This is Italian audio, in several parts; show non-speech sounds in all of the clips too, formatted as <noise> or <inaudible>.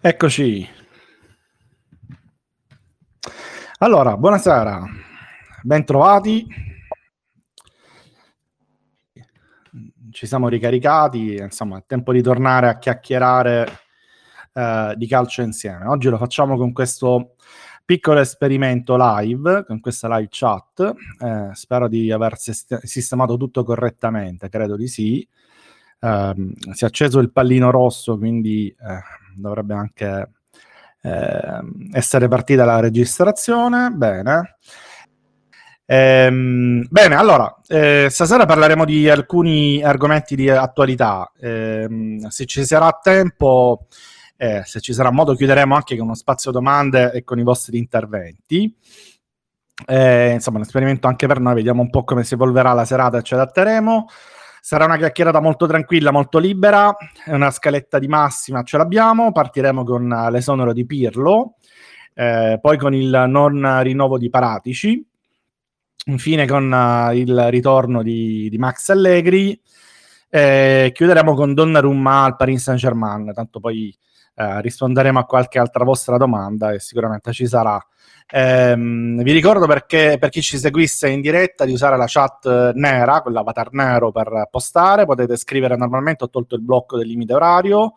Eccoci. Allora, buonasera, bentrovati. Ci siamo ricaricati, insomma, è tempo di tornare a chiacchierare eh, di calcio insieme. Oggi lo facciamo con questo piccolo esperimento live, con questa live chat. Eh, spero di aver sistemato tutto correttamente, credo di sì. Eh, si è acceso il pallino rosso, quindi eh, dovrebbe anche eh, essere partita la registrazione. Bene. Ehm, bene, allora, eh, stasera parleremo di alcuni argomenti di attualità. Eh, se ci sarà tempo, eh, se ci sarà modo, chiuderemo anche con uno spazio domande e con i vostri interventi. Eh, insomma, un esperimento anche per noi, vediamo un po' come si evolverà la serata e ci adatteremo. Sarà una chiacchierata molto tranquilla, molto libera, è una scaletta di massima, ce l'abbiamo, partiremo con l'esonero di Pirlo, eh, poi con il non rinnovo di Paratici, infine con uh, il ritorno di, di Max Allegri, eh, chiuderemo con Donnarumma al Paris Saint-Germain, tanto poi eh, risponderemo a qualche altra vostra domanda e sicuramente ci sarà Ehm, vi ricordo perché per chi ci seguisse in diretta di usare la chat nera, quell'avatar nero per postare, potete scrivere normalmente, ho tolto il blocco del limite orario,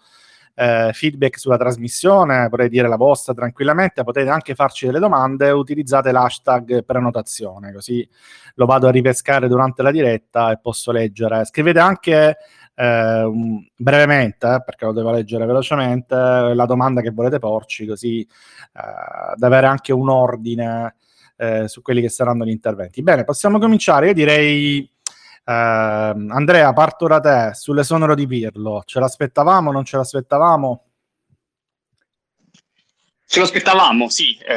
eh, feedback sulla trasmissione, potete dire la vostra tranquillamente, potete anche farci delle domande, utilizzate l'hashtag prenotazione, così lo vado a ripescare durante la diretta e posso leggere. Scrivete anche eh, brevemente, perché lo devo leggere velocemente, la domanda che volete porci, così eh, da avere anche un ordine eh, su quelli che saranno gli interventi. Bene, possiamo cominciare. Io direi, eh, Andrea, parto da te sull'esonero di Pirlo. Ce l'aspettavamo? Non ce l'aspettavamo? Ce lo aspettavamo, sì, eh,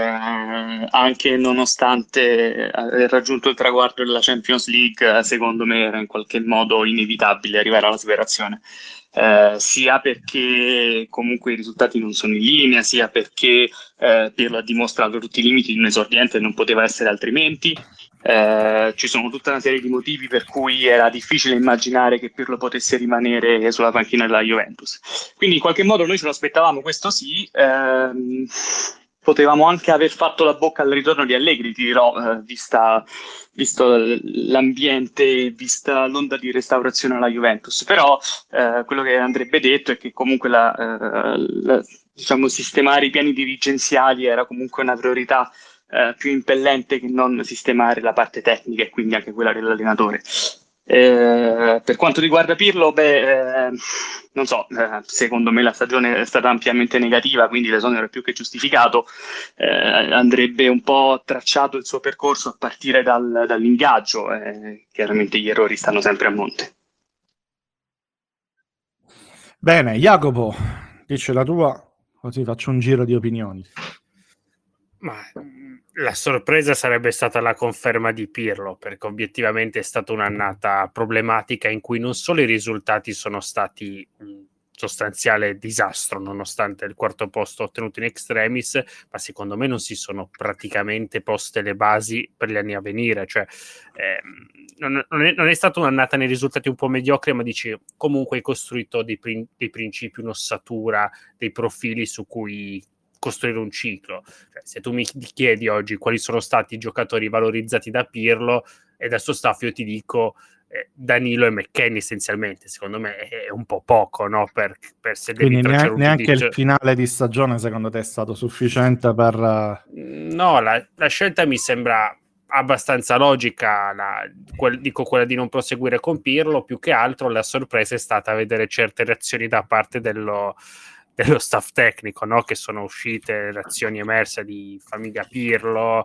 anche nonostante aver raggiunto il traguardo della Champions League, secondo me era in qualche modo inevitabile arrivare alla superazione. Eh, sia perché comunque i risultati non sono in linea, sia perché eh, Pirlo ha dimostrato tutti i limiti di un esordiente non poteva essere altrimenti, eh, ci sono tutta una serie di motivi per cui era difficile immaginare che Pirlo potesse rimanere sulla panchina della Juventus. Quindi in qualche modo noi ce lo aspettavamo, questo sì. Ehm, potevamo anche aver fatto la bocca al ritorno di Allegri, ti dirò, eh, vista, visto l'ambiente, vista l'onda di restaurazione alla Juventus. Però eh, quello che andrebbe detto è che comunque la, eh, la, diciamo, sistemare i piani dirigenziali era comunque una priorità eh, più impellente che non sistemare la parte tecnica e quindi anche quella dell'allenatore. Eh, per quanto riguarda Pirlo, beh, eh, non so, eh, secondo me la stagione è stata ampiamente negativa, quindi l'esonero è più che giustificato. Eh, andrebbe un po' tracciato il suo percorso a partire dal, dall'ingaggio. Eh, chiaramente gli errori stanno sempre a monte. Bene, Jacopo, dice la tua, così faccio un giro di opinioni. Ma la sorpresa sarebbe stata la conferma di Pirlo, perché obiettivamente è stata un'annata problematica in cui non solo i risultati sono stati un sostanziale disastro, nonostante il quarto posto ottenuto in extremis, ma secondo me non si sono praticamente poste le basi per gli anni a venire. Cioè, ehm, non, non, è, non, è, stata un'annata nei risultati un po' mediocri, ma dici comunque hai costruito dei, prin- dei principi, un'ossatura, dei profili su cui costruire un ciclo. Cioè, se tu mi chiedi oggi quali sono stati i giocatori valorizzati da Pirlo e dal suo staff, io ti dico eh, Danilo e McKenny essenzialmente. Secondo me è un po' poco, no? Per, per se Quindi neanche, neanche il finale di stagione, secondo te, è stato sufficiente per... Mm, no, la, la scelta mi sembra abbastanza logica, la, quel, dico quella di non proseguire con Pirlo, più che altro la sorpresa è stata vedere certe reazioni da parte dello, dello staff tecnico, no? che sono uscite reazioni emerse di Famiglia Pirlo,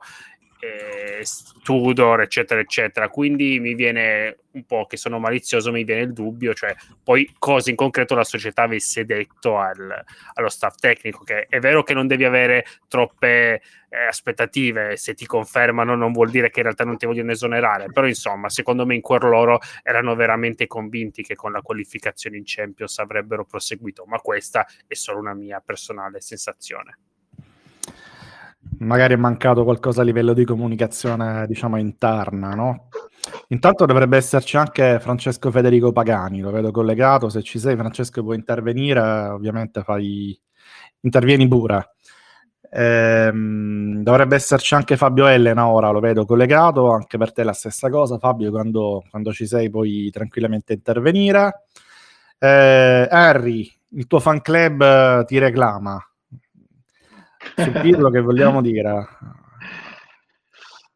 eh, Tudor, eccetera, eccetera. Quindi mi viene un po' che sono malizioso, mi viene il dubbio, cioè poi cosa in concreto la società avesse detto al, allo staff tecnico, che è vero che non devi avere troppe eh, aspettative, se ti confermano non vuol dire che in realtà non ti vogliono esonerare, però insomma secondo me in cuor loro erano veramente convinti che con la qualificazione in Champions avrebbero proseguito, ma questa è solo una mia personale sensazione magari è mancato qualcosa a livello di comunicazione, diciamo, interna, no? Intanto dovrebbe esserci anche Francesco Federico Pagani, lo vedo collegato, se ci sei Francesco puoi intervenire, ovviamente fai, intervieni pure. Ehm, dovrebbe esserci anche Fabio Elena ora, lo vedo collegato, anche per te la stessa cosa Fabio, quando, quando ci sei puoi tranquillamente intervenire. Eh, Harry, il tuo fan club ti reclama. Su Pirlo che vogliamo dire?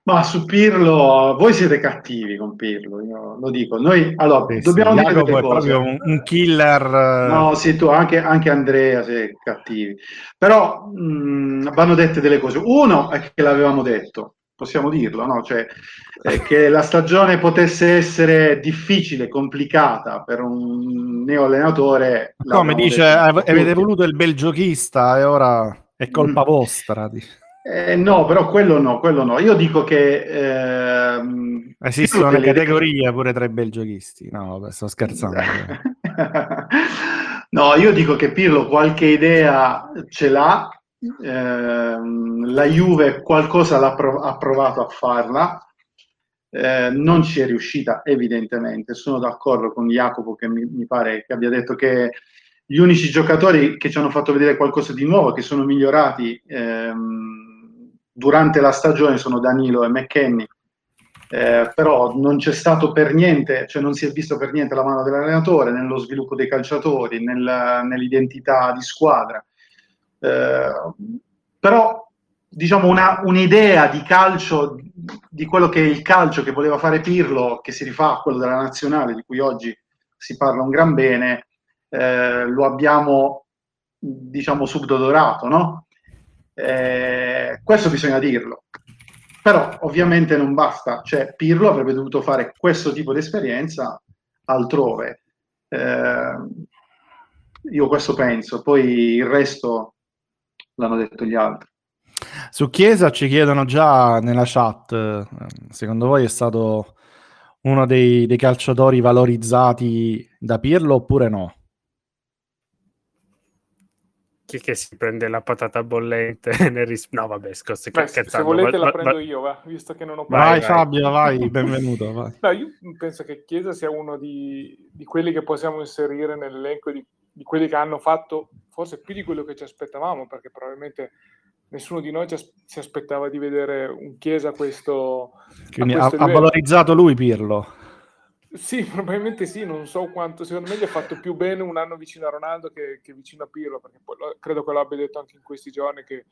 Ma su Pirlo, voi siete cattivi con Pirlo, io lo dico. Noi, allora, sì, dobbiamo sì, dire cose. proprio un, un, killer. No, sì, tu, anche, anche Andrea siete cattivi. Però mh, vanno dette delle cose. Uno è che l'avevamo detto, possiamo dirlo, no? Cioè, <laughs> che la stagione potesse essere difficile, complicata per un neo allenatore. Come dice, avete voluto il bel giochista e ora è colpa mm. vostra. Eh, no, però quello no, quello no. Io dico che... Ehm, Esistono le categorie pure tra i bel giochisti. No, sto scherzando. <laughs> no, io dico che Pirlo qualche idea ce l'ha. Ehm, la Juve qualcosa l'ha prov- ha provato a farla. Eh, non ci è riuscita evidentemente. Sono d'accordo con Jacopo che mi, mi pare che abbia detto che gli unici giocatori che ci hanno fatto vedere qualcosa di nuovo, che sono migliorati ehm, durante la stagione sono Danilo e McKenny, eh, però non c'è stato per niente, cioè non si è visto per niente la mano dell'allenatore nello sviluppo dei calciatori, nel, nell'identità di squadra. Eh, però diciamo una, un'idea di calcio, di quello che è il calcio che voleva fare Pirlo, che si rifà a quello della nazionale, di cui oggi si parla un gran bene, eh, lo abbiamo diciamo subdodorato, no? Eh, questo bisogna dirlo. Però ovviamente non basta, cioè Pirlo avrebbe dovuto fare questo tipo di esperienza altrove. Eh, io questo penso, poi il resto l'hanno detto gli altri. Su Chiesa ci chiedono già nella chat, secondo voi è stato uno dei, dei calciatori valorizzati da Pirlo oppure no? Chi che si prende la patata bollente <laughs> nel ris- no vabbè scusa Beh, se volete va, la prendo va, io va, visto che non ho vai, vai Fabio vai <laughs> benvenuto vai. No, io penso che Chiesa sia uno di, di quelli che possiamo inserire nell'elenco di, di, quelli che hanno fatto forse più di quello che ci aspettavamo perché probabilmente nessuno di noi ci, as- si aspettava di vedere un Chiesa a questo, Quindi a questo ha, ha valorizzato lui Pirlo sì, <laughs> probabilmente sì, non so quanto, secondo me gli ha fatto più bene un anno vicino a Ronaldo che, che vicino a Pirlo, perché poi lo, credo che lo abbia detto anche in questi giorni che eh,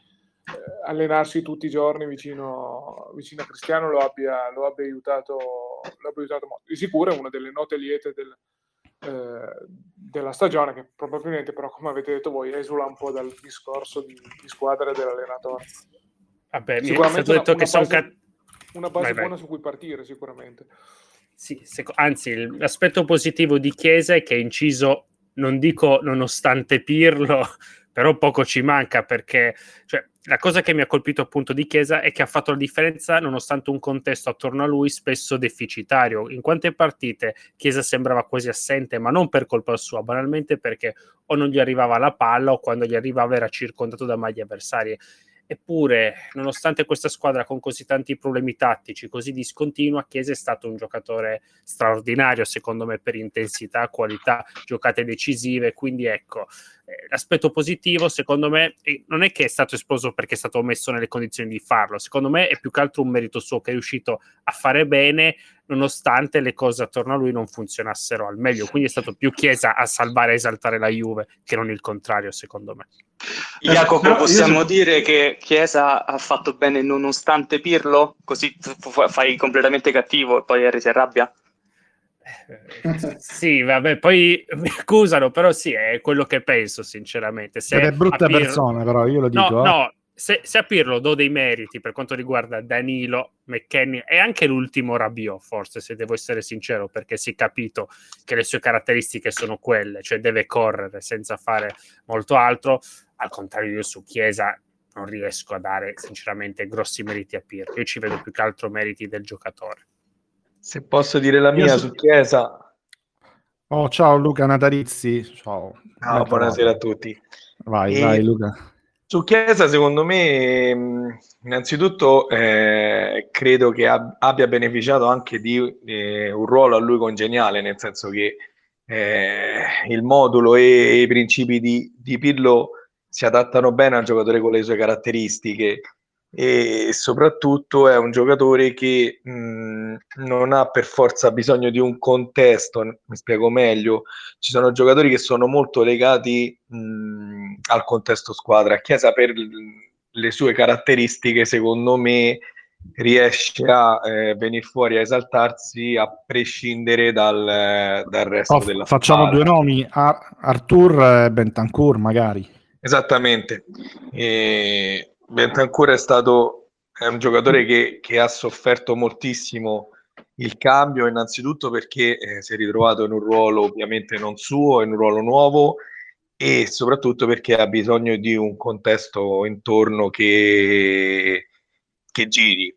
allenarsi tutti i giorni vicino, vicino a Cristiano lo abbia, lo abbia, aiutato, lo abbia aiutato molto. Di sicuro è una delle note liete del, eh, della stagione che probabilmente però, come avete detto voi, esula un po' dal discorso di, di squadra e dell'allenatore. Vabbè, mi è stato detto una, che sono... Cat- una base vai, buona vai. su cui partire, sicuramente. Sì, sec- anzi, l'aspetto positivo di Chiesa è che è inciso, non dico nonostante Pirlo, <laughs> però poco ci manca perché cioè, la cosa che mi ha colpito appunto di Chiesa è che ha fatto la differenza nonostante un contesto attorno a lui spesso deficitario. In quante partite Chiesa sembrava quasi assente, ma non per colpa sua, banalmente perché o non gli arrivava la palla o quando gli arrivava era circondato da maglie avversarie. Eppure, nonostante questa squadra con così tanti problemi tattici, così discontinua, Chiesa è stato un giocatore straordinario, secondo me, per intensità, qualità, giocate decisive. Quindi, ecco, eh, l'aspetto positivo, secondo me, non è che è stato esploso perché è stato messo nelle condizioni di farlo. Secondo me è più che altro un merito suo che è riuscito a fare bene, nonostante le cose attorno a lui non funzionassero al meglio. Quindi è stato più Chiesa a salvare e esaltare la Juve che non il contrario, secondo me. Eh, Jacopo, possiamo io... dire che Chiesa ha fatto bene nonostante Pirlo? Così fai completamente cattivo e poi Harry si arrabbia? Sì, vabbè, poi mi accusano, però sì, è quello che penso, sinceramente. Se è brutta Pirlo... persona, però io lo dico. No, eh. no se, se, a Pirlo do dei meriti per quanto riguarda Danilo, McKenny e anche l'ultimo Rabiot, forse, se devo essere sincero, perché si è capito che le sue caratteristiche sono quelle, cioè deve correre senza fare molto altro. Al contrario, io su Chiesa non riesco a dare sinceramente grossi meriti a Pirlo. Io ci vedo più che altro meriti del giocatore. Se posso dire la mia su Chiesa. Oh, ciao Luca Natarizzi. Ciao. ciao buonasera a tutti. Vai, e vai Luca. Su Chiesa, secondo me, innanzitutto eh, credo che ab- abbia beneficiato anche di eh, un ruolo a lui congeniale, nel senso che eh, il modulo e i principi di, di Pirlo si adattano bene al giocatore con le sue caratteristiche e soprattutto è un giocatore che mh, non ha per forza bisogno di un contesto, mi spiego meglio, ci sono giocatori che sono molto legati mh, al contesto squadra, Chiesa per le sue caratteristiche secondo me riesce a eh, venire fuori a esaltarsi a prescindere dal, dal resto oh, della facciamo squadra. due nomi Ar- Artur e Bentancur magari esattamente e Bentancur è stato è un giocatore che, che, ha sofferto moltissimo il cambio innanzitutto perché eh, si è ritrovato in un ruolo ovviamente non suo in un ruolo nuovo e soprattutto perché ha bisogno di un contesto intorno che che giri.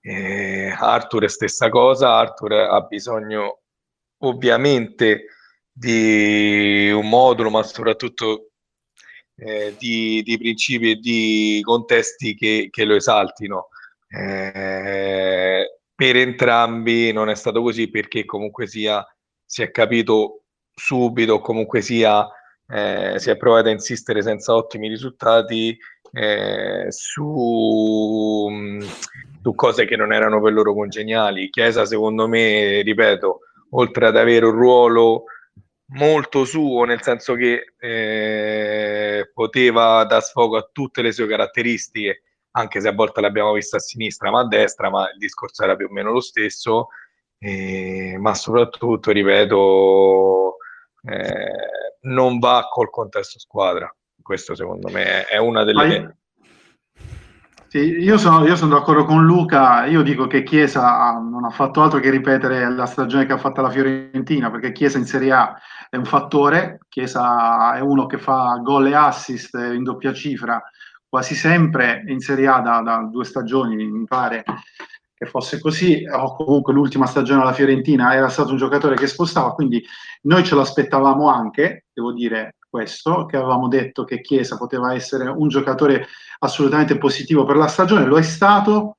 Eh, Arthur è stessa cosa, Arthur ha bisogno ovviamente di un modulo, ma soprattutto eh, di, di, principi e di contesti che, che lo esaltino. Eh, per entrambi non è stato così perché comunque sia si è capito subito, comunque sia eh, si è provato a insistere senza ottimi risultati eh, su, mm, su, cose che non erano per loro congeniali. Chiesa, secondo me, ripeto, oltre ad avere un ruolo molto suo, nel senso che eh, poteva dar sfogo a tutte le sue caratteristiche, anche se a volte l'abbiamo vista a sinistra ma a destra, ma il discorso era più o meno lo stesso, eh, ma soprattutto, ripeto, eh, non va col contesto squadra. Questo secondo me è una delle... Io, sono, sono d'accordo con Luca, io dico che Chiesa non ha fatto altro che ripetere la stagione che ha fatto la Fiorentina, perché Chiesa in Serie A è un fattore, Chiesa è uno che fa gol e assist in doppia cifra quasi sempre, in Serie A da, da due stagioni mi pare che fosse così, o comunque l'ultima stagione alla Fiorentina era stato un giocatore che spostava, quindi noi ce l'aspettavamo anche, devo dire, questo, che avevamo detto che Chiesa poteva essere un giocatore assolutamente positivo per la stagione, lo è stato.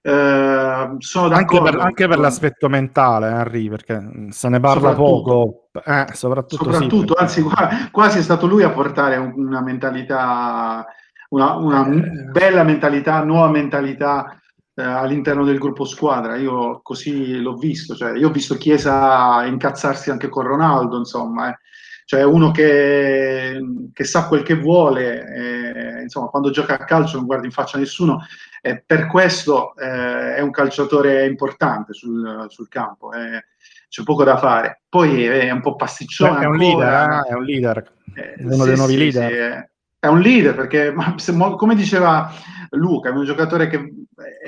Eh, sono anche per, anche per l'aspetto mentale, Henry, perché se ne parla poco, eh, soprattutto, soprattutto sì, anzi, quasi è stato lui a portare una mentalità, una, una eh. bella mentalità, nuova mentalità eh, all'interno del gruppo squadra. Io così l'ho visto, cioè, io ho visto Chiesa incazzarsi anche con Ronaldo, insomma. Eh cioè uno che, che, sa quel che vuole, eh, insomma, quando gioca a calcio non guarda in faccia a nessuno, eh, per questo eh, è un calciatore importante sul, sul campo, eh, c'è poco da fare. Poi è un po' pasticcione. È un leader, eh, è un leader, è uno sì, dei nuovi sì, leader. Sì, è un leader perché, se, come diceva Luca, è un giocatore che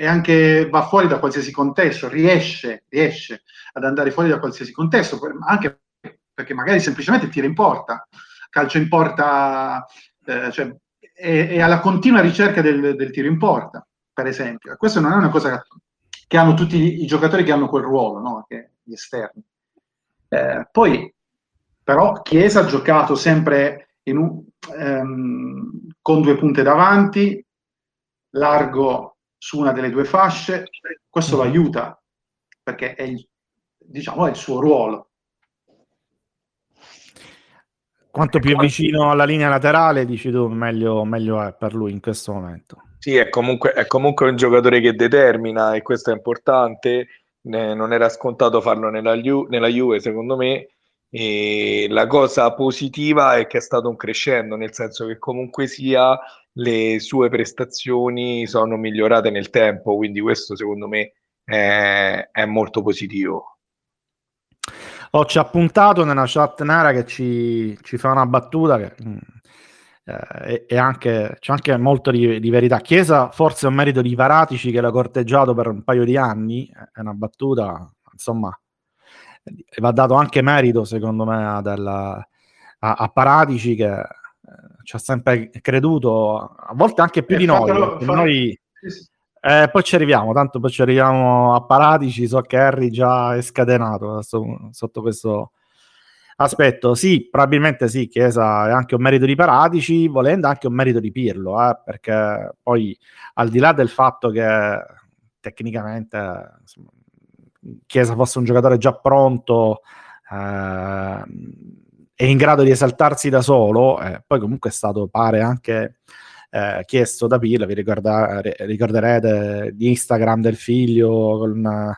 anche, va fuori da qualsiasi contesto, riesce, riesce ad andare fuori da qualsiasi contesto, anche perché magari semplicemente tira in porta, calcio in porta, eh, cioè, è, è, alla continua ricerca del, del, tiro in porta, per esempio. Questa non è una cosa che hanno tutti i giocatori che hanno quel ruolo, no? che, gli esterni. Eh, poi, però, Chiesa ha giocato sempre un, ehm, con due punte davanti, largo su una delle due fasce, questo lo aiuta perché è il, diciamo, è il suo ruolo quanto più vicino alla linea laterale, dici tu, meglio, meglio è per lui in questo momento. Sì, è comunque, è comunque un giocatore che determina e questo è importante. Eh, non era scontato farlo nella, Ju- nella Juve, secondo me. E la cosa positiva è che è stato un crescendo, nel senso che comunque sia le sue prestazioni sono migliorate nel tempo, quindi questo secondo me è, è molto positivo. Ho ci appuntato nella chat Nara che ci, ci fa una battuta che mm, eh, e, anche, c'è anche molto di, di, verità. Chiesa forse è un merito di Paratici che l'ha corteggiato per un paio di anni, è una battuta, insomma, va dato anche merito secondo me della, a, a, Paratici che eh, ci ha sempre creduto, a volte anche più e di noi. Fatelo, noi eh, poi ci arriviamo, tanto poi ci arriviamo a Paratici, so che Harry già è scatenato sotto questo aspetto. Sì, probabilmente sì, Chiesa è anche un merito di Paratici, volendo anche un merito di Pirlo, eh, perché poi al di là del fatto che tecnicamente insomma, Chiesa fosse un giocatore già pronto, eh, è in grado di esaltarsi da solo, eh, poi comunque è stato, pare, anche eh, chiesto da Pirlo, vi ricorda, ricorderete di Instagram del figlio con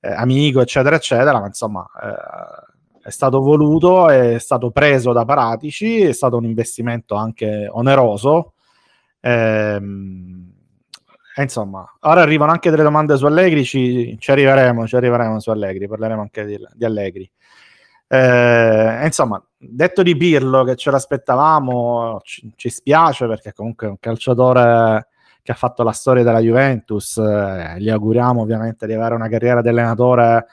eh, amico, eccetera, eccetera, ma insomma eh, è stato voluto, è stato preso da Paratici, è stato un investimento anche oneroso. Ehm, e insomma, ora arrivano anche delle domande su Allegri, ci, ci arriveremo, ci arriveremo su Allegri, parleremo anche di, di Allegri. Eh, insomma, detto di Pirlo che ce l'aspettavamo, ci, ci, spiace perché comunque è un calciatore che ha fatto la storia della Juventus, eh, gli auguriamo ovviamente di avere una carriera di allenatore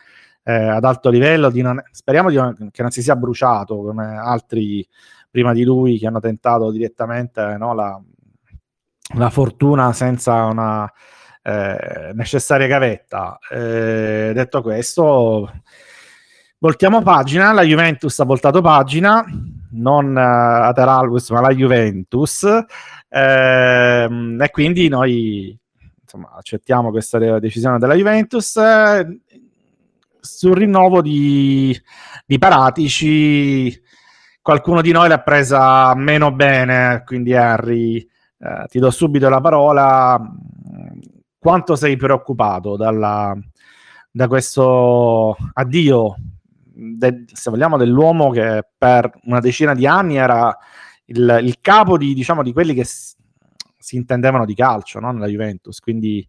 eh, ad alto livello, di non, speriamo di non, che non si sia bruciato come altri prima di lui che hanno tentato direttamente no, la, la, fortuna senza una eh, necessaria gavetta. Eh, detto questo Voltiamo pagina, la Juventus ha voltato pagina, non uh, Ateralbus ma la Juventus, ehm, e quindi noi insomma, accettiamo questa decisione della Juventus. Eh, sul rinnovo di, di Paratici, qualcuno di noi l'ha presa meno bene, quindi Harry, eh, ti do subito la parola. Quanto sei preoccupato dalla, da questo addio de, se vogliamo, dell'uomo che per una decina di anni era il, il capo di, diciamo, di quelli che si, si intendevano di calcio no? nella Juventus. Quindi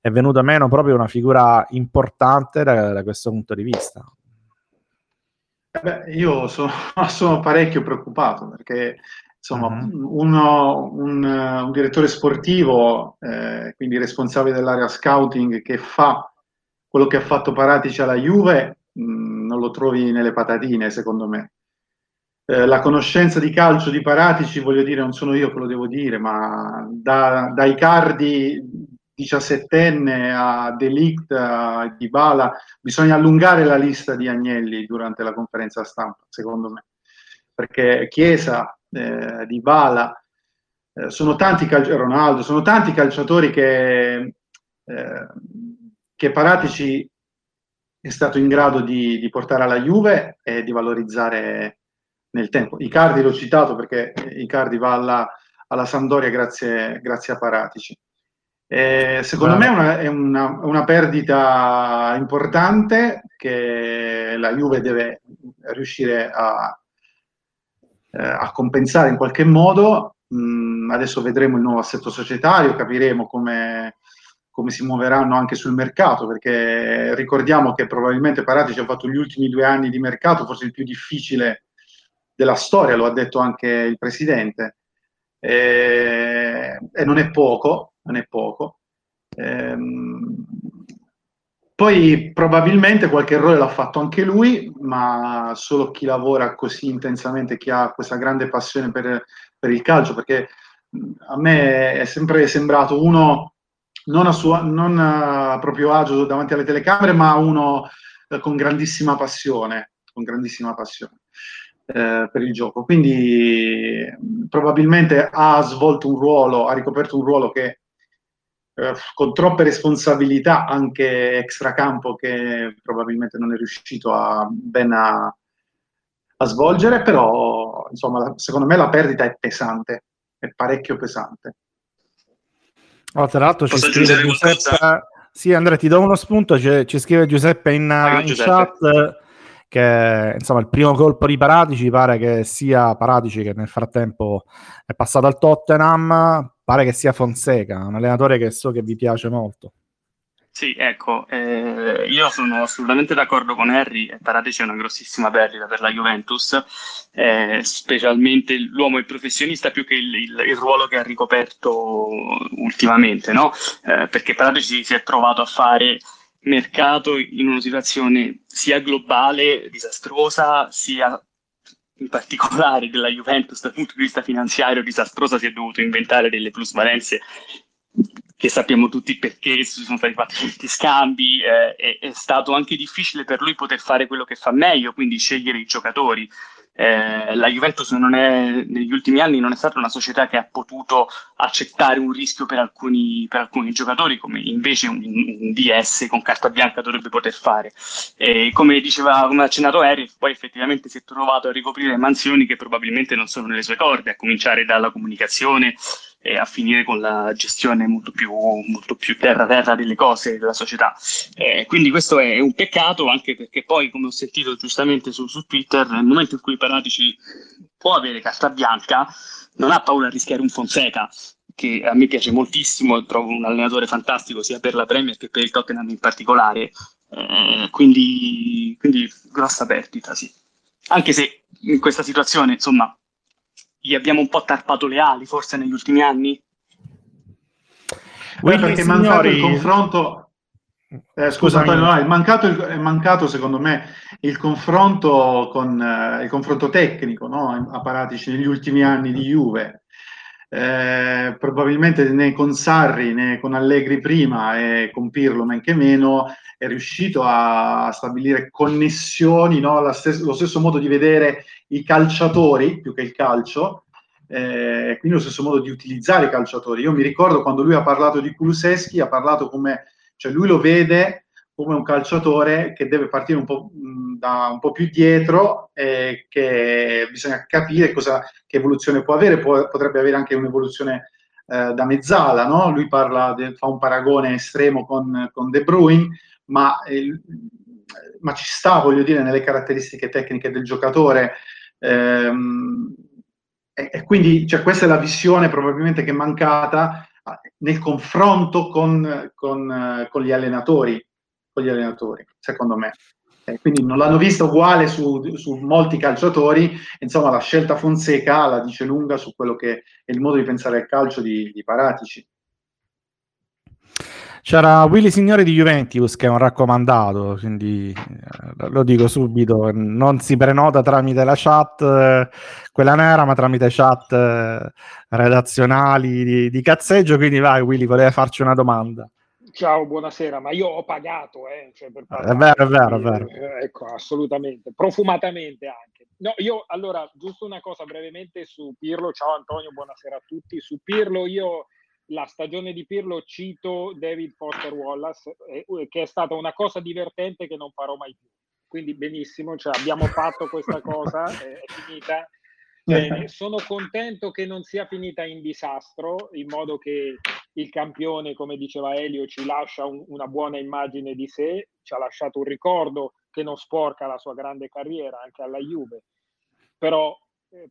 è venuta meno proprio una figura importante da, da questo punto di vista. Eh beh, io sono, <laughs> sono, parecchio preoccupato perché insomma, uh-huh. uno, un, un, direttore sportivo, eh, quindi responsabile dell'area scouting, che fa quello che ha fatto Paratici alla Juve, mh, non lo trovi nelle patatine, secondo me. Eh, la conoscenza di calcio di Paratici, voglio dire, non sono io che lo devo dire, ma da, dai cardi diciassettenne a Delict, a Dybala, bisogna allungare la lista di Agnelli durante la conferenza stampa, secondo me. Perché Chiesa, eh, Dybala, eh, sono tanti calciatori, Ronaldo, sono tanti calciatori che, eh, che Paratici è stato in grado di, di, portare alla Juve e di valorizzare nel tempo. Icardi l'ho citato perché Icardi va alla, alla Sampdoria grazie, grazie, a Paratici. E secondo Beh. me una, è una, una, perdita importante che la Juve deve riuscire a, eh, a compensare in qualche modo. Mm, adesso vedremo il nuovo assetto societario, capiremo come come si muoveranno anche sul mercato, perché ricordiamo che probabilmente Paratici ha fatto gli ultimi due anni di mercato, forse il più difficile della storia, lo ha detto anche il presidente, e, e non è poco, non è poco. Ehm, poi probabilmente qualche errore l'ha fatto anche lui, ma solo chi lavora così intensamente, chi ha questa grande passione per, per il calcio, perché a me è sempre sembrato uno non a, sua, non a proprio agio davanti alle telecamere, ma uno eh, con grandissima passione, con grandissima passione eh, per il gioco. Quindi probabilmente ha svolto un ruolo, ha ricoperto un ruolo che eh, con troppe responsabilità anche extracampo che probabilmente non è riuscito a, ben a, a svolgere, però insomma secondo me la perdita è pesante, è parecchio pesante. Oh, tra l'altro ci scrive Giuseppe... Sì, Andrea, ti do uno spunto. Ci, ci scrive Giuseppe in, ah, in Giuseppe. chat che insomma il primo colpo di Paratici pare che sia Paratici che nel frattempo è passato al Tottenham, pare che sia Fonseca, un allenatore che so che vi piace molto. Sì, ecco, eh, io sono assolutamente d'accordo con Harry, Paratici è una grossissima perdita per la Juventus, eh, specialmente l'uomo il professionista più che il, il, il ruolo che ha ricoperto ultimamente, no? eh, perché Paratici si è trovato a fare mercato in una situazione sia globale, disastrosa, sia in particolare della Juventus dal punto di vista finanziario disastrosa, si è dovuto inventare delle plusvalenze che sappiamo tutti perché sono stati fatti questi scambi, eh, è, è, stato anche difficile per lui poter fare quello che fa meglio, quindi scegliere i giocatori. Eh, la Juventus è, negli ultimi anni non è stata una società che ha potuto accettare un rischio per alcuni, per alcuni giocatori, come invece un, un, DS con carta bianca dovrebbe poter fare. E come diceva, come accennato Eric, poi effettivamente si è trovato a ricoprire mansioni che probabilmente non sono nelle sue corde, a cominciare dalla comunicazione e a finire con la gestione molto più, molto più terra-terra delle cose della società. Eh, quindi questo è un peccato anche perché poi, come ho sentito giustamente su, su Twitter, nel momento in cui Paratici può avere carta bianca, non ha paura a rischiare un Fonseca, che a me piace moltissimo, trovo un allenatore fantastico sia per la Premier che per il Tottenham in particolare. Eh, quindi, quindi grossa perdita, sì. Anche se in questa situazione, insomma, gli abbiamo un po' tarpato le ali, forse negli ultimi anni? Beh, perché è mancato il confronto. Eh, scusa, Antonio, no, è, mancato il, è mancato secondo me il confronto con eh, il confronto tecnico no? a Paratici negli ultimi anni di Juve. Eh, probabilmente né con Sarri né con Allegri prima e con Pirlo men che meno è riuscito a stabilire connessioni, no? stes- lo stesso modo di vedere i calciatori più che il calcio, eh, quindi lo stesso modo di utilizzare i calciatori. Io mi ricordo quando lui ha parlato di Kuluseschi, ha parlato come, cioè lui lo vede come un calciatore che deve partire un po', mh, da un po' più dietro e che bisogna capire cosa, che evoluzione può avere, può, potrebbe avere anche un'evoluzione eh, da mezzala, no? lui de, fa un paragone estremo con, con De Bruyne, ma, eh, ma, ci sta, voglio dire, nelle caratteristiche tecniche del giocatore. Ehm, e, e, quindi cioè, questa è la visione probabilmente che è mancata nel confronto con, con, con gli allenatori, con gli allenatori, secondo me. Eh, quindi non l'hanno vista uguale su, su, molti calciatori, insomma la scelta Fonseca la dice lunga su quello che è il modo di pensare al calcio di, di Paratici. C'era Willy Signore di Juventus che è un raccomandato, quindi eh, lo dico subito, non si prenota tramite la chat, eh, quella nera, ma tramite chat eh, redazionali di, di, cazzeggio, quindi vai Willy, volevi farci una domanda. Ciao, buonasera, ma io ho pagato, eh, cioè per parlare, è vero, è vero, è vero. Ecco, assolutamente, profumatamente anche. No, io allora, giusto una cosa brevemente su Pirlo, ciao Antonio, buonasera a tutti, su Pirlo io la stagione di Pirlo cito David Foster Wallace, eh, che è stata una cosa divertente che non farò mai più. Quindi benissimo, cioè abbiamo fatto questa cosa, <laughs> è, è finita. Bene, sono contento che non sia finita in disastro, in modo che il campione, come diceva Elio, ci lascia un, una buona immagine di sé, ci ha lasciato un ricordo che non sporca la sua grande carriera anche alla Juve. Però eh,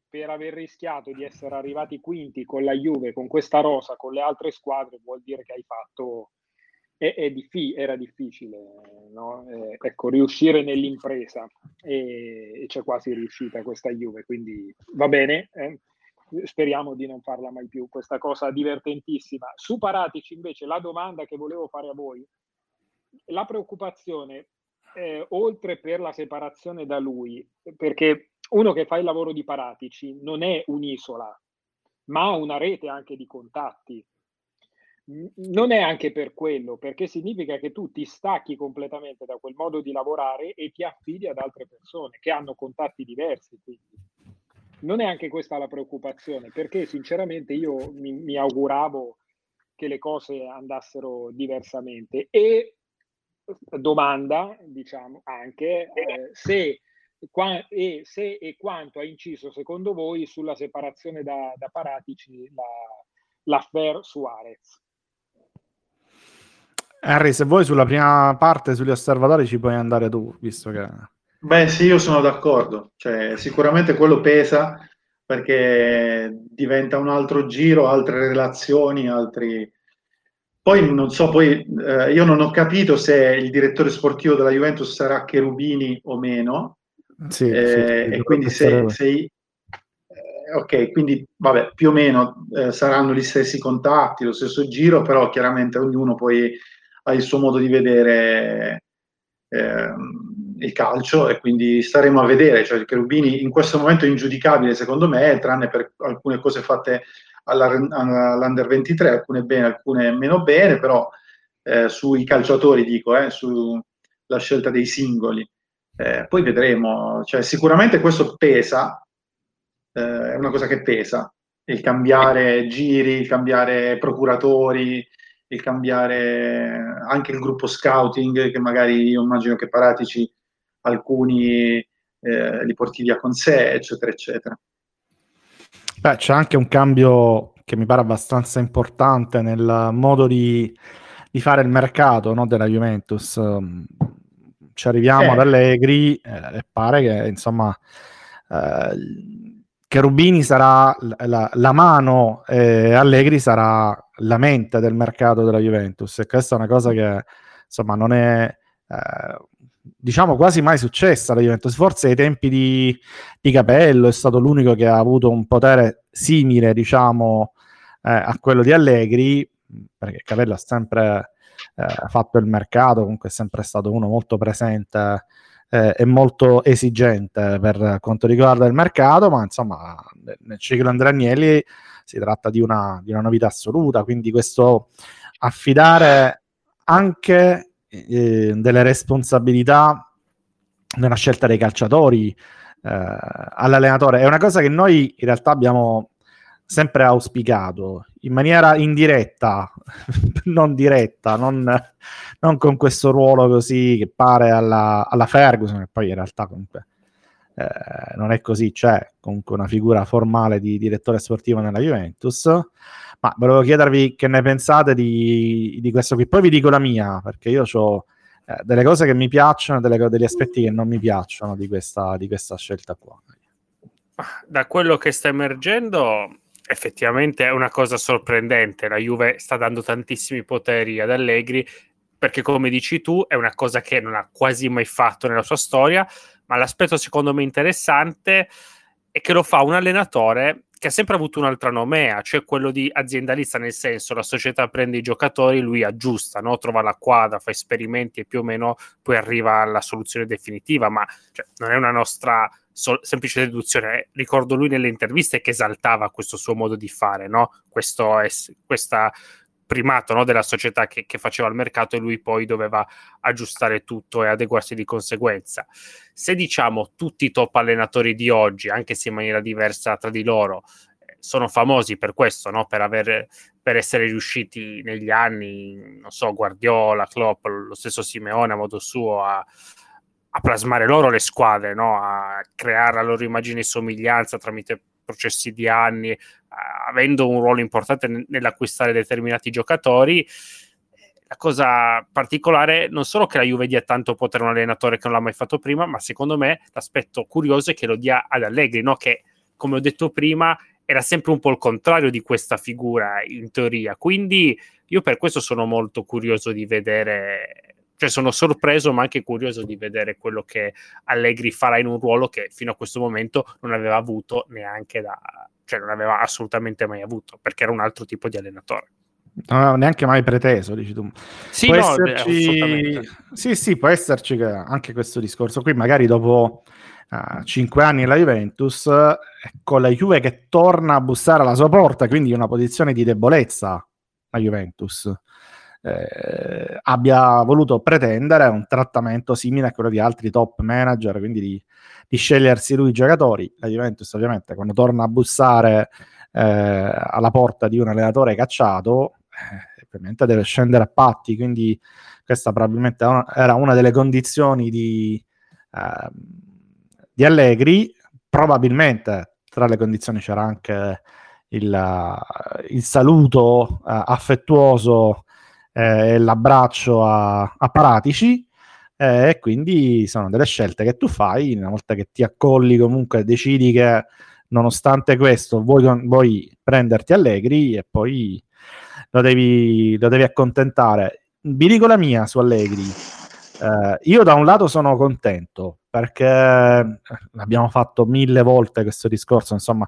per aver rischiato di essere arrivati quinti con la Juve, con questa rosa, con le altre squadre, vuol dire che hai fatto... È, è diffi- era difficile no? eh, ecco, riuscire nell'impresa e, e, c'è quasi riuscita questa Juve, quindi va bene. Eh? speriamo di non farla mai più, questa cosa divertentissima. Su Paratici invece la domanda che volevo fare a voi, la preoccupazione, eh, oltre per la separazione da lui, perché uno che fa il lavoro di Paratici non è un'isola, ma ha una rete anche di contatti. Non è anche per quello, perché significa che tu ti stacchi completamente da quel modo di lavorare e ti affidi ad altre persone che hanno contatti diversi. Quindi. Non è anche questa la preoccupazione, perché sinceramente io mi, mi auguravo che le cose andassero diversamente. E domanda, diciamo, anche eh, se qua, e se e quanto ha inciso secondo voi sulla separazione da, da Paratici la, l'affair Suarez. Harry, se vuoi sulla prima parte sugli osservatori ci puoi andare tu, visto che... Beh sì, io sono d'accordo, cioè, sicuramente quello pesa perché diventa un altro giro, altre relazioni, altri... Poi non so, poi eh, io non ho capito se il direttore sportivo della Juventus sarà Cherubini o meno, sì, eh, sì, e quindi se, se eh, ok, quindi vabbè, più o meno eh, saranno gli stessi contatti, lo stesso giro, però chiaramente ognuno poi ha il suo modo di vedere eh, il calcio e quindi staremo a vedere, cioè Cherubini in questo momento è ingiudicabile secondo me, tranne per alcune cose fatte alla, all'Under 23, alcune bene, alcune meno bene, però eh, sui calciatori dico, eh, sulla scelta dei singoli Eh, poi vedremo, cioè, sicuramente questo pesa, eh, è una cosa che pesa, il cambiare giri, il cambiare procuratori, il cambiare anche il gruppo scouting, che magari io immagino che Paratici alcuni eh, li porti via con sé, eccetera, eccetera. Beh, c'è anche un cambio che mi pare abbastanza importante nel modo di, di fare il mercato no, della Juventus. Ci arriviamo eh. ad Allegri eh, e pare che insomma eh, che Rubini sarà la, la mano e Allegri sarà la mente del mercato della Juventus e questa è una cosa che insomma non è eh, diciamo quasi mai successa alla Juventus. Forse ai tempi di, di, Capello è stato l'unico che ha avuto un potere simile, diciamo, eh, a quello di Allegri, perché Capello ha sempre eh, fatto il mercato, comunque è sempre stato uno molto presente eh, e molto esigente per quanto riguarda il mercato, ma insomma nel ciclo Andrea Agnelli si tratta di una, di una novità assoluta, quindi questo affidare anche eh, delle responsabilità nella scelta dei calciatori eh, all'allenatore. È una cosa che noi in realtà abbiamo sempre auspicato in maniera indiretta, <laughs> non diretta, non, non, con questo ruolo così che pare alla, alla Ferguson, che poi in realtà comunque eh, non è così, c'è comunque una figura formale di direttore sportivo nella Juventus. Ma volevo chiedervi che ne pensate di, di questo qui. Poi vi dico la mia, perché io ho eh, delle cose che mi piacciono e degli aspetti che non mi piacciono di questa, di questa scelta qua. Da quello che sta emergendo, effettivamente è una cosa sorprendente. La Juve sta dando tantissimi poteri ad Allegri perché, come dici tu, è una cosa che non ha quasi mai fatto nella sua storia. Ma l'aspetto secondo me interessante è che lo fa un allenatore che ha sempre avuto un'altra nomea, cioè quello di aziendalista, nel senso la società prende i giocatori, lui aggiusta, no? trova la quadra, fa esperimenti e più o meno poi arriva alla soluzione definitiva, ma cioè, non è una nostra so- semplice deduzione. Ricordo lui nelle interviste che esaltava questo suo modo di fare, no? questo è, questa primato no, della società che, che, faceva il mercato e lui poi doveva aggiustare tutto e adeguarsi di conseguenza. Se diciamo tutti i top allenatori di oggi, anche se in maniera diversa tra di loro, eh, sono famosi per questo, no? per, aver, per essere riusciti negli anni, non so, Guardiola, Klopp, lo stesso Simeone a modo suo a, a plasmare loro le squadre, no? a creare la loro immagine e somiglianza tramite processi di anni, avendo un ruolo importante nell'acquistare determinati giocatori. La cosa particolare non solo che la Juve dia tanto potere a un allenatore che non l'ha mai fatto prima, ma secondo me l'aspetto curioso è che lo dia ad Allegri, no? che come ho detto prima era sempre un po' il contrario di questa figura in teoria. Quindi io per questo sono molto curioso di vedere cioè sono sorpreso ma anche curioso di vedere quello che Allegri farà in un ruolo che fino a questo momento non aveva avuto neanche da cioè non aveva assolutamente mai avuto perché era un altro tipo di allenatore. Non aveva neanche mai preteso dici tu. Sì, può no, esserci... sì sì può esserci anche questo discorso qui magari dopo uh, cinque anni la Juventus con la Juve che torna a bussare alla sua porta quindi una posizione di debolezza la Juventus eh, abbia voluto pretendere un trattamento simile a quello di altri top manager, quindi di, di scegliersi lui i giocatori. La Juventus ovviamente quando torna a bussare eh, alla porta di un allenatore cacciato, eh, ovviamente deve scendere a patti, quindi questa probabilmente era una delle condizioni di, ehm, di Allegri, probabilmente tra le condizioni c'era anche il, il saluto uh, affettuoso eh, l'abbraccio a, a Paratici. Eh, e quindi sono delle scelte che tu fai una volta che ti accolli comunque decidi che nonostante questo vuoi, vuoi prenderti Allegri e poi lo devi, lo devi accontentare. Vi dico la mia su Allegri eh, io da un lato sono contento perché eh, abbiamo fatto mille volte questo discorso, insomma,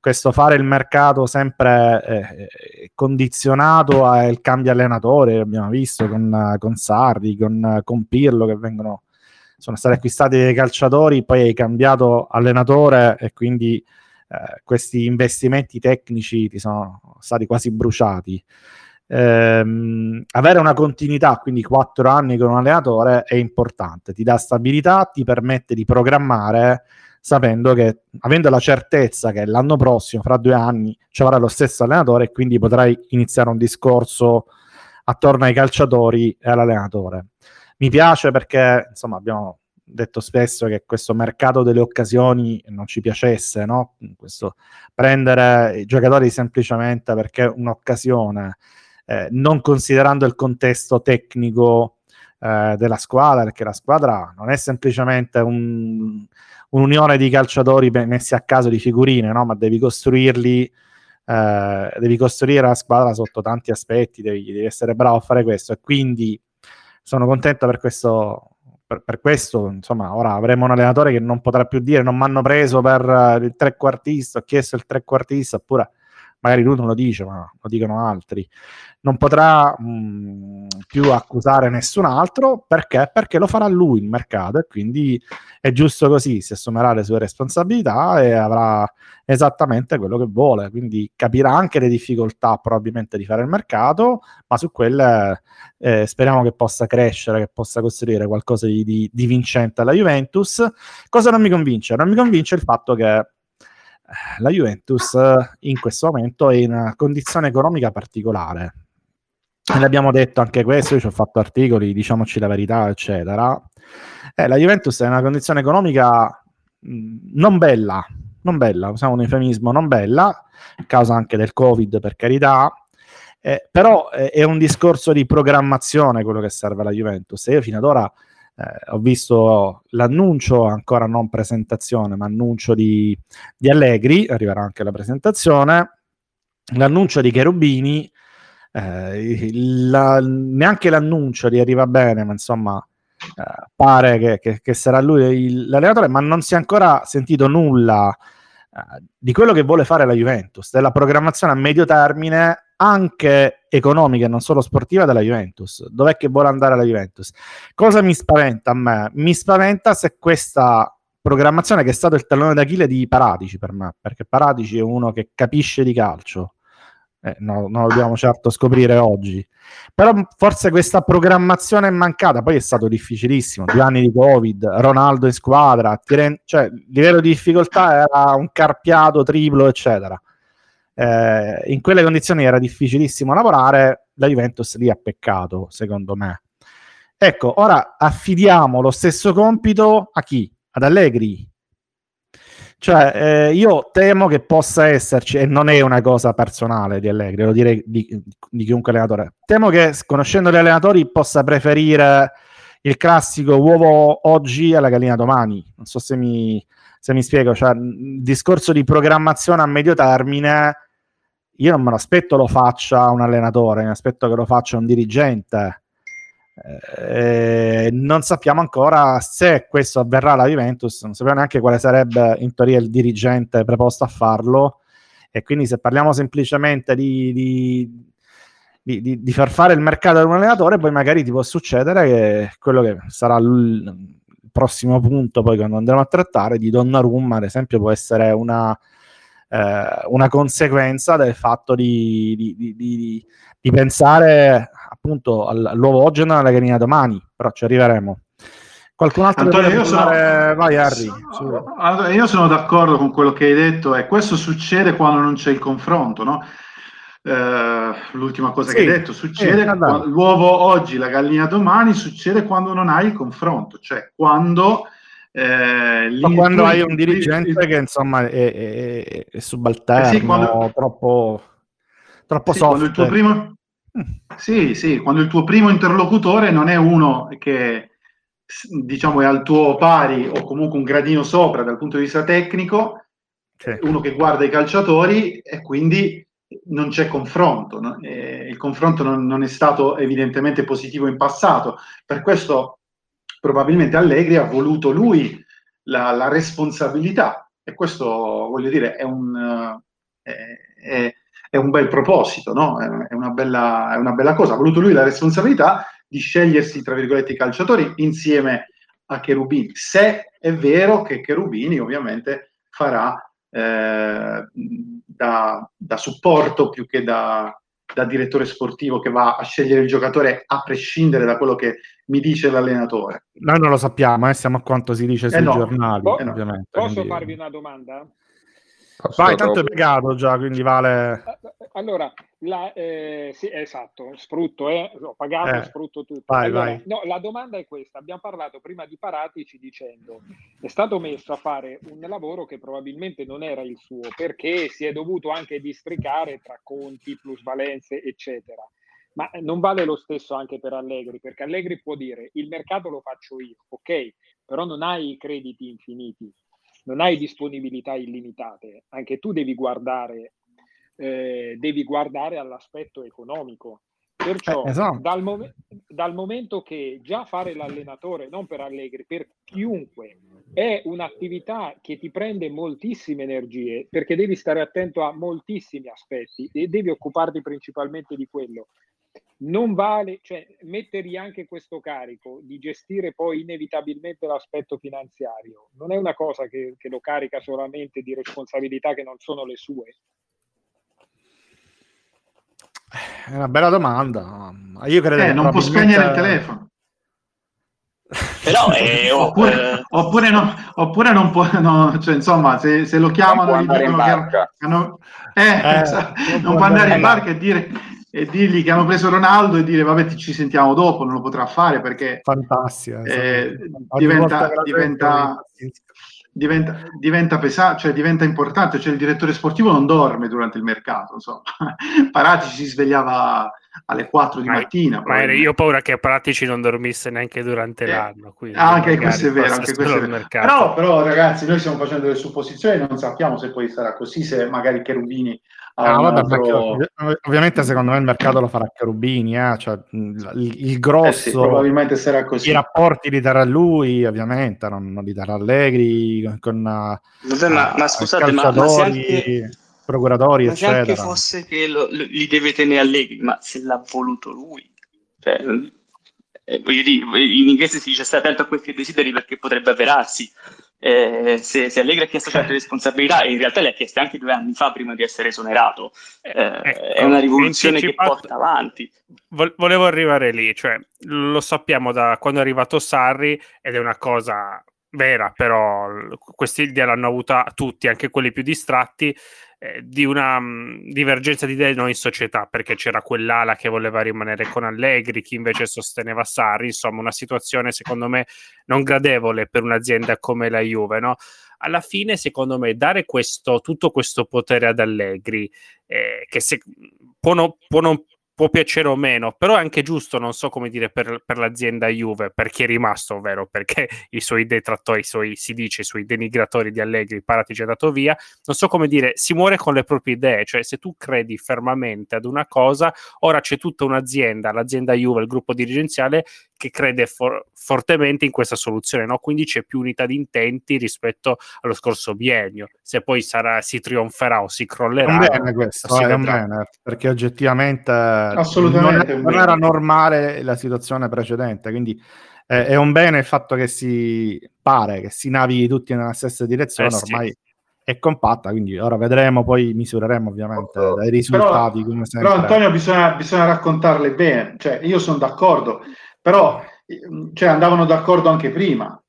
questo fare il mercato sempre eh, condizionato al cambio allenatore, abbiamo visto con, con Sardi, con, con Pirlo che vengono, sono stati acquistati dei calciatori, poi hai cambiato allenatore e quindi eh, questi investimenti tecnici ti sono stati quasi bruciati. Ehm, avere una continuità, quindi quattro anni con un allenatore, è importante, ti dà stabilità, ti permette di programmare sapendo che, avendo la certezza che l'anno prossimo, fra due anni, ci avrà lo stesso allenatore e quindi potrai iniziare un discorso attorno ai calciatori e all'allenatore. Mi piace perché, insomma, abbiamo detto spesso che questo mercato delle occasioni non ci piacesse, no? Questo, prendere i giocatori semplicemente perché un'occasione, eh, non considerando il contesto tecnico eh, della squadra, perché la squadra non è semplicemente un, un'unione di calciatori messi a caso di figurine, no? ma devi costruirli. Eh, devi costruire la squadra sotto tanti aspetti, devi, devi essere bravo a fare questo e quindi sono contento per questo, per, per, questo, insomma, ora avremo un allenatore che non potrà più dire non mi hanno preso per uh, il trequartista, ho chiesto il trequartista, oppure magari lui non lo dice, ma lo dicono altri. Non potrà mh, mm, più accusare nessun altro perché? Perché lo farà lui il mercato e quindi è giusto così, si assumerà le sue responsabilità e avrà esattamente quello che vuole, quindi capirà anche le difficoltà probabilmente di fare il mercato, ma su quelle eh, speriamo che possa crescere, che possa costruire qualcosa di, di, di vincente alla Juventus. Cosa non mi convince? Non mi convince il fatto che la Juventus eh, in questo momento è in una condizione economica particolare. E l'abbiamo detto anche questo, io ci ho fatto articoli, diciamoci la verità, eccetera. Eh, la Juventus è in una condizione economica mh, non bella, non bella, usiamo un eufemismo non bella, a causa anche del Covid per carità, eh, però eh, è un discorso di programmazione quello che serve alla Juventus. E io fino ad ora eh, ho visto l'annuncio, ancora non presentazione, ma annuncio di, di Allegri, arriverà anche la presentazione, l'annuncio di Cherubini, eh, la, neanche l'annuncio di arriva bene, ma insomma eh, pare che, che, che, sarà lui il, l'allenatore, ma non si è ancora sentito nulla eh, di quello che vuole fare la Juventus, della programmazione a medio termine anche economica non solo sportiva della Juventus. Dov'è che vuole andare la Juventus? Cosa mi spaventa a me? Mi spaventa se questa programmazione che è stato il tallone d'Achille di Paratici per me, perché Paratici è uno che capisce di calcio, eh, no, non lo dobbiamo certo scoprire oggi. Però forse questa programmazione è mancata. Poi è stato difficilissimo. Due anni di Covid, Ronaldo in squadra, Tiren- cioè livello di difficoltà era un carpiato triplo, eccetera. Eh, in quelle condizioni era difficilissimo lavorare. La Juventus lì ha peccato, secondo me. Ecco, ora affidiamo lo stesso compito a chi? Ad Allegri, cioè, eh, io temo che possa esserci, e non è una cosa personale di Allegri, lo direi di, di chiunque allenatore. Temo che, conoscendo gli allenatori, possa preferire il classico uovo oggi alla gallina domani. Non so se mi, se mi spiego. Cioè, il discorso di programmazione a medio termine, io non me lo aspetto lo faccia un allenatore, mi aspetto che lo faccia un dirigente eh, non sappiamo ancora se questo avverrà alla Juventus, non sappiamo neanche quale sarebbe in teoria il dirigente preposto a farlo. E quindi, se parliamo semplicemente di, di, di, di far fare il mercato ad un allenatore, poi magari ti può succedere che quello che sarà il prossimo punto, poi quando andremo a trattare, di Donnarumma, ad esempio, può essere una, eh, una conseguenza del fatto di, di, di, di pensare appunto all'uovo oggi e non alla gallina domani, però ci arriveremo. Qualcun altro Antonio, io sono... Vai Harry. Allora, io sono d'accordo con quello che hai detto e questo succede quando non c'è il confronto, no? Uh, l'ultima cosa sì, che hai detto succede sì, quando, l'uovo oggi, la gallina domani, succede quando non hai il confronto, cioè quando eh, lì, quando hai un dirigente il, che insomma è, è, è subalterno, eh sì, quando, troppo, troppo sì, soft. Quando il tuo primo, sì, sì, quando il tuo primo interlocutore non è uno che diciamo è al tuo pari o comunque un gradino sopra dal punto di vista tecnico, sì. uno che guarda i calciatori e quindi non c'è confronto. No? il confronto non, non, è stato evidentemente positivo in passato. Per questo probabilmente Allegri ha voluto lui la, la responsabilità e questo voglio dire è un, è, è, è un bel proposito, no? è, una bella, è una bella cosa. Ha voluto lui la responsabilità di scegliersi, tra virgolette, i calciatori insieme a Cherubini. Se è vero che Cherubini ovviamente farà eh, da, da, supporto più che da, da direttore sportivo che va a scegliere il giocatore a prescindere da quello che mi dice l'allenatore. Noi non lo sappiamo, eh, siamo a quanto si dice Eh sui no. giornali, Po- ovviamente. Posso quindi- farvi una domanda? Posso Vai, tanto è pagato già, quindi vale... Allora, la, eh, sì, esatto, sfrutto, eh, ho pagato, Eh, sfrutto tutto. vai, Allora, vai. no, la domanda è questa, abbiamo parlato prima di Paratici dicendo è stato messo a fare un lavoro che probabilmente non era il suo perché si è dovuto anche districare tra conti, plusvalenze, eccetera. Ma non vale lo stesso anche per Allegri, perché Allegri può dire il mercato lo faccio io, ok, però non hai i crediti infiniti, non hai disponibilità illimitate, anche tu devi guardare, eh, devi guardare all'aspetto economico. Perciò Eh, esatto. dal, mom- dal momento che già fare l'allenatore, non per Allegri, per chiunque, è un'attività che ti prende moltissime energie, perché devi stare attento a moltissimi aspetti e devi occuparti principalmente di quello. Non vale, cioè, mettergli anche questo carico di gestire poi inevitabilmente l'aspetto finanziario, non è una cosa che, che lo carica solamente di responsabilità che non sono le sue. È una bella domanda. Io credo Eh, che non può spegnere il telefono. <laughs> Però è, Oppure, eh, oppure, no, oppure non può, no, cioè, insomma, se, se lo chiamano può gli andare in dicono che barca. hanno- eh, Eh, <laughs> esatto, non non, può può andare in barca e, dire, e dirgli che hanno preso Ronaldo e dire vabbè ci sentiamo dopo, non lo potrà fare perché Fantastica. eh, esatto. Ogni diventa, diventa, diventa, diventa pesante, cioè diventa importante, cioè il direttore sportivo non dorme durante il mercato, insomma. <laughs> Paratici si svegliava alle 4 di Ma- mattina. Ma io ho paura che Pratici non dormisse neanche durante Eh, l'anno. Ah, anche questo è vero, anche questo è vero. Però, però, ragazzi, noi stiamo facendo delle supposizioni, non sappiamo se poi sarà così, se magari Cherubini Ah, un vabbè, altro- perché ov- ovviamente secondo me il mercato lo farà Cherubini, eh, cioè, il, il Eh grosso, sì, probabilmente sarà così. i rapporti li terrà lui, ovviamente, non, non li terrà Allegri, con, con vabbè, ma, eh, ma scusate, ma, ma se calciatori, anche, procuratori, ma se anche eccetera. fosse che lo- lo- li deve tenere Allegri, ma se l'ha voluto lui, cioè, eh, voglio dire, in inglese si dice stai attento a quel che desideri perché potrebbe avverarsi. Eh, se, se Allegri ha chiesto certe responsabilità, e in realtà le ha chieste anche due anni fa prima di essere esonerato, eh, ecco, è una rivoluzione che porta avanti. Vol- volevo arrivare lì, cioè lo sappiamo da quando è arrivato Sarri ed è una cosa vera, però l- questa idea l'hanno avuta tutti, anche quelli più distratti, eh, di una mh, divergenza di idee noi in società, perché c'era quell'ala che voleva rimanere con Allegri, chi invece sosteneva Sarri, insomma una situazione secondo me non gradevole per un'azienda come la Juve, no? Alla fine, secondo me, dare questo, tutto questo potere ad Allegri, eh, che se, può, no- può non può piacere o meno, però è anche giusto, non so come dire, per, per l'azienda Juve, per chi è rimasto, ovvero perché <laughs> i suoi detrattori, i suoi, si dice, i suoi denigratori di Allegri, Paratici è andato via, non so come dire, si muore con le proprie idee, cioè se tu credi fermamente ad una cosa, ora c'è tutta un'azienda, l'azienda Juve, il gruppo dirigenziale, che crede for- fortemente in questa soluzione, no? quindi c'è più unità di intenti rispetto allo scorso biennio, se poi sarà, si trionferà o si È crollerà. un bene questo, eh, è un vedrà. bene, perché oggettivamente Assolutamente non, un non era normale la situazione precedente, quindi eh, è un bene il fatto che si pare che si navighi tutti nella stessa direzione, Eh sì. ormai è compatta, quindi ora vedremo, poi misureremo ovviamente dai risultati come sempre. Però Antonio bisogna, bisogna raccontarle bene, cioè io sono d'accordo, però eh, cioè, andavano d'accordo anche prima.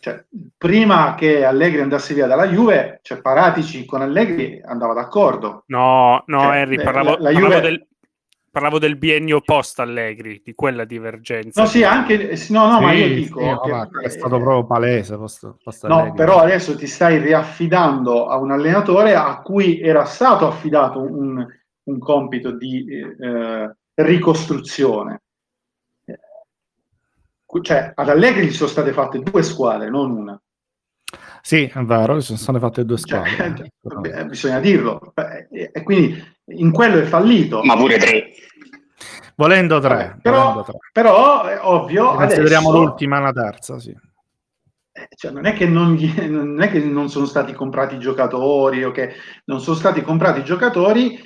Cioè, prima che Allegri andasse via dalla Juve, cioè Paratici con Allegri andava d'accordo. No, no, Cioè, Henry, eh, parlavo, la- la parlavo Juve- del, parlavo del biennio post Allegri, di quella divergenza. No, sì, anche no, no, ma Sì, io sì, dico no, che- ma è stato proprio palese post, post No, però adesso ti stai riaffidando a un allenatore a cui era stato affidato un, un compito di eh, ricostruzione. Cioè, ad Allegri gli sono state fatte due squadre, non una. Sì, è vero, sono state fatte due Cioè, squadre. eh, bisogna dirlo. E, e quindi in quello è fallito. Ma pure tre. Volendo tre, però, volendo tre. però è ovvio, Consideriamo adesso, l'ultima la terza, sì. eh, cioè, non, è che non, gli- <laughs> non è che non sono stati comprati i giocatori o che non sono stati comprati i giocatori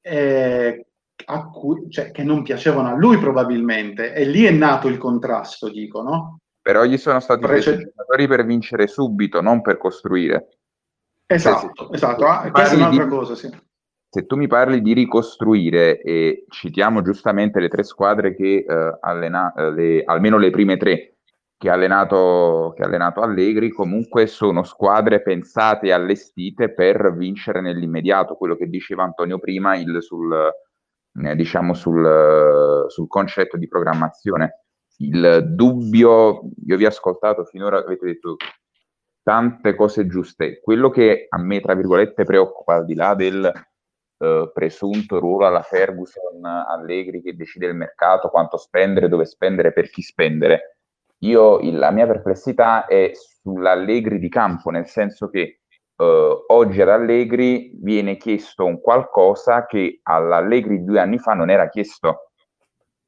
eh, cui- cioè, che non piacevano a lui probabilmente e lì è nato il contrasto, dico, no? Però gli sono stati Prece- presi giocatori per vincere subito, non per costruire. Esatto, esatto, ah, questa è un'altra cosa, sì. se tu mi parli di ricostruire e citiamo giustamente le tre squadre che eh, allena, eh, le, almeno le prime tre che ha, allenato, che ha allenato Allegri, comunque sono squadre pensate e allestite per vincere nell'immediato, quello che diceva Antonio prima il, sul, diciamo sul, sul concetto di programmazione. Il dubbio, io vi ho ascoltato finora, avete detto tante cose giuste. Quello che a me, tra virgolette, preoccupa, al di là del eh, presunto ruolo alla Ferguson, Allegri che decide il mercato, quanto spendere, dove spendere, per chi spendere. Io, la mia perplessità è sull'Allegri di campo, nel senso che eh, oggi ad Allegri viene chiesto un qualcosa che all'Allegri due anni fa non era chiesto.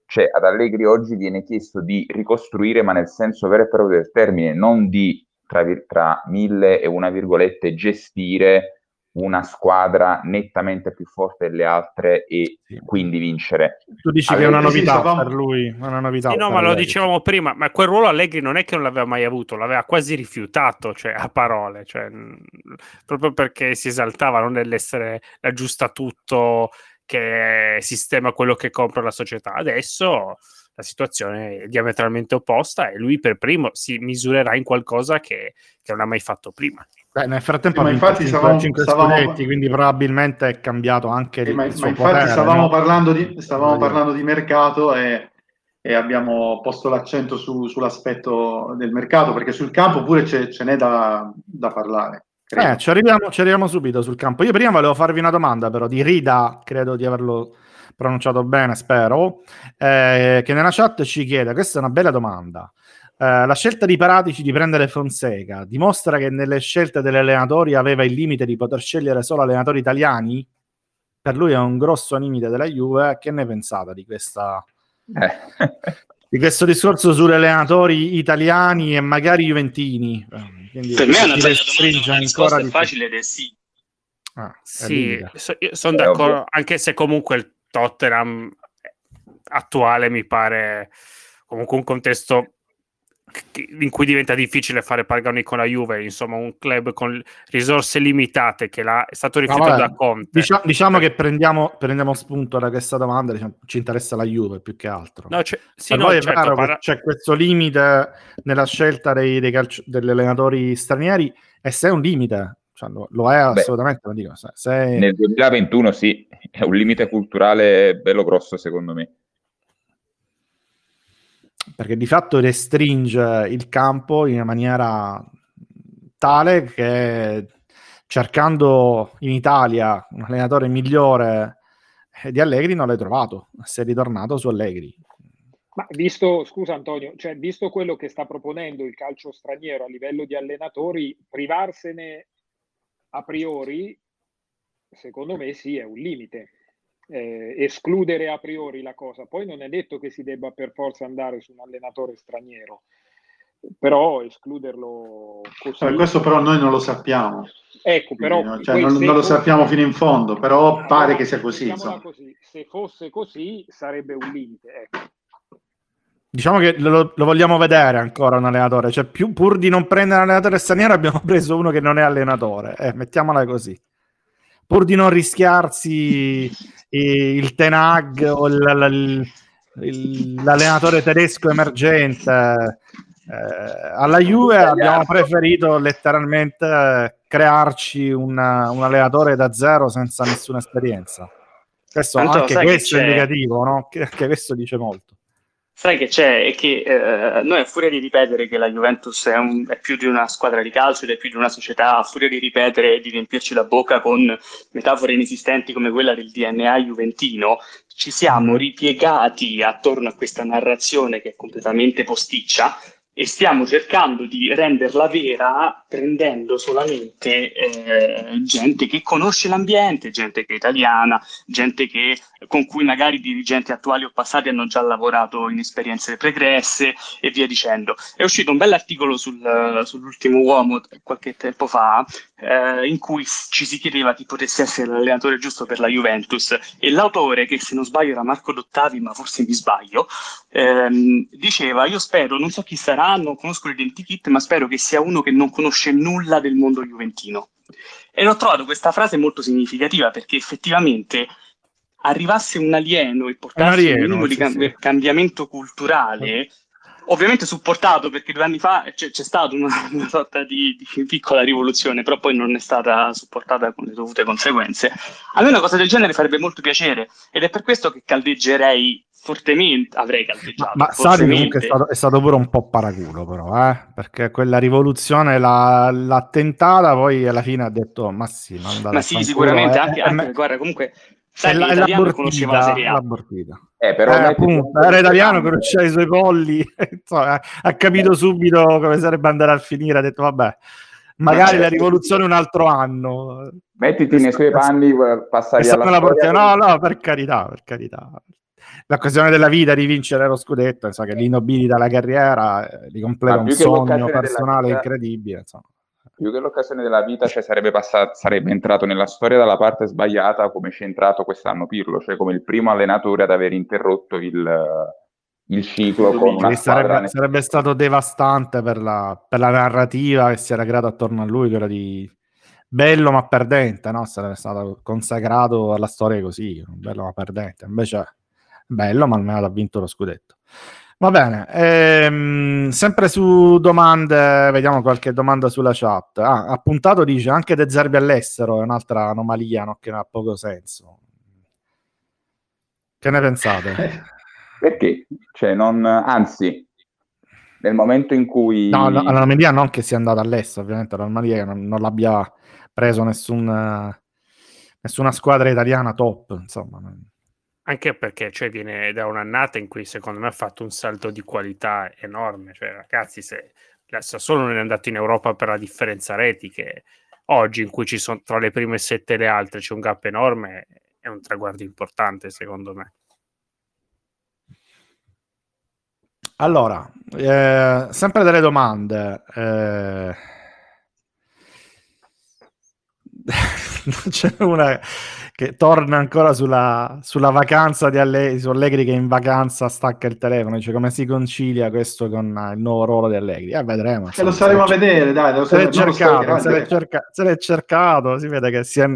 Cioè, ad Allegri oggi viene chiesto di ricostruire, ma nel senso vero e proprio del termine, non di tra, tra mille e una virgolette gestire una squadra nettamente più forte delle altre e sì. quindi vincere. Tu dici Allegri, che è una novità sì, per lui, una novità. Sì, no, ma lo dicevamo prima, ma quel ruolo Allegri non è che non l'aveva mai avuto, l'aveva quasi rifiutato, cioè a parole, cioè, proprio perché si esaltava non nell'essere l'aggiusta tutto che sistema quello che compra la società. Adesso la situazione è diametralmente opposta e lui per primo si misurerà in qualcosa che, che non ha mai fatto prima. Beh, nel frattempo sì, infatti stavamo, 5 stavamo, scudetti, quindi probabilmente è cambiato anche sì, il ma, ma infatti potere, stavamo, no? parlando, di, stavamo parlando di mercato e, e abbiamo posto l'accento su, sull'aspetto del mercato perché sul campo pure ce, ce n'è da, da parlare. Eh, ci arriviamo, ci arriviamo subito sul campo. Io prima volevo farvi una domanda però di Rida, credo di averlo pronunciato bene, spero, eh, che nella chat ci chiede, questa è una bella domanda, eh, la scelta di Paratici di prendere Fonseca dimostra che nelle scelte degli allenatori aveva il limite di poter scegliere solo allenatori italiani? Per lui è un grosso limite della Juve, che ne pensate di questa... Eh. di questo discorso sugli allenatori italiani e magari juventini. Quindi per me è una bella domanda, risposta è facile ed è sì. Ah, sì, so, sono d'accordo, anche se comunque il Tottenham attuale mi pare comunque un contesto in cui diventa difficile fare paragoni con la Juve, insomma un club con risorse limitate che è stato rifiutato no, da Conte. Diciamo, diciamo che prendiamo, prendiamo, spunto da questa domanda, diciamo, ci interessa la Juve più che altro. No, c'è, sì, no, è certo, vero para... c'è questo limite nella scelta dei, dei calci- degli allenatori stranieri e se è un limite, cioè, lo, lo, è assolutamente. Beh, dico, se, se... Nel 2021 sì, è un limite culturale bello grosso secondo me. Perché di fatto restringe il campo in una maniera tale che cercando in Italia un allenatore migliore di Allegri non l'hai trovato, sei ritornato su Allegri. Ma visto, scusa Antonio, cioè visto quello che sta proponendo il calcio straniero a livello di allenatori, privarsene a priori, secondo me sì, è un limite. Eh, escludere a priori la cosa. Poi non è detto che si debba per forza andare su un allenatore straniero, però escluderlo così. Eh, questo però noi non lo sappiamo. Ecco, però Quindi, cioè, non, non, lo sappiamo fino in fondo, però pare che sia così, così, Se fosse così sarebbe un limite. Ecco. Diciamo che lo, lo, vogliamo vedere ancora un allenatore, cioè più, pur di non prendere un allenatore straniero abbiamo preso uno che non è allenatore, eh, mettiamola così. Pur di non rischiarsi il Tenag o il, il, l'allenatore tedesco emergente, eh, alla Juve abbiamo preferito letteralmente crearci una, un allenatore da zero senza nessuna esperienza. Questo, anche questo è indicativo, no? che, che questo dice molto. Sai che c'è? È che eh, noi a furia di ripetere che la Juventus è, un, è, più di una squadra di calcio ed è più di una società, a furia di ripetere e di riempirci la bocca con metafore inesistenti come quella del DNA juventino, ci siamo ripiegati attorno a questa narrazione che è completamente posticcia e stiamo cercando di renderla vera prendendo solamente eh, gente che conosce l'ambiente, gente che è italiana, gente che, con cui magari dirigenti attuali o passati hanno già lavorato in esperienze pregresse e via dicendo. È uscito un bell'articolo sul, sull'ultimo uomo qualche tempo fa eh, in cui ci si chiedeva chi potesse essere l'allenatore giusto per la Juventus e l'autore, che se non sbaglio era Marco Dottavi, ma forse mi sbaglio, ehm, diceva io spero, non so chi sarà, non conosco l'identikit, ma spero che sia uno che non conosce nulla del mondo juventino. E ho trovato questa frase molto significativa perché effettivamente arrivasse un alieno e portasse un, minimo di cam- sì. cambiamento culturale, ovviamente supportato perché due anni fa c'è, c'è stata una, <laughs> una sorta di, di piccola rivoluzione, però poi non è stata supportata con le dovute conseguenze. A me una cosa del genere farebbe molto piacere ed è per questo che caldeggerei fortemente, avrei Ma, caldeggiato ma Sari comunque è stato, è stato pure un po' paraculo, però, eh? perché quella rivoluzione l'ha, l'ha tentata, poi alla fine ha detto: Ma sì, ma, Ma sì, sicuramente, eh, anche, eh, anche me- guarda, comunque, sai la- è l'italiano conosceva la Serie A. l'abortita. Eh, però Eh, appunto, era italiano, conosceva i suoi polli, <laughs> insomma, ha- capito subito come sarebbe andare a finire, ha detto vabbè, magari certo. la rivoluzione un altro anno. Mettiti nei suoi panni, Questa alla la storia portiamo- No, no, per carità, per carità. L'occasione della vita di vincere lo scudetto, insomma, che li nobilita la carriera, eh, li completa un sogno personale vita- incredibile. Insomma. Più che l'occasione della vita, cioè sarebbe, passato, sarebbe entrato nella storia dalla parte sbagliata come c'è entrato quest'anno Pirlo, cioè come il primo allenatore ad aver interrotto il, il ciclo con sarebbe, sarebbe stato devastante per la, per la narrativa che si era creata attorno a lui, quella di bello ma perdente, no? Sarebbe stato consacrato alla storia così, bello ma perdente. Invece, bello, ma almeno ha vinto lo scudetto. Va bene, ehm, sempre su domande, vediamo qualche domanda sulla chat. Ah, appuntato dice anche De Zerbi all'estero, è un'altra anomalia no? che ha poco senso. Che ne pensate? <laughs> Perché? Cioè, non, anzi, nel momento in cui... No, no, l'anomalia non che sia andato all'estero, ovviamente l'anomalia che non, non l'abbia preso nessun, nessuna squadra italiana top, insomma. Anche perché cioè, viene da un'annata in cui secondo me ha fatto un salto di qualità enorme. Cioè, ragazzi, se la Sassuolo non è andato in Europa per la differenza reti, che oggi in cui ci sono tra le prime sette e le altre c'è un gap enorme, è un traguardo importante secondo me. Allora, eh, sempre delle domande. Eh... <laughs> C'è una che torna ancora sulla, sulla vacanza di Allegri, su Allegri che in vacanza stacca il telefono, dice come si concilia questo con il nuovo ruolo di Allegri. Eh, vedremo. Ce lo staremo a se vedere, dai. Lo Se l'è cercato, se l'è, vedere. cerca- se l'è cercato, si vede che si è,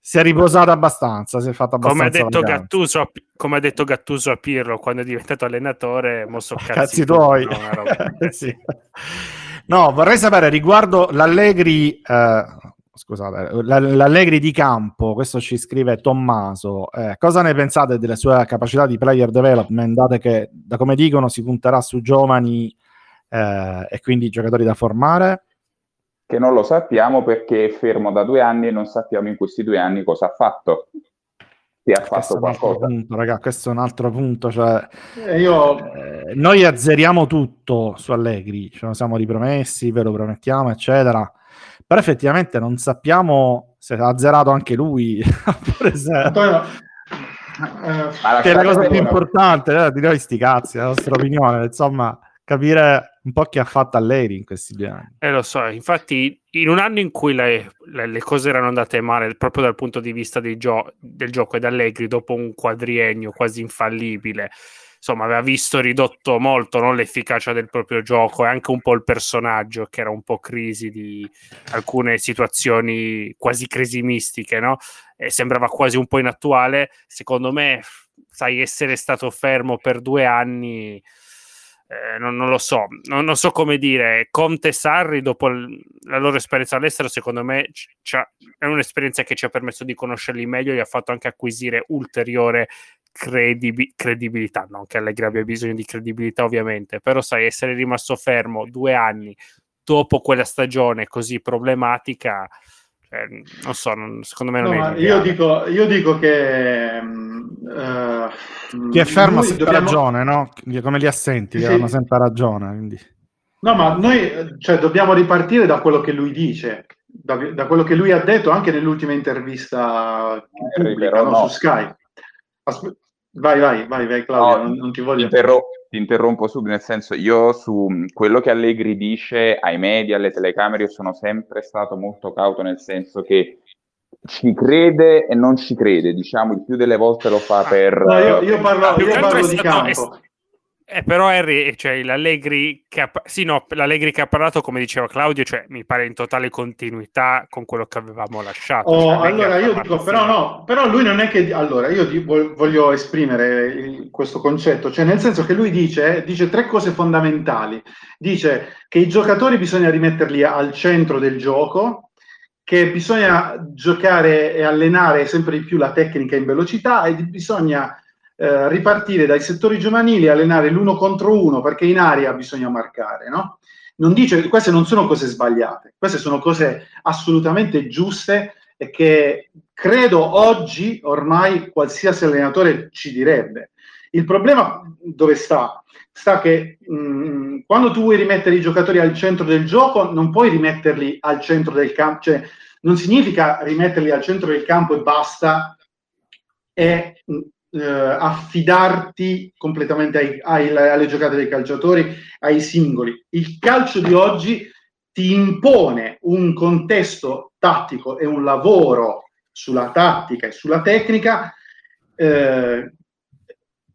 si è riposato abbastanza, si è fatto Come ha, abbastanza detto. Gattuso, a- come ha detto Gattuso a Pirlo quando è diventato allenatore, mosso <laughs> cazzi, cazzi tu, tuoi. no, <laughs> Sì. No, vorrei sapere riguardo l'Allegri, eh, scusate, l- l'Allegri di campo, questo ci scrive Tommaso, eh, cosa ne pensate delle sue capacità di player development, date che da come dicono si punterà su giovani eh, e quindi giocatori da formare? Che non lo sappiamo perché è fermo da due anni e non sappiamo in questi due anni cosa ha fatto. Se ha Questo fatto altro qualcosa. punto, raga, questo è un altro punto, cioè Eh, io Eh, noi azzeriamo tutto su Allegri, ce lo siamo ripromessi, ve lo promettiamo, eccetera. Però effettivamente non sappiamo se ha azzerato anche lui, <laughs> oppure se- Antonio, eh, che è la cosa più importante eh, di noi sti cazzi, la nostra opinione, insomma, capire un po' che ha fatto Allegri in questi due anni. Eh, lo so, infatti in un anno in cui le, le- le cose erano andate male proprio dal punto di vista dei gio- del gioco ed Allegri dopo un quadriennio quasi infallibile, insomma aveva visto ridotto molto no, l'efficacia del proprio gioco e anche un po' il personaggio che era un po' crisi di alcune situazioni quasi cresimistiche, no? E sembrava quasi un po' inattuale. Secondo me, sai, essere stato fermo per due anni eh, non, non lo so, non, non so come dire. Conte e Sarri, dopo il- la loro esperienza all'estero, secondo me ha- è un'esperienza che ci ha permesso di conoscerli meglio e ha fatto anche acquisire ulteriore credibi- credibilità. Non che Allegri abbia bisogno di credibilità, ovviamente, però sai, essere rimasto fermo due anni dopo quella stagione così problematica. cioè, non so, non- secondo me non no, è io dico, io dico che eh, Chi è fermo ha sempre dobbiamo- ragione, no? Come li assenti, Sì, hanno sempre ragione. Quindi. No, ma noi eh, cioè, dobbiamo ripartire da quello che lui dice, da, da quello che lui ha detto anche nell'ultima intervista pubblica no, no. su Sky. Aspe- vai, vai, vai, vai, Claudio, No, non, non ti voglio... interro- ti interrompo subito, nel senso, io su mh, quello che Allegri dice ai media, alle telecamere, io sono sempre stato molto cauto, nel senso che ci crede e non ci crede, diciamo, il più delle volte lo fa per... No, io, io parlo, Più io parlo di stato- è campo. Eh, però Harry, cioè l'Allegri che, ha, sì, no, l'Allegri che ha parlato, come diceva Claudio, cioè, mi pare in totale continuità con quello che avevamo lasciato. Oh, cioè, allora io dico, però no, però lui non è che... Allora, io di, voglio esprimere il, questo concetto, cioè nel senso che lui dice, dice tre cose fondamentali. Dice che i giocatori bisogna rimetterli al centro del gioco, che bisogna giocare e allenare sempre di più la tecnica in velocità e bisogna eh, ripartire dai settori giovanili, allenare l'uno contro uno, perché in aria bisogna marcare, no? Non dice, queste non sono cose sbagliate, queste sono cose assolutamente giuste e che credo oggi ormai qualsiasi allenatore ci direbbe. Il problema dove sta? Sta che mh, mm, quando tu vuoi rimettere i giocatori al centro del gioco, non puoi rimetterli al centro del campo, cioè non significa rimetterli al centro del campo e basta e eh, affidarti completamente ai, ai, alle giocate dei calciatori, ai singoli. Il calcio di oggi ti impone un contesto tattico e un lavoro sulla tattica e sulla tecnica eh,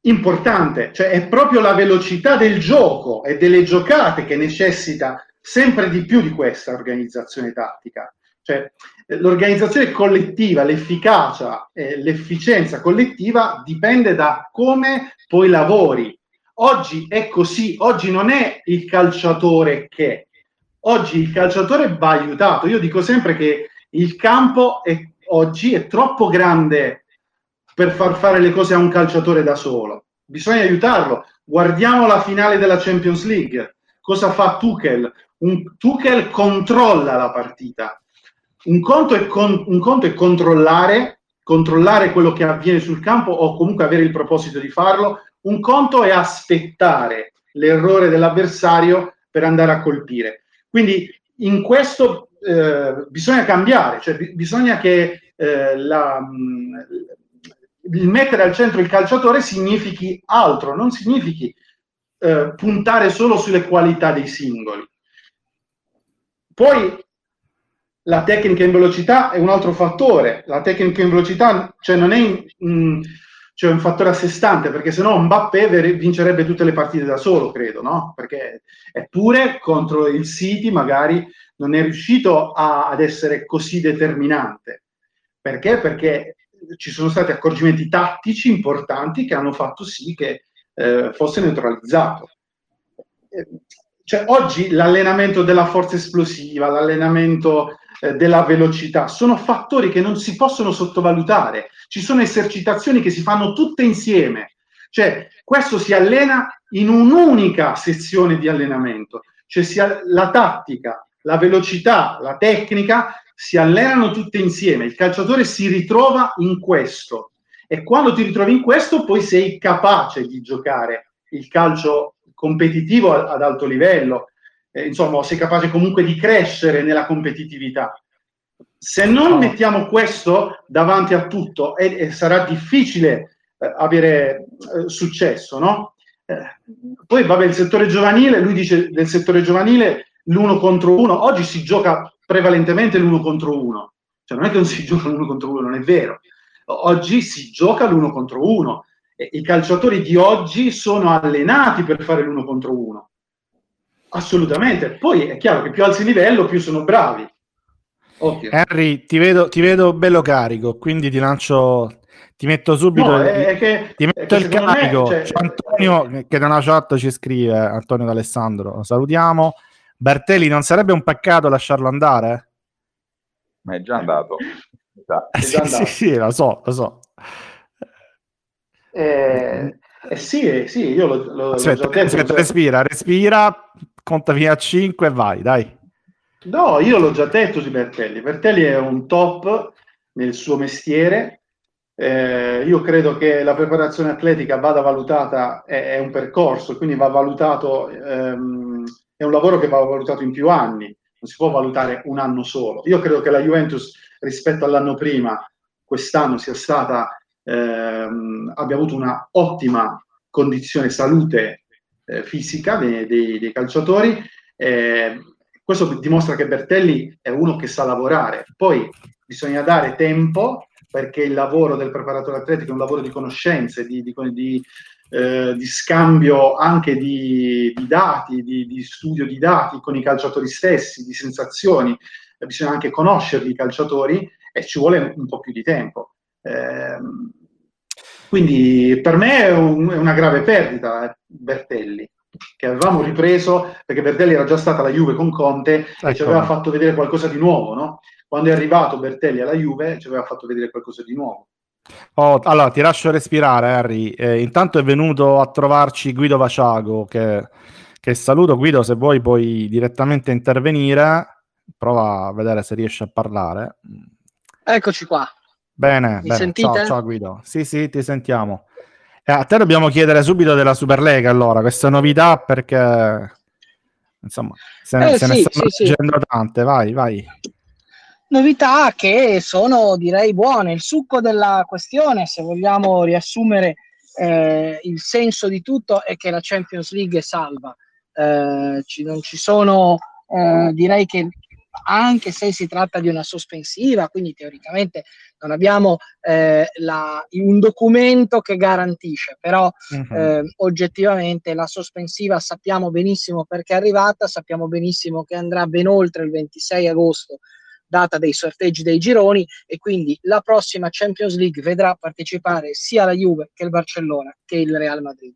importante, cioè è proprio la velocità del gioco e delle giocate che necessita sempre di più di questa organizzazione tattica. Cioè, l'organizzazione collettiva, l'efficacia e l'efficienza collettiva dipende da come poi lavori. Oggi è così, oggi non è il calciatore che, oggi il calciatore va aiutato. Io dico sempre che il campo è, oggi è troppo grande per far fare le cose a un calciatore da solo. Bisogna aiutarlo. Guardiamo la finale della Champions League. Cosa fa Tuchel? Un, Tuchel controlla la partita un conto è, con, un conto è controllare, controllare quello che avviene sul campo o comunque avere il proposito di farlo, un conto è aspettare l'errore dell'avversario per andare a colpire. Quindi in questo eh, bisogna cambiare, cioè bisogna che eh, la, mh, il mettere al centro il calciatore significhi altro, non significhi eh, puntare solo sulle qualità dei singoli. Poi la tecnica in velocità è un altro fattore. La tecnica in velocità cioè non è mh, cioè un fattore a sé stante, perché se no Mbappé vincerebbe tutte le partite da solo, credo, no? Perché eppure contro il City magari non è riuscito a, ad essere così determinante. Perché? Perché ci sono stati accorgimenti tattici importanti che hanno fatto sì che eh, fosse neutralizzato. Eh, cioè, oggi l'allenamento della forza esplosiva, l'allenamento eh, della velocità, sono fattori che non si possono sottovalutare. Ci sono esercitazioni che si fanno tutte insieme, cioè questo si allena in un'unica sezione di allenamento, cioè ha, la tattica, la velocità, la tecnica si allenano tutte insieme. Il calciatore si ritrova in questo. E quando ti ritrovi in questo poi sei capace di giocare il calcio competitivo ad alto livello, eh, insomma, sei capace comunque di crescere nella competitività. Se non mettiamo questo davanti a tutto, e, e sarà difficile eh, avere eh, successo, no? Eh, poi, vabbè, il settore giovanile, lui dice del settore giovanile l'uno contro uno, oggi si gioca prevalentemente l'uno contro uno, cioè non è che non si <laughs> gioca l'uno contro uno, non è vero. Oggi si gioca l'uno contro uno. I calciatori di oggi sono allenati per fare l'uno contro uno Assolutamente. Poi è chiaro che più alzi il livello, più sono bravi. Ovvio. Henry, ti vedo, ti vedo bello carico, quindi ti lancio, ti metto subito no, il, che, ti metto il carico. Me, cioè, Antonio che da una chat ci scrive, Antonio D'Alessandro, lo salutiamo. Bertelli, non sarebbe un peccato lasciarlo andare? Ma è già andato. <laughs> È già andato. sì, sì, sì, lo so, lo so. Eh, eh sì, eh sì, io lo, lo, aspetta, detto, aspetta cioè... respira, respira, conta via a 5 e vai, dai. No, io l'ho già detto di Bertelli. Bertelli è un top nel suo mestiere. Eh, io credo che la preparazione atletica vada valutata, è, è un percorso, quindi va valutato, ehm, è un lavoro che va valutato in più anni, non si può valutare un anno solo. Io credo che la Juventus rispetto all'anno prima, quest'anno sia stata ehm, abbia avuto una ottima condizione salute eh, fisica dei, dei, dei calciatori. Eh, questo dimostra che Bertelli è uno che sa lavorare. Poi bisogna dare tempo perché il lavoro del preparatore atletico è un lavoro di conoscenze, di, di, di eh, di scambio anche di, dati, di, di, studio di dati con i calciatori stessi, di sensazioni, bisogna anche conoscerli i calciatori e ci vuole un po' più di tempo. Eh, quindi per me è, un, è una grave perdita eh, Bertelli che avevamo ripreso perché Bertelli era già stata la Juve con Conte ecco. e ci aveva fatto vedere qualcosa di nuovo, no? Quando è arrivato Bertelli alla Juve ci aveva fatto vedere qualcosa di nuovo. Oh, allora ti lascio respirare, Harry. Eh, intanto è venuto a trovarci Guido Vaciago, che, che saluto. Guido, se vuoi puoi direttamente intervenire. Prova a vedere se riesci a parlare. Eccoci qua. Bene, Mi bene. Ciao, ciao Guido. Sì, sì, ti sentiamo. Eh, a te dobbiamo chiedere subito della Superlega allora, questa novità perché insomma se, eh, se sì, ne stanno sì, dicendo sì. tante, vai, vai. Novità che sono direi buone. Il succo della questione, se vogliamo riassumere eh, il senso di tutto, è che la Champions League è salva. Eh, ci, non ci sono, eh, direi che anche se si tratta di una sospensiva, quindi teoricamente non abbiamo eh, la, un documento che garantisce, però uh-huh. eh, oggettivamente la sospensiva sappiamo benissimo perché è arrivata, sappiamo benissimo che andrà ben oltre il 26 agosto data dei sorteggi dei gironi e quindi la prossima Champions League vedrà partecipare sia la Juve che il Barcellona che il Real Madrid.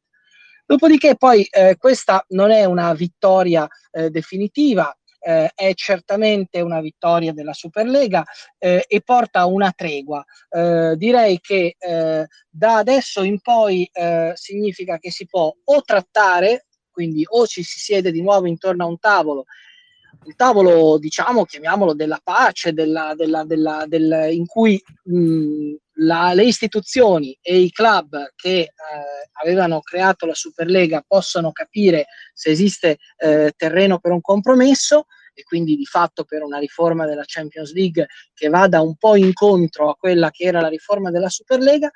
Dopodiché poi eh, questa non è una vittoria eh, definitiva, eh, è certamente una vittoria della Superlega eh, e porta a una tregua. Eh, direi che eh, da adesso in poi eh, significa che si può o trattare, quindi o ci si siede di nuovo intorno a un tavolo il tavolo, diciamo, chiamiamolo della pace, della, della, della, del, in cui mh, la, le istituzioni e i club che eh, avevano creato la Superlega possono capire se esiste eh, terreno per un compromesso e quindi di fatto per una riforma della Champions League che vada un po' incontro a quella che era la riforma della Superlega,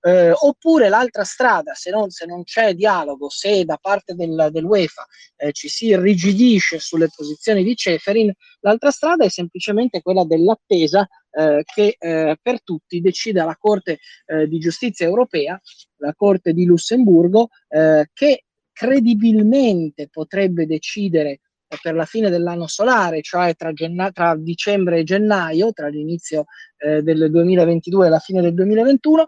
eh, oppure l'altra strada, se non, se non, c'è dialogo, se da parte del, dell'UEFA eh, ci si irrigidisce sulle posizioni di Ceferin, l'altra strada è semplicemente quella dell'attesa eh, che eh, per tutti decida la Corte eh, di Giustizia europea, la Corte di Lussemburgo, eh, che credibilmente potrebbe decidere per la fine dell'anno solare, cioè tra, genna- tra dicembre e gennaio, tra l'inizio eh, del 2022 e la fine del 2021,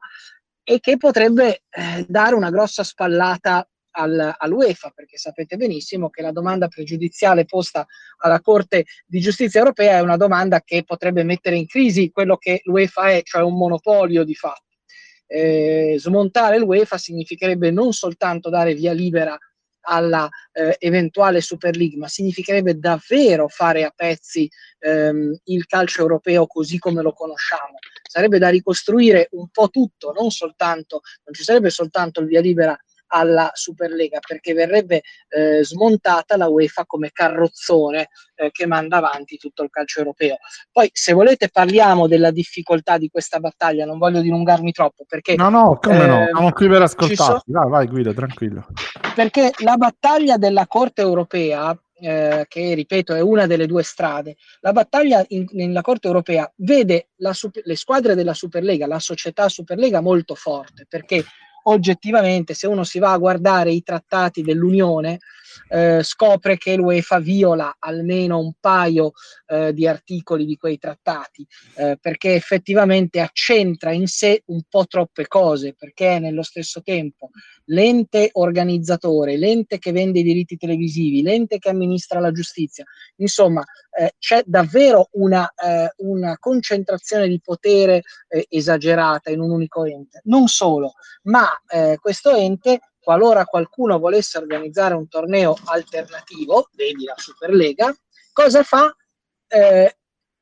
e che potrebbe eh, dare una grossa spallata al, all'UEFA, perché sapete benissimo che la domanda pregiudiziale posta alla Corte di Giustizia europea è una domanda che potrebbe mettere in crisi quello che l'UEFA è, cioè un monopolio di fatto. Eh, smontare l'UEFA significherebbe non soltanto dare via libera alla eh, eventuale Super League, ma significherebbe davvero fare a pezzi ehm, il calcio europeo così come lo conosciamo. Sarebbe da ricostruire un po' tutto, non soltanto, non ci sarebbe soltanto il via libera alla Superlega perché verrebbe eh, smontata la UEFA come carrozzone eh, che manda avanti tutto il calcio europeo. Poi se volete parliamo della difficoltà di questa battaglia, non voglio dilungarmi troppo perché... No, no, come eh, no, siamo qui per ascoltarti, so- vai, vai Guido, tranquillo. Perché la battaglia della Corte europea eh, che ripeto è una delle due strade, la battaglia in, nella Corte europea vede super, le squadre della Superlega, la società Superlega molto forte, perché oggettivamente se uno si va a guardare i trattati dell'Unione eh, scopre che l'UEFA viola almeno un paio eh, di articoli di quei trattati, eh, perché effettivamente accentra in sé un po' troppe cose, perché è nello stesso tempo l'ente organizzatore, l'ente che vende i diritti televisivi, l'ente che amministra la giustizia, insomma eh, c'è davvero una, eh, una, concentrazione di potere esagerata in un unico ente. Non solo, ma questo ente qualora qualcuno volesse organizzare un torneo alternativo, vedi la Superlega, cosa fa? Eh,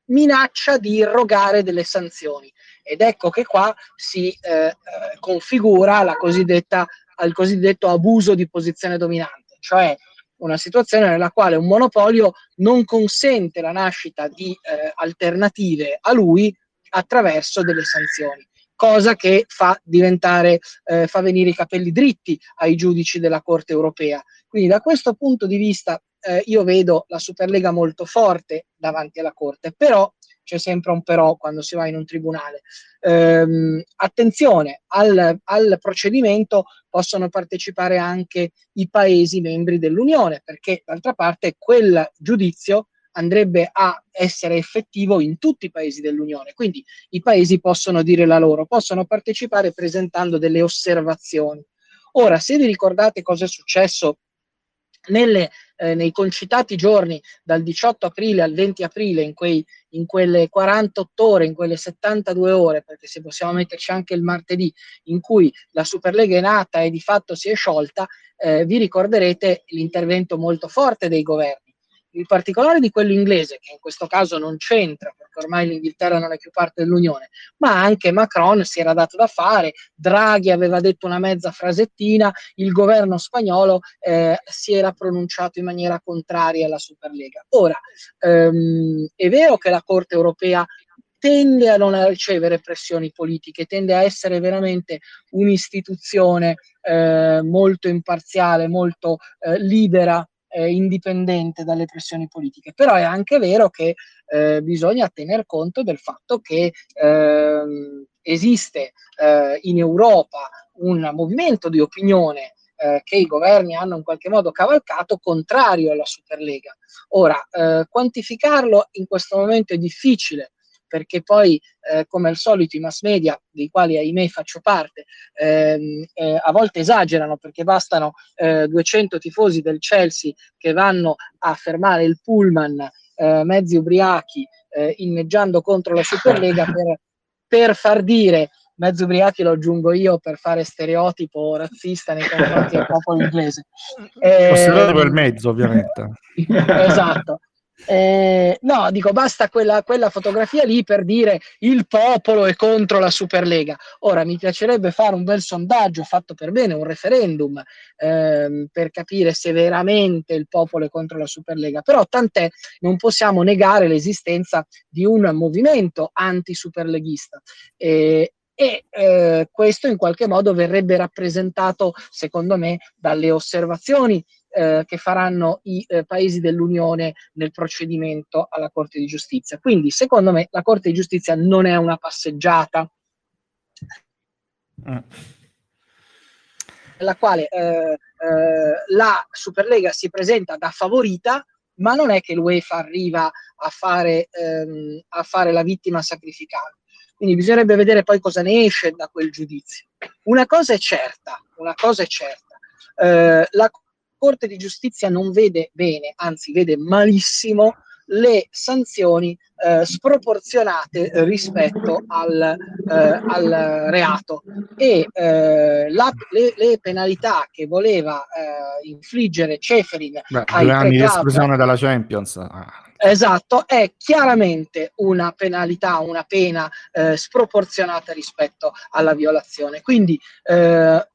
minaccia di irrogare delle sanzioni. Ed ecco che qua si eh, eh configura la cosiddetta, il cosiddetto abuso di posizione dominante, cioè una situazione nella quale un monopolio non consente la nascita di eh, alternative a lui attraverso delle sanzioni cosa che fa diventare, eh, fa venire i capelli dritti ai giudici della Corte europea. Quindi da questo punto di vista eh, io vedo la Superlega molto forte davanti alla Corte, però c'è sempre un però quando si va in un tribunale. Ehm, attenzione, al, al, procedimento possono partecipare anche i Paesi membri dell'Unione, perché d'altra parte quel giudizio andrebbe a essere effettivo in tutti i paesi dell'Unione. Quindi i paesi possono dire la loro, possono partecipare presentando delle osservazioni. Ora, se vi ricordate cosa è successo nelle, eh, nei concitati giorni dal 18 aprile al 20 aprile, in, quei, in, quelle 48 ore, in quelle 72 ore, perché se possiamo metterci anche il martedì, in cui la Superlega è nata e di fatto si è sciolta, eh, vi ricorderete l'intervento molto forte dei governi in particolare di quello inglese, che in questo caso non c'entra, perché ormai l'Inghilterra non è più parte dell'Unione, ma anche Macron si era dato da fare, Draghi aveva detto una mezza frasettina, il governo spagnolo eh, si era pronunciato in maniera contraria alla Superlega. Ora, ehm, è vero che la Corte europea tende a non ricevere pressioni politiche, tende a essere veramente un'istituzione eh, molto imparziale, molto eh, libera eh, indipendente dalle pressioni politiche. Però è anche vero che eh, bisogna tener conto del fatto che ehm, esiste eh, in Europa un movimento di opinione eh, che i governi hanno in qualche modo cavalcato contrario alla Superlega. Ora, eh, quantificarlo in questo momento è difficile perché poi, eh, come al solito, i mass media, dei quali ahimè faccio parte, ehm, eh, a volte esagerano perché bastano eh, 200 tifosi del Chelsea che vanno a fermare il pullman eh, mezzi ubriachi eh, inneggiando contro la Superlega <laughs> per, per far dire mezzo ubriachi lo aggiungo io per fare stereotipo razzista nei confronti del popolo inglese. Eh, per mezzo, ovviamente. <laughs> esatto. Eh, no, dico, basta quella, quella, fotografia lì per dire il popolo è contro la Superlega. Ora mi piacerebbe fare un bel sondaggio fatto per bene, un referendum ehm, per capire se veramente il popolo è contro la Superlega. Però tant'è, non possiamo negare l'esistenza di un movimento anti-superleghista. Eh, e eh, questo in qualche modo verrebbe rappresentato, secondo me, dalle osservazioni eh, che faranno i eh, paesi dell'Unione nel procedimento alla Corte di Giustizia. Quindi, secondo me, la Corte di Giustizia non è una passeggiata. Mm. Nella quale eh, eh, la Superlega si presenta da favorita, ma non è che l'UEFA arriva a fare, ehm, a fare la vittima sacrificale. Quindi bisognerebbe vedere poi cosa ne esce da quel giudizio. Una cosa è certa, una cosa è certa. Eh, la Corte di Giustizia non vede bene, anzi vede malissimo le sanzioni eh, sproporzionate rispetto al, eh, al reato e eh, la, le, le, penalità che voleva eh, infliggere Ceferin Beh, due anni di esclusione dalla Champions ah. Esatto, è chiaramente una penalità, una pena eh, sproporzionata rispetto alla violazione. Quindi eh,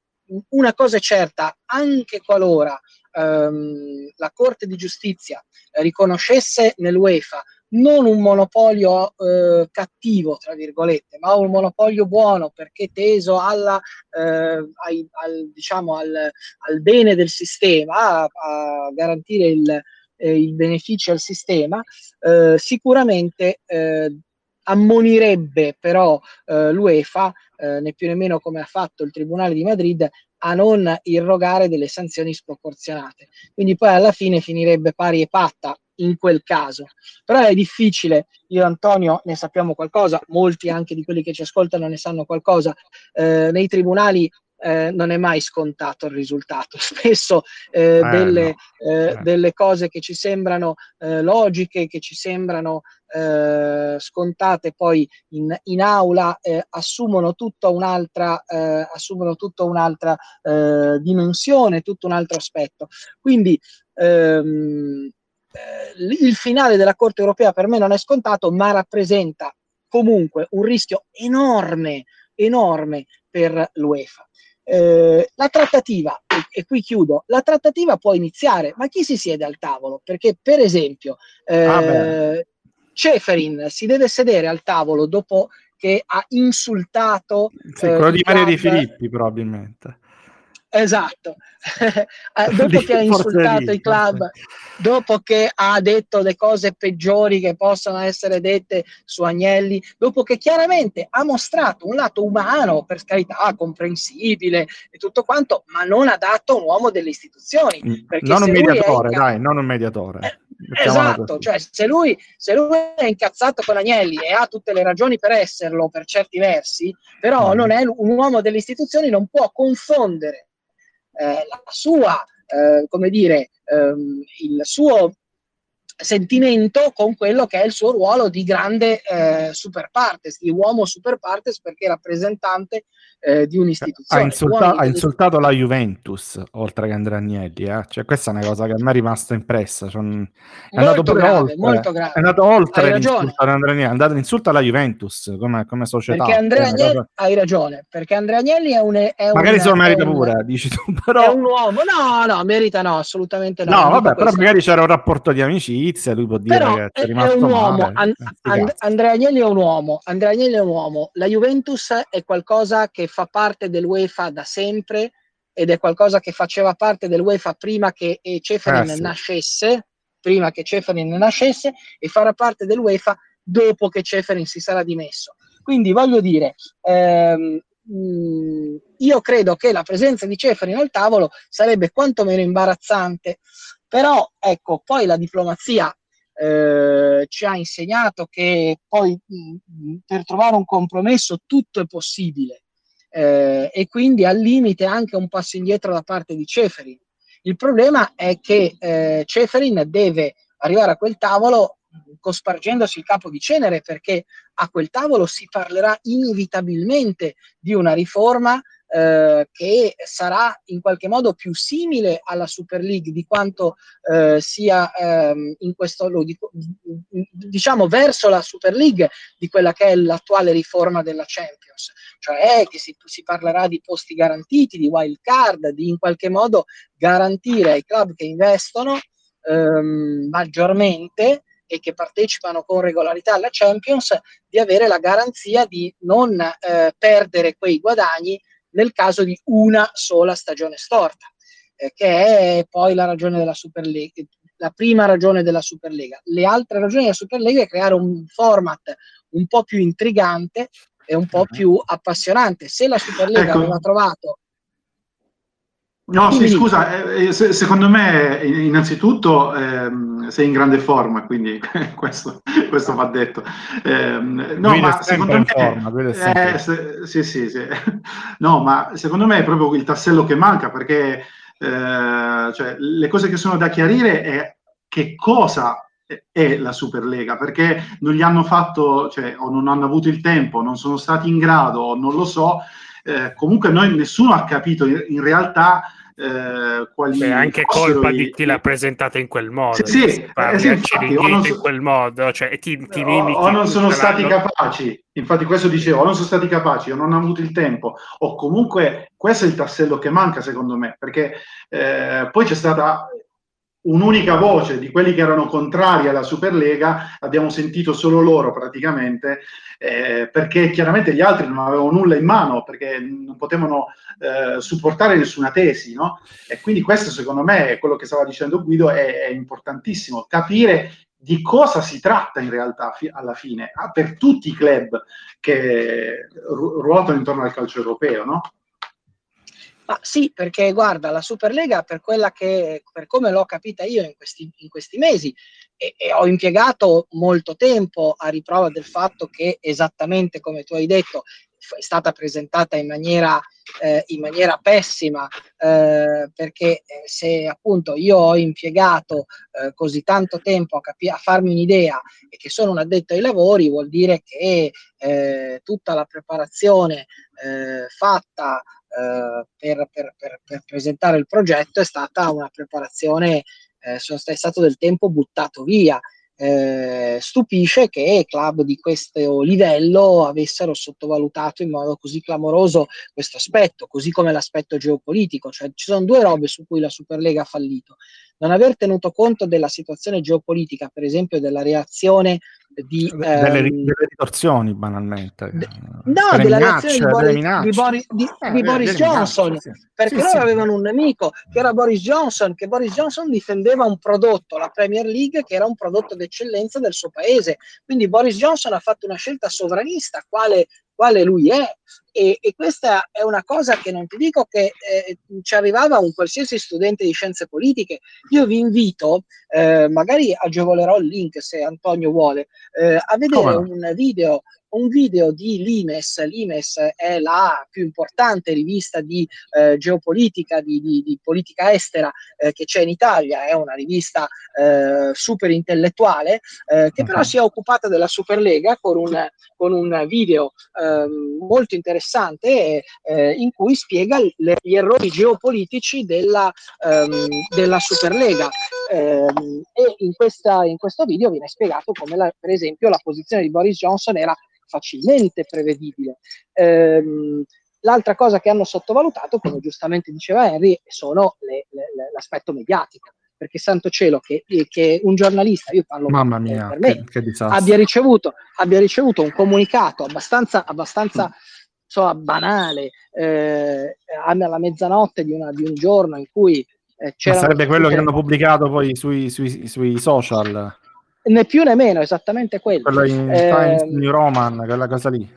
una cosa è certa, anche qualora ehm, la Corte di Giustizia riconoscesse nell'UEFA non un monopolio eh, cattivo, tra virgolette, ma un monopolio buono perché teso alla, eh, ai, al, diciamo, al, al, bene del sistema, a, a garantire il, eh, il, beneficio al sistema, eh, sicuramente eh, ammonirebbe però eh, l'UEFA, né più nemmeno come ha fatto il Tribunale di Madrid, a non irrogare delle sanzioni sproporzionate. Quindi poi alla fine finirebbe pari e patta in quel caso. Però è difficile, io e Antonio ne sappiamo qualcosa, molti anche di quelli che ci ascoltano ne sanno qualcosa, eh, nei tribunali eh, non è mai scontato il risultato. <laughs> Spesso eh, eh, delle, no. Eh, eh. delle, cose che ci sembrano eh, logiche, che ci sembrano scontate, poi in, in aula assumono tutta un'altra, assumono tutta un'altra dimensione, tutto un altro aspetto. Quindi ehm, il finale della Corte europea per me non è scontato, ma rappresenta comunque un rischio enorme, enorme per l'UEFA. Eh, la trattativa, e, e, qui chiudo, la trattativa può iniziare, ma chi si siede al tavolo? Perché, per esempio, eh, ah Ceferin si deve sedere al tavolo dopo che ha insultato... Sì, quello eh, di Maria Di Filippi, probabilmente. Esatto, <laughs> eh, dopo che ha insultato i club, dopo che ha detto le cose peggiori che possono essere dette su Agnelli, dopo che chiaramente ha mostrato un lato umano, per carità, comprensibile e tutto quanto, ma non ha dato un uomo delle istituzioni. Mm, non un mediatore, inca- dai, non un mediatore. Eh, esatto, cioè se lui, se lui, è incazzato con Agnelli e ha tutte le ragioni per esserlo per certi versi, però mm. non è un uomo delle istituzioni, non può confondere eh, la sua, eh, come dire, ehm, il suo sentimento con quello che è il suo ruolo di grande eh, super partes, di uomo super partes perché rappresentante eh, di un'istituzione. Ha, insulta- ha insultato la Juventus oltre che Andrea Agnelli, eh? cioè, questa è una cosa che a me è rimasta impressa. Cioè, è andato grave, oltre. È andato oltre Andrea Agnelli, è andato insulto alla Juventus come, come società. Perché Andrea Agnelli, cosa... hai ragione, perché Andrea Agnelli è un... È magari un, se lo merita un, pure, dici tu, <laughs> però... È un uomo, no, no, merita no, assolutamente no. No, vabbè, però magari c'era un rapporto di amicizia, lui può dire però che è, è un uomo, And- And- Andrea Agnelli è un uomo, Andrea Agnelli è un uomo, la Juventus è qualcosa che fa parte dell'UEFA da sempre ed è qualcosa che faceva parte dell'UEFA prima che Ceferin eh, sì. nascesse, prima che Ceferin nascesse e farà parte dell'UEFA dopo che Ceferin si sarà dimesso. Quindi voglio dire, ehm, mh, io credo che la presenza di Ceferin al tavolo sarebbe quantomeno imbarazzante, però ecco, poi la diplomazia eh, ci ha insegnato che poi mh, per trovare un compromesso tutto è possibile eh, e quindi al limite anche un passo indietro da parte di Ceferin. Il problema è che eh, Ceferin deve arrivare a quel tavolo cospargendosi il capo di cenere perché a quel tavolo si parlerà inevitabilmente di una riforma eh, che sarà in qualche modo più simile alla Super League di quanto eh, sia ehm, in questo diciamo verso la Super League di quella che è l'attuale riforma della Champions, cioè che si, si parlerà di posti garantiti, di wild card, di in qualche modo garantire ai club che investono ehm, maggiormente e che partecipano con regolarità alla Champions di avere la garanzia di non eh, perdere quei guadagni nel caso di una sola stagione storta, eh, che è poi la ragione della Superlega, la prima ragione della Superlega. Le altre ragioni della Superlega è creare un format un po' più intrigante e un po' uh-huh. più appassionante. Se la Superlega ecco. aveva trovato No, sì, scusa, eh, eh secondo me innanzitutto ehm, sei in grande forma, quindi <laughs> questo, questo va detto. Eh, no, ma secondo me... Forma, eh, se, sì, sì, sì. <laughs> No, ma secondo me è proprio il tassello che manca, perché eh, cioè, le cose che sono da chiarire è che cosa è la Superlega, perché non gli hanno fatto, cioè, o non hanno avuto il tempo, non sono stati in grado, non lo so, eh, comunque noi nessuno ha capito in, in realtà eh, quali Beh, anche colpa di chi l'ha presentata in quel modo sì, sì, eh, sì infatti, non so, in quel modo cioè, ti, ti o, o non sono stati capaci infatti questo dicevo o non sono stati capaci o non hanno avuto il tempo o comunque questo è il tassello che manca secondo me perché eh, poi c'è stata un'unica voce di quelli che erano contrari alla Superlega, abbiamo sentito solo loro praticamente, eh, perché chiaramente gli altri non avevano nulla in mano, perché non potevano eh, supportare nessuna tesi, no? E quindi questo secondo me, è quello che stava dicendo Guido, è, è importantissimo, capire di cosa si tratta in realtà fi- alla fine, ah, per tutti i club che ru- ruotano intorno al calcio europeo, no? Ma sì, perché guarda, la Superlega per quella che, per come l'ho capita io in questi, in questi mesi, e, e, ho impiegato molto tempo a riprova del fatto che esattamente come tu hai detto è stata presentata in maniera, eh, in maniera pessima eh, perché eh, se appunto io ho impiegato eh, così tanto tempo a, capi- a, farmi un'idea e che sono un addetto ai lavori vuol dire che eh, tutta la preparazione eh, fatta eh, per, per, per, per, presentare il progetto è stata una preparazione, eh, sono, è stato del tempo buttato via. Eh, stupisce che club di questo livello avessero sottovalutato in modo così clamoroso questo aspetto, così come l'aspetto geopolitico, cioè ci sono due robe su cui la Superlega ha fallito. Non aver tenuto conto della situazione geopolitica, per esempio della reazione di... delle, ehm, delle ritorsioni, banalmente. De- No, delle della minacce, reazione di delle Boris, minacce. di Boris- di- Eh, di Boris minacce, Johnson, sì. perché Sì, loro sì. avevano un nemico che era Boris Johnson, che Boris Johnson difendeva un prodotto, la Premier League, che era un prodotto d'eccellenza del suo paese. Quindi Boris Johnson ha fatto una scelta sovranista, quale, quale lui è. E, e questa è una cosa che non ti dico che eh, ci arrivava un qualsiasi studente di scienze politiche. Io vi invito, eh, magari agevolerò il link se Antonio vuole, eh, a vedere Come un video un video di Limes. Limes è la più importante rivista di eh, geopolitica, di, di- di politica estera eh, che c'è in Italia, è una rivista eh, super intellettuale eh, che però Mhm. si è occupata della Superlega con un, con un video ehm, molto interessante eh, in cui spiega le- gli errori geopolitici della, ehm, della Superlega. Ehm, e in, questa- in questo video viene spiegato come la- per esempio la posizione di Boris Johnson era facilmente prevedibile. Ehm, l'altra cosa che hanno sottovalutato, come giustamente diceva Henry, sono le- le- le- l'aspetto mediatico. Perché santo cielo che, che un giornalista, io parlo Mamma mia, per me, che, che abbia ricevuto, abbia ricevuto un comunicato abbastanza, abbastanza insomma, banale eh, alla mezzanotte di, una- di un giorno in cui eh, Ma c'era sarebbe quello che hanno pubblicato poi sui, sui- sui social, né più né meno, esattamente quello. quello in Eh, Times New Roman, quella cosa lì.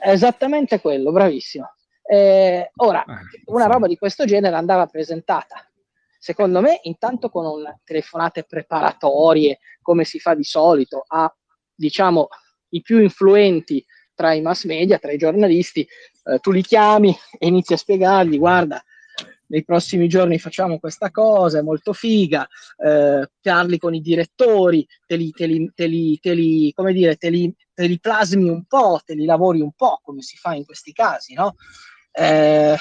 Esattamente quello, bravissimo. Eh, ora, Eh, una roba di questo genere andava presentata, secondo me, intanto con un- telefonate preparatorie, come si fa di solito, a diciamo i più influenti tra i mass media, tra i giornalisti, eh, tu li chiami e inizi a spiegargli, guarda, nei prossimi giorni facciamo questa cosa, è molto figa, eh, parli con i direttori, te li, te li- te li- te li- come dire, te li, te li plasmi un po', te li lavori un po', come si fa in questi casi, no? Eh,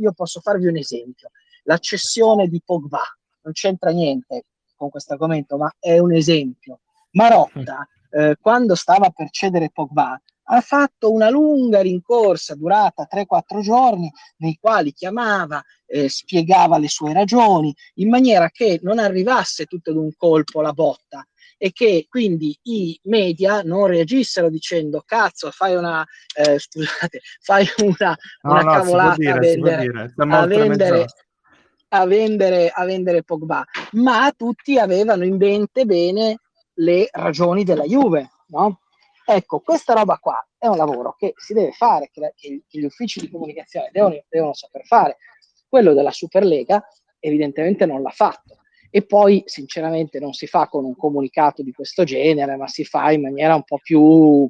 io posso farvi un esempio. La cessione di Pogba non c'entra niente con questo argomento, ma è un esempio. Marotta, eh, quando stava per cedere Pogba, ha fatto una lunga rincorsa durata 3-4 giorni, nei quali chiamava, eh, spiegava le sue ragioni, in maniera che non arrivasse tutto d'un colpo la botta e che quindi i media non reagissero dicendo cazzo fai una eh, scusate <laughs> fai una, No, una no, cavolata a dire, può vendere, a vendere, a, vendere, a vendere Pogba, ma tutti avevano in mente bene le ragioni della Juve, no? Ecco, questa roba qua è un lavoro che si deve fare, che, che gli uffici di comunicazione devono, devono saper fare. Quello della Superlega evidentemente non l'ha fatto. E poi, sinceramente, non si fa con un comunicato di questo genere, ma si fa in maniera un po' più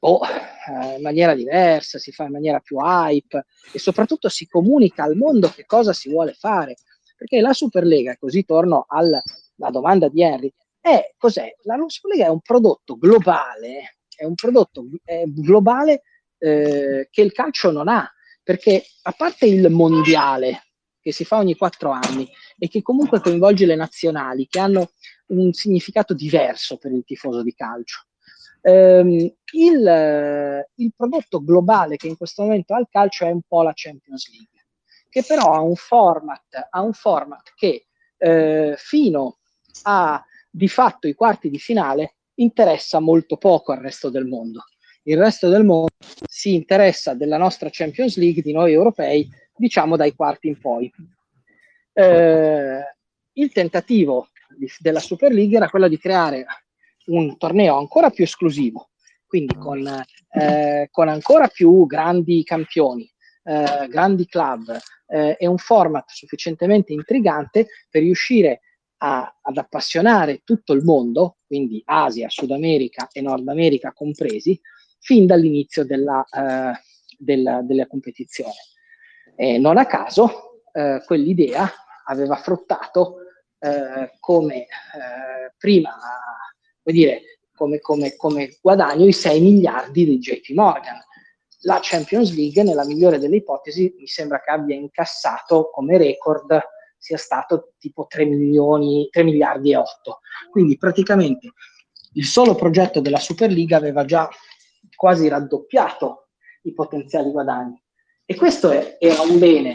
boh, eh, in maniera diversa, si fa in maniera più hype e soprattutto si comunica al mondo che cosa si vuole fare. Perché la Superlega, così torno alla domanda di Henry, è cos'è? La Superlega è un prodotto globale, è un prodotto eh, globale eh, che il calcio non ha, perché a parte il mondiale che si fa ogni quattro anni e che comunque coinvolge le nazionali, che hanno un significato diverso per il tifoso di calcio. Ehm, il, eh, il prodotto globale che in questo momento ha il calcio è un po' la Champions League, che però ha un format, ha un format che eh, fino a di fatto i quarti di finale interessa molto poco al resto del mondo. Il resto del mondo si interessa della nostra Champions League, di noi europei, diciamo dai quarti in poi. Eh, il tentativo di- della Super League era quello di creare un torneo ancora più esclusivo, quindi con, eh, con ancora più grandi campioni, eh, grandi club eh, e un format sufficientemente intrigante per riuscire a- ad appassionare tutto il mondo, quindi Asia, Sud America e Nord America compresi, fin dall'inizio della, eh, della, della competizione. E non a caso eh, quell'idea aveva fruttato eh, come eh, prima, come dire, come, come, come guadagno i 6 miliardi di JP Morgan. La Champions League, nella migliore delle ipotesi, mi sembra che abbia incassato come record sia stato tipo 3 milioni, 3 miliardi e 8. Quindi praticamente il solo progetto della Superliga aveva già quasi raddoppiato i potenziali guadagni. E questo è- era un bene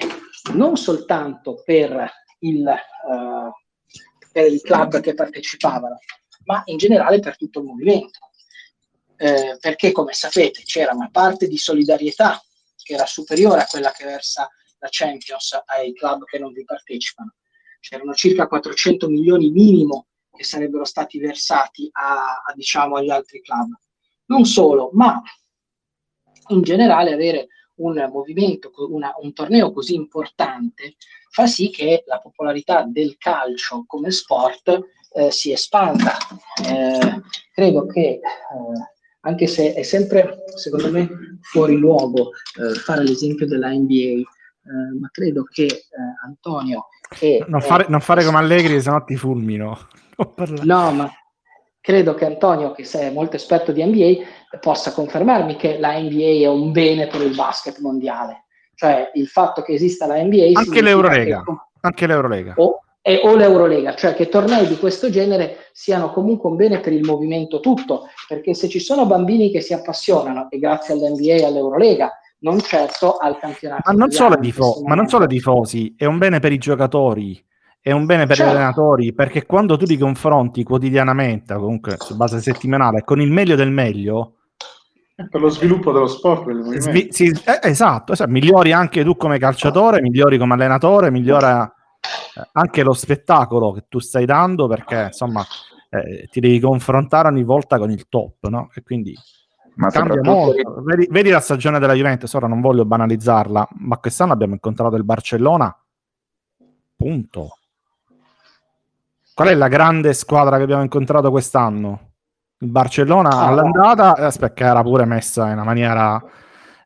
non soltanto per, il, eh, per i club che partecipavano, ma in generale per tutto il movimento. Eh, perché come sapete c'era una parte di solidarietà che era superiore a quella che versa la Champions ai club che non vi partecipano. C'erano circa 400 milioni minimo che sarebbero stati versati a, a, diciamo, agli altri club. Non solo, ma in generale avere un movimento, una, un torneo così importante fa sì che la popolarità del calcio come sport eh, si espanda. Eh, credo che eh, anche se è sempre, secondo me, fuori luogo eh, fare l'esempio della NBA, eh, ma credo che eh, Antonio... Che, non, fare, non fare come Allegri, se no ti fulmino. <laughs> no, ma credo che Antonio, che è molto esperto di NBA, possa confermarmi che la NBA è un bene per il basket mondiale. Cioè il fatto che esista la NBA... Anche l'Eurolega. Che... Anche l'Eurolega. O, e, o l'Eurolega, cioè che tornei di questo genere siano comunque un bene per il movimento tutto, perché se ci sono bambini che si appassionano, e grazie all'NBA e all'Eurolega, non certo al campionato. Ma non, solo, tifo- ma non solo ai tifosi, è un bene per i giocatori è un bene per certo. gli allenatori perché quando tu li confronti quotidianamente, comunque su base settimanale, con il meglio del meglio, per lo sviluppo dello sport, svi- sì, eh, esatto, esatto, migliori anche tu come calciatore, migliori come allenatore, migliora eh, anche lo spettacolo che tu stai dando perché insomma eh, ti devi confrontare ogni volta con il top, no? E quindi ma cambia molto. Vedi, vedi, la stagione della Juventus, ora non voglio banalizzarla, ma quest'anno abbiamo incontrato il Barcellona, punto. Qual è la grande squadra che abbiamo incontrato quest'anno? Il Barcellona ah, all'andata, eh, aspetta, che era pure messa in una maniera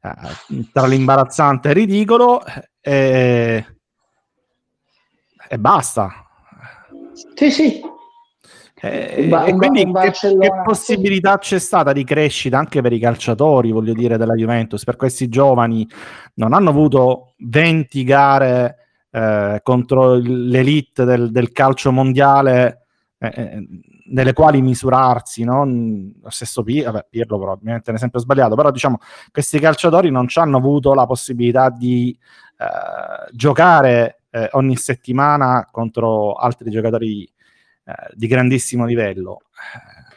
eh, tra l'imbarazzante e il ridicolo, e, e basta. Sì, sì. E, ba- e quindi che, che, possibilità c'è stata di crescita anche per i calciatori, voglio dire, della Juventus, per questi giovani? Non hanno avuto 20 gare eh, contro l'elite del, del calcio mondiale eh, eh, nelle quali misurarsi, no? lo stesso Pirlo, vabbè, Pirlo probabilmente è un esempio sbagliato, però diciamo questi calciatori non ci hanno avuto la possibilità di eh, giocare eh, ogni settimana contro altri giocatori eh, di grandissimo livello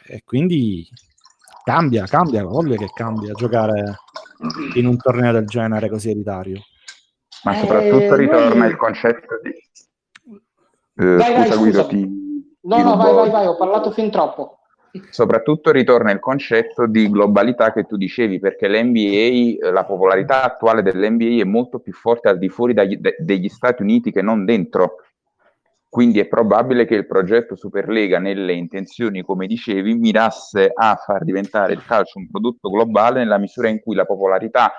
e quindi cambia, cambia, voglio che cambia giocare in un torneo del genere così elitario. Ma soprattutto eh, ritorna noi... il concetto di... Eh, vai, scusa, vai, Guido, ti... No, ti no, vai, vai, vai, ho parlato fin troppo. Soprattutto ritorna il concetto di globalità che tu dicevi, perché l'NBA, eh, la popolarità attuale dell'NBA è molto più forte al di fuori dagli, de, degli Stati Uniti che non dentro. Quindi è probabile che il progetto Superlega, nelle intenzioni, come dicevi, mirasse a far diventare il calcio un prodotto globale nella misura in cui la popolarità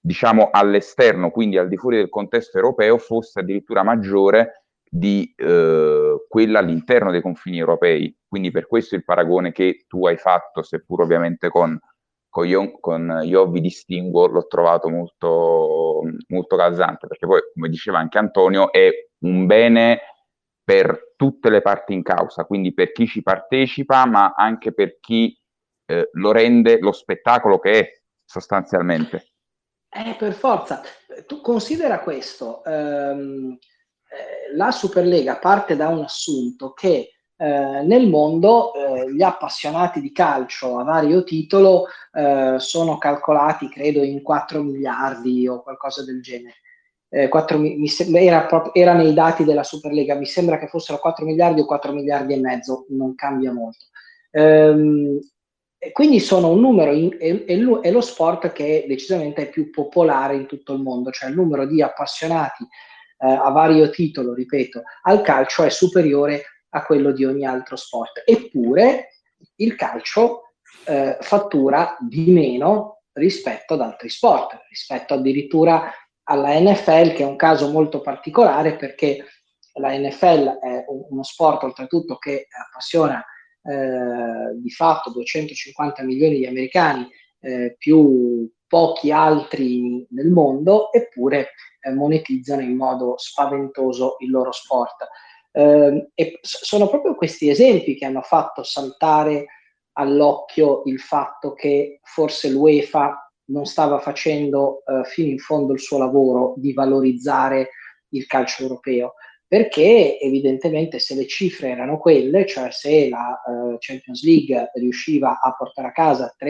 diciamo all'esterno, quindi al di fuori del contesto europeo, fosse addirittura maggiore di eh, quella all'interno dei confini europei. Quindi per questo il paragone che tu hai fatto, seppur ovviamente con, con, Io, con Io vi distinguo, l'ho trovato molto, molto calzante, perché poi, come diceva anche Antonio, è un bene per tutte le parti in causa, quindi per chi ci partecipa, ma anche per chi eh, lo rende lo spettacolo che è sostanzialmente. Eh, per forza. Tu considera questo, ehm, eh, la Superlega parte da un assunto che eh, nel mondo eh, gli appassionati di calcio a vario titolo eh, sono calcolati, credo, in 4 miliardi o qualcosa del genere. 4, mi, era, era, nei dati della Superlega, mi sembra che fossero 4 miliardi o 4 miliardi e mezzo, non cambia molto. Ehm, quindi sono un numero, è, lo sport che decisamente è più popolare in tutto il mondo, cioè il numero di appassionati eh, a vario titolo, ripeto, al calcio è superiore a quello di ogni altro sport. Eppure il calcio eh, fattura di meno rispetto ad altri sport, rispetto addirittura alla NFL, che è un caso molto particolare perché la NFL è uno sport oltretutto che appassiona eh, di fatto 250 milioni di americani eh, più pochi altri nel mondo, eppure eh, monetizzano in modo spaventoso il loro sport. Eh, e sono proprio questi esempi che hanno fatto saltare all'occhio il fatto che forse l'UEFA non stava facendo eh, fino in fondo il suo lavoro di valorizzare il calcio europeo perché evidentemente se le cifre erano quelle, cioè se la uh, Champions League riusciva a portare a casa 3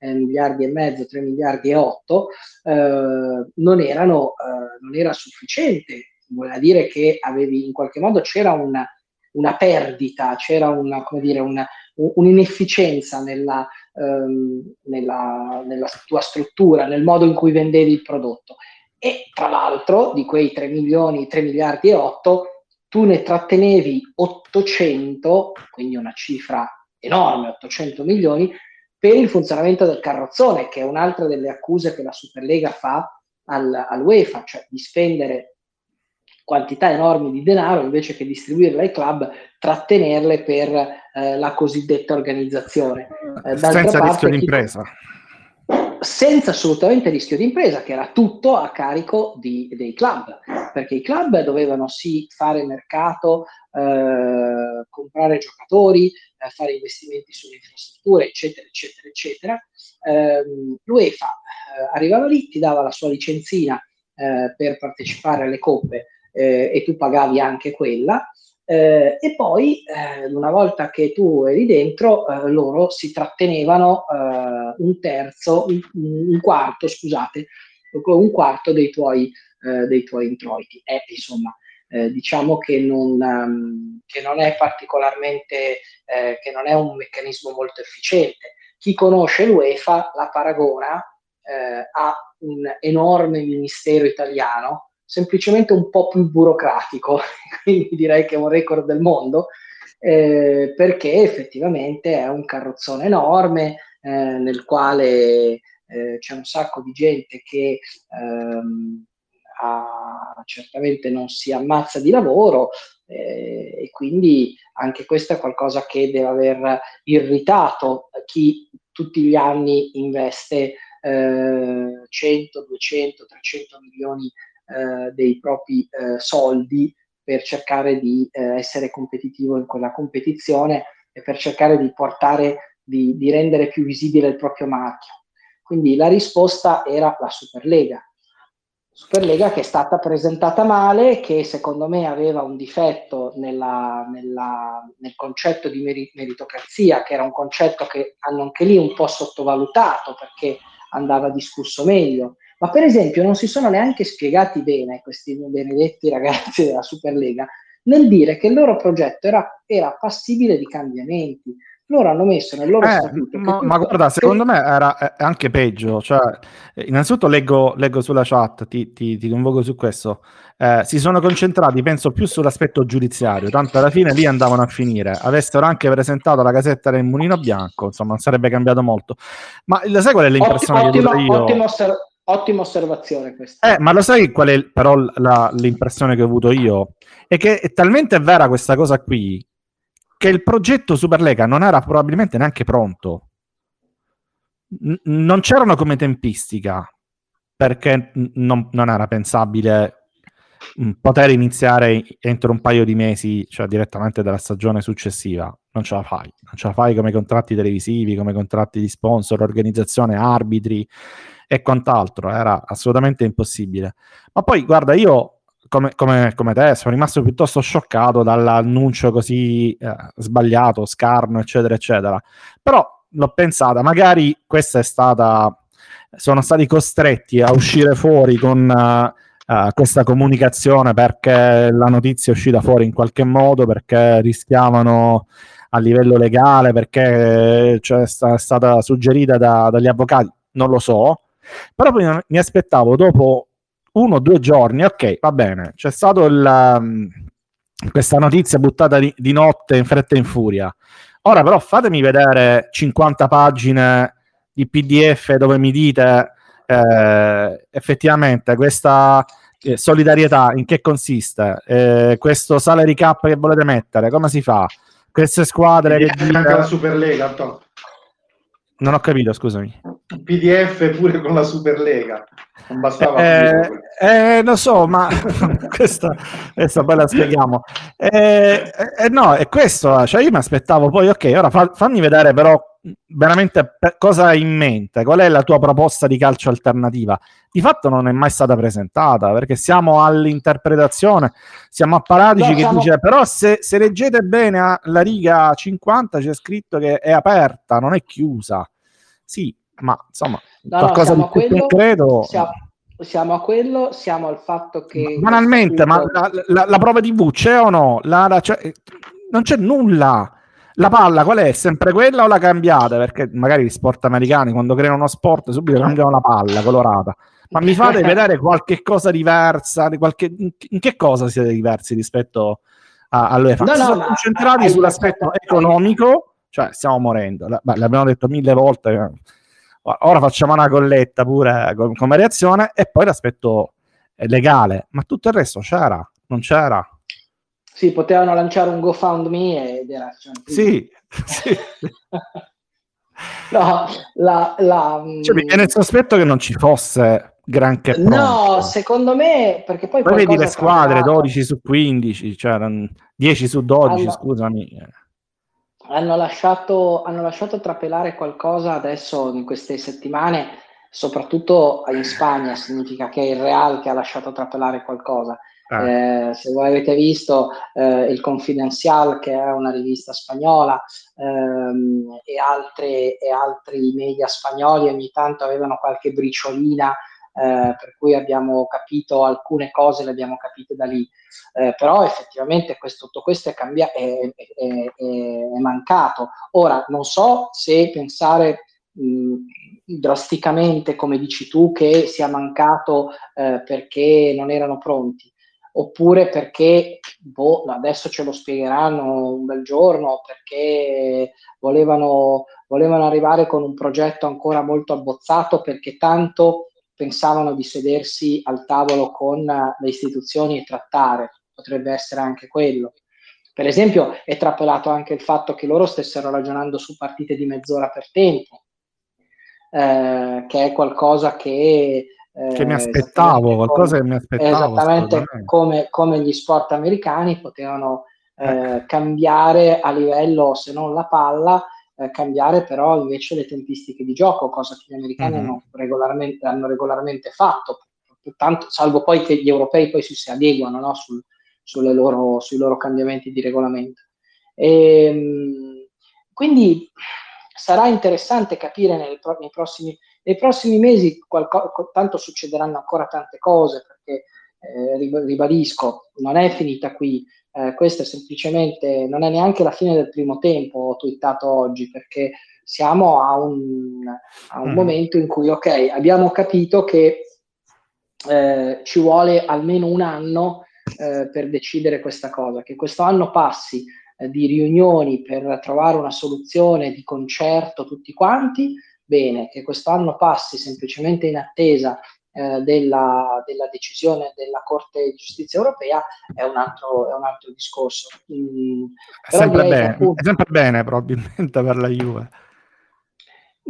eh, miliardi e mezzo, 3 miliardi e 8, eh, non, erano, eh, non era sufficiente. Voleva dire che avevi in qualche modo c'era una, una perdita, c'era una, dire, una, un'inefficienza nella, ehm, nella, nella tua struttura, nel modo in cui vendevi il prodotto. E tra l'altro di quei 3 milioni, 3 miliardi e 8, tu ne trattenevi 800, quindi una cifra enorme, 800 milioni, per il funzionamento del carrozzone, che è un'altra delle accuse che la Superlega fa al, all'UEFA, cioè di spendere quantità enormi di denaro invece che distribuirle ai club, trattenerle per eh, la cosiddetta organizzazione. Eh, Senza rischio di impresa. Senza assolutamente rischio di impresa, che era tutto a carico di, dei club, perché i club dovevano sì fare mercato, eh, comprare giocatori, eh, fare investimenti sulle infrastrutture, eccetera, eccetera, eccetera. Ehm, L'UEFA eh, arrivava lì, ti dava la sua licenzina eh, per partecipare alle coppe eh, e tu pagavi anche quella. Eh, e poi, eh, una volta che tu eri dentro, eh, loro si trattenevano eh, un terzo, un, un, quarto, scusate, un quarto dei tuoi, eh, dei tuoi introiti. E insomma, diciamo che non, um, che non, è particolarmente, che non è un meccanismo molto efficiente. Chi conosce l'UEFA la paragona a un enorme ministero italiano semplicemente un po' più burocratico, <laughs> quindi direi che è un record del mondo, eh, perché effettivamente è un carrozzone enorme eh, nel quale eh, c'è un sacco di gente che ehm, ha, certamente non si ammazza di lavoro eh, e quindi anche questo è qualcosa che deve aver irritato chi tutti gli anni investe 100, 200, 300 milioni eh, dei propri eh, soldi per cercare di eh, essere competitivo in quella competizione e per cercare di portare, di, di rendere più visibile il proprio marchio. Quindi la risposta era la Superlega. Superlega che è stata presentata male, che secondo me aveva un difetto nella, nella, nel concetto di meritocrazia, che era un concetto che hanno anche lì un po' sottovalutato perché andava discusso meglio. Ma per esempio non si sono neanche spiegati bene questi benedetti ragazzi della Superlega nel dire che il loro progetto era, era passibile di cambiamenti. Loro hanno messo nel loro eh, statuto. Ma, ma, guarda, che... secondo me era anche peggio. Cioè, innanzitutto leggo, leggo, sulla chat, ti, ti, ti convoco su questo. Eh, si sono concentrati, penso, più sull'aspetto giudiziario, tanto alla fine lì andavano a finire. Avessero anche presentato la casetta del mulino bianco, insomma, non sarebbe cambiato molto. Ma sai qual è l'impressione ottimo, che ho io? Ottimo, Ottima osservazione questa. Eh, ma lo sai qual è però la, l'impressione che ho avuto io? È che è talmente vera questa cosa qui che il progetto Superlega non era probabilmente neanche pronto. N- non c'erano come tempistica perché non, non era pensabile poter iniziare entro un paio di mesi, cioè direttamente dalla stagione successiva. Non ce la fai, non ce la fai come contratti televisivi, come contratti di sponsor, organizzazione, arbitri e quant'altro, era assolutamente impossibile. Ma poi, guarda, io come, come, come te sono rimasto piuttosto scioccato dall'annuncio così eh, sbagliato, scarno, eccetera, eccetera. Però l'ho pensata, magari questa è stata, sono stati costretti a uscire fuori con... Uh, Uh, questa comunicazione perché la notizia è uscita fuori in qualche modo, perché rischiavano a livello legale, perché cioè, è stata suggerita da, dagli avvocati, non lo so, però poi mi aspettavo dopo uno o due giorni, ok, va bene, c'è stata um, questa notizia buttata di, di, notte in fretta e in furia. Ora però fatemi vedere 50 pagine di PDF dove mi dite eh, effettivamente questa eh, solidarietà in che consiste, eh, questo salary cap che volete mettere, come si fa? Queste squadre che... Dite... Anche la Superlega, Antonio. Non ho capito, scusami. PDF pure con la Superlega. Non bastava. Eh, eh, lo so, ma <laughs> questa, questa poi la spieghiamo. Eh, eh, no, è questo. Cioè io mi aspettavo poi, ok, ora fa, fammi vedere però veramente per, cosa hai in mente? Qual è la tua proposta di calcio alternativa? Di fatto non è mai stata presentata perché siamo all'interpretazione, siamo a Paradici no, che siamo... dice però se, se leggete bene la riga 50 c'è scritto che è aperta, non è chiusa. Sì, ma insomma, no, qualcosa no, di quello, concreto. Siamo, siamo, a quello, siamo al fatto che. Banalmente, ma la, la, la, prova TV c'è o no? La, cioè, non c'è nulla. La palla qual è? Sempre quella o la cambiate? Perché magari gli sport americani quando creano uno sport subito cambiano la palla colorata. Ma mi fate <laughs> vedere qualche cosa diversa? Di qualche... In che cosa siete diversi rispetto a, all'UEFA? No, no, sono concentrati sull'aspetto economico, cioè stiamo morendo. L'abbiamo detto mille volte. Ora facciamo una colletta pure come reazione e poi l'aspetto legale, ma tutto il resto c'era, non c'era. Sì, potevano lanciare un GoFundMe ed era... Cioè, sì, <laughs> sì. <laughs> no, la... la cioè, mi viene il sospetto che non ci fosse granché pronto. No, secondo me, perché poi... Poi vedi le squadre, 12 su 15, cioè 10 su 12, allora, scusami. Hanno lasciato, hanno lasciato trapelare qualcosa adesso in queste settimane, soprattutto in Spagna, significa che è il Real che ha lasciato trapelare qualcosa Ah. Eh, se voi avete visto eh, il Confidencial, che è una rivista spagnola, ehm, e, altre, e, altri media spagnoli ogni tanto avevano qualche briciolina, eh, per cui abbiamo capito alcune cose, le abbiamo capite da lì. Eh, però effettivamente questo, tutto questo è, cambia- è, è, è, mancato. Ora, non so se pensare drasticamente, come dici tu, che sia mancato eh, perché non erano pronti oppure perché boh, adesso ce lo spiegheranno un bel giorno, perché volevano, volevano arrivare con un progetto ancora molto abbozzato, perché tanto pensavano di sedersi al tavolo con le istituzioni e trattare, potrebbe essere anche quello. Per esempio, è trappelato anche il fatto che loro stessero ragionando su partite di mezz'ora per tempo, eh, che è qualcosa che che mi eh, aspettavo, qualcosa come, che mi aspettavo. Esattamente come, come, gli sport americani potevano eh, eh, cambiare a livello, se non la palla, eh, cambiare però invece le tempistiche di gioco, cosa che gli americani mm-hmm. hanno, regolarmente, hanno, regolarmente, fatto, tanto, salvo poi che gli europei poi si, si adeguano no, sul, loro, sui loro cambiamenti di regolamento. E, ehm, quindi sarà interessante capire nei, nei prossimi nei prossimi mesi qualco, tanto succederanno ancora tante cose perché eh, ribadisco, non è finita qui, eh, questo è semplicemente, non è neanche la fine del primo tempo, ho twittato oggi, perché siamo a un, a un mm. momento in cui, ok, abbiamo capito che eh, ci vuole almeno un anno eh, per decidere questa cosa, che questo anno passi eh, di riunioni per trovare una soluzione di concerto tutti quanti, bene, che quest'anno passi semplicemente in attesa eh, della, della, decisione della Corte di Giustizia europea è un altro, è un altro discorso. Mm, è, sempre bene, appunto, è sempre bene probabilmente <laughs> per la Juve.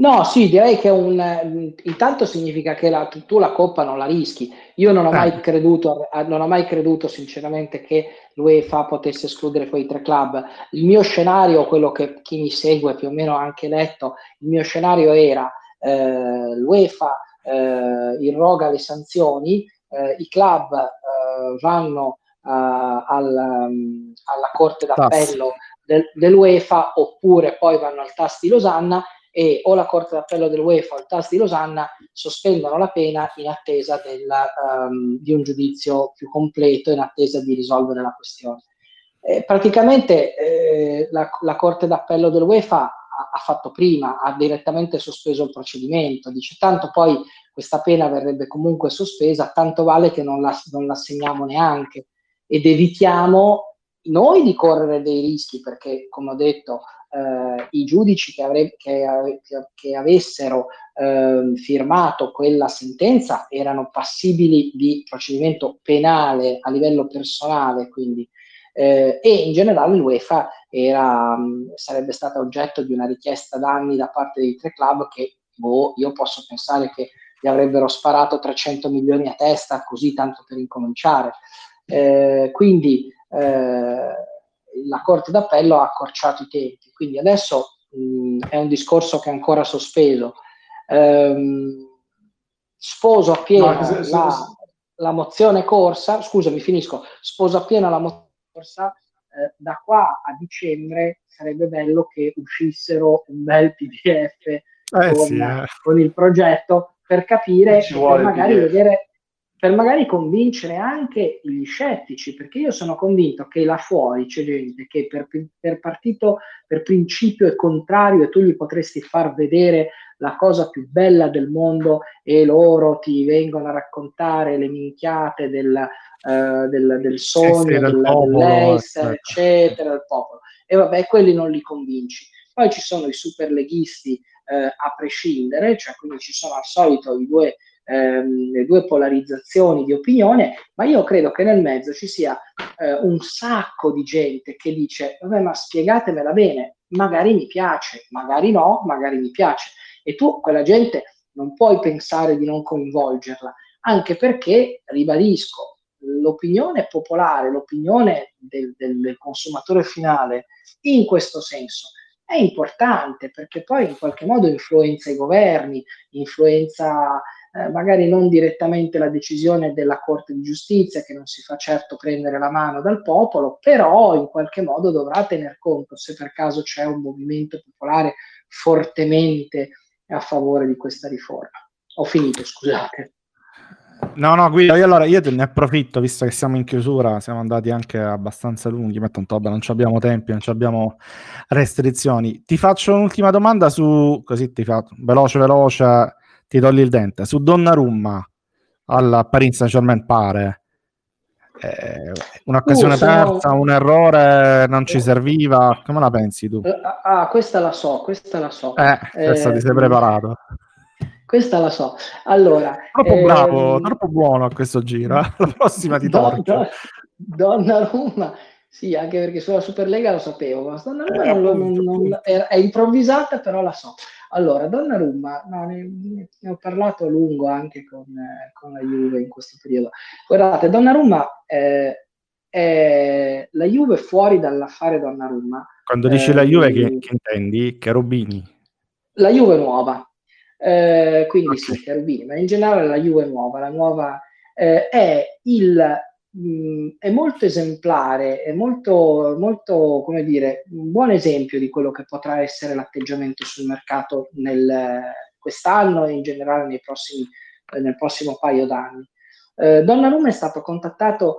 No, sì, direi che un, intanto significa che la, tu la coppa non la rischi. Io non ho, mai eh. creduto, non ho mai creduto sinceramente che l'UEFA potesse escludere quei tre club. Il mio scenario, quello che chi mi segue più o meno ha anche letto, il mio scenario era eh, l'UEFA eh, irroga le sanzioni, eh, i club eh, vanno eh, al, um, alla Corte d'Appello del, dell'UEFA oppure poi vanno al TAS di Losanna e o la Corte d'Appello dell'UEFA o il TAS di Losanna sospendono la pena in attesa del, um, di un giudizio più completo, in attesa di risolvere la questione. Eh, praticamente eh, la, la, Corte d'Appello dell'UEFA ha, fatto prima, ha direttamente sospeso il procedimento, dice tanto poi questa pena verrebbe comunque sospesa, tanto vale che non la, non l'assegniamo neanche. Ed evitiamo noi di correre dei rischi perché, come ho detto, eh, i giudici che, avre- che, che avessero eh, firmato quella sentenza erano passibili di procedimento penale a livello personale, quindi, eh, e in generale l'UEFA era, mh, sarebbe stata oggetto di una richiesta danni da parte dei tre club che boh, io posso pensare che gli avrebbero sparato 300 milioni a testa così tanto per incominciare. Eh, quindi eh, la Corte d'Appello ha accorciato i tempi. Quindi adesso mh, è un discorso che è ancora sospeso. Ehm, sposo appieno No, la, la mozione corsa, scusami, finisco, sposo appieno la mozione corsa, eh, da qua a dicembre sarebbe bello che uscissero un bel PDF Eh con, sì, eh. con il progetto per capire e magari PDF. vedere per magari convincere anche gli scettici, perché io sono convinto che là fuori c'è gente che per, per partito, per principio è contrario e tu gli potresti far vedere la cosa più bella del mondo e loro ti vengono a raccontare le minchiate del, eh, del, del sogno, del del, popolo, eccetera. eccetera, del popolo. E vabbè, quelli non li convinci. Poi ci sono i superleghisti eh, a prescindere, cioè quindi ci sono al solito i due, ehm, le due polarizzazioni di opinione, ma io credo che nel mezzo ci sia eh, un sacco di gente che dice, vabbè ma spiegatemela bene, magari mi piace, magari no, magari mi piace. E tu quella gente non puoi pensare di non coinvolgerla, anche perché, ribadisco, l'opinione popolare, l'opinione del, del, del consumatore finale in questo senso è importante perché poi in qualche modo influenza i governi, influenza eh, magari non direttamente la decisione della Corte di Giustizia che non si fa certo prendere la mano dal popolo, però in qualche modo dovrà tener conto se per caso c'è un movimento popolare fortemente a favore di questa riforma. Ho finito, scusate. No, no, Guido, io allora io te ne approfitto, visto che siamo in chiusura, siamo andati anche abbastanza lunghi, ma tanto vabbè, non abbiamo tempi, non abbiamo restrizioni. Ti faccio un'ultima domanda su, così ti faccio, veloce, veloce, ti togli il dente, su Donnarumma, al Paris Saint-Germain pare, eh, un'occasione Uh, persa, un errore, non ci serviva, come la pensi tu? Eh, ah, questa la so, questa la so. Eh, adesso ti sei Eh, preparato. Questa la so. Allora, Troppo ehm, bravo, troppo buono a questo giro. eh. La prossima ti Don- torcio. Donnarumma, sì, anche perché sulla Superlega lo sapevo, ma Donnarumma Eh, non non- è improvvisata, però la so. Allora, Donnarumma, no, ne, ne ho parlato a lungo anche con, eh, con la Juve in questo periodo. Guardate, Donnarumma, eh, è la Juve fuori dall'affare Donnarumma, Quando dici la ehm, Juve, che, che intendi? Cherubini. la Juve nuova, Eh, quindi Ok. sì, Cherubini, ma in generale la Juve nuova, la nuova eh, è il mh, è molto esemplare, è molto, molto, come dire, un buon esempio di quello che potrà essere l'atteggiamento sul mercato nel, quest'anno e in generale nei prossimi, eh, nel prossimo paio d'anni. Eh, Donnarumma è stato contattato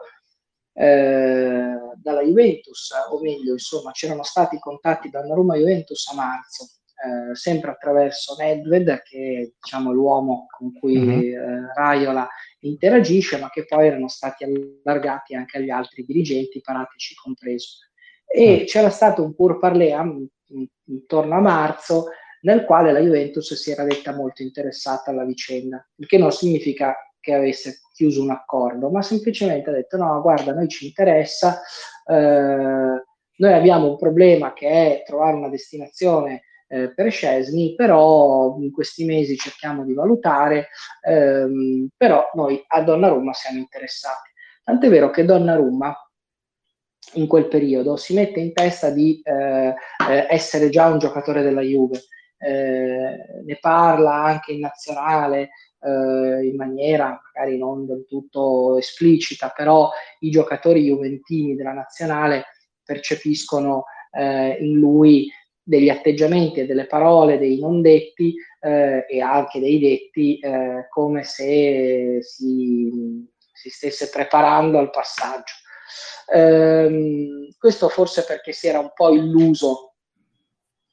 eh, dalla Juventus, o meglio, insomma, c'erano stati contatti da Donnarumma Juventus a marzo, eh, sempre attraverso Nedved, che è diciamo, l'uomo con cui Mhm. eh, Raiola interagisce, ma che poi erano stati allargati anche agli altri dirigenti, Paratici compreso. E c'era stato un pur parlé a- intorno a marzo nel quale la Juventus si era detta molto interessata alla vicenda, il che non significa che avesse chiuso un accordo, ma semplicemente ha detto no, guarda, noi ci interessa, eh, noi abbiamo un problema che è trovare una destinazione eh, per Scesni, però in questi mesi cerchiamo di valutare, ehm, però noi a Donnarumma siamo interessati. Tant'è vero che Donnarumma in quel periodo si mette in testa di eh, eh, essere già un giocatore della Juve, eh, ne parla anche in nazionale eh, in maniera magari non del tutto esplicita, però i giocatori juventini della nazionale percepiscono eh, in lui degli atteggiamenti e delle parole, dei non detti eh, e anche dei detti eh, come se si, si stesse preparando al passaggio. Ehm, questo forse perché si era un po' illuso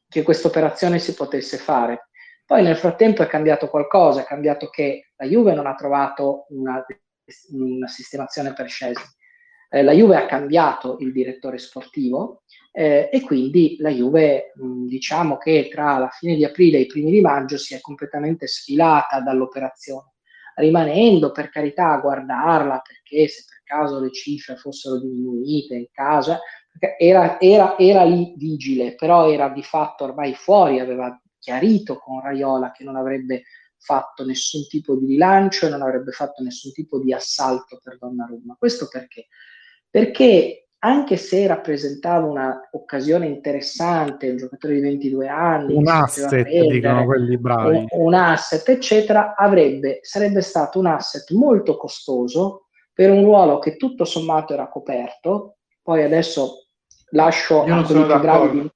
che questa operazione si potesse fare. Poi nel frattempo è cambiato qualcosa, è cambiato che la Juve non ha trovato una, una sistemazione per Scesni. Eh, la Juve ha cambiato il direttore sportivo eh, e quindi la Juve, mh, diciamo che tra la fine di aprile e i primi di maggio si è completamente sfilata dall'operazione, rimanendo per carità a guardarla perché se per caso le cifre fossero diminuite in casa, era, era, era lì vigile, però era di fatto ormai fuori, aveva chiarito con Raiola che non avrebbe fatto nessun tipo di rilancio e non avrebbe fatto nessun tipo di assalto per Donnarumma. Questo perché? Perché anche se rappresentava un'occasione interessante, un giocatore di 22 anni, un asset, prendere, dicono quelli bravi. Un, un, asset, eccetera, avrebbe, sarebbe stato un asset molto costoso per un ruolo che tutto sommato era coperto. Poi adesso lascio a quelli più bravi di,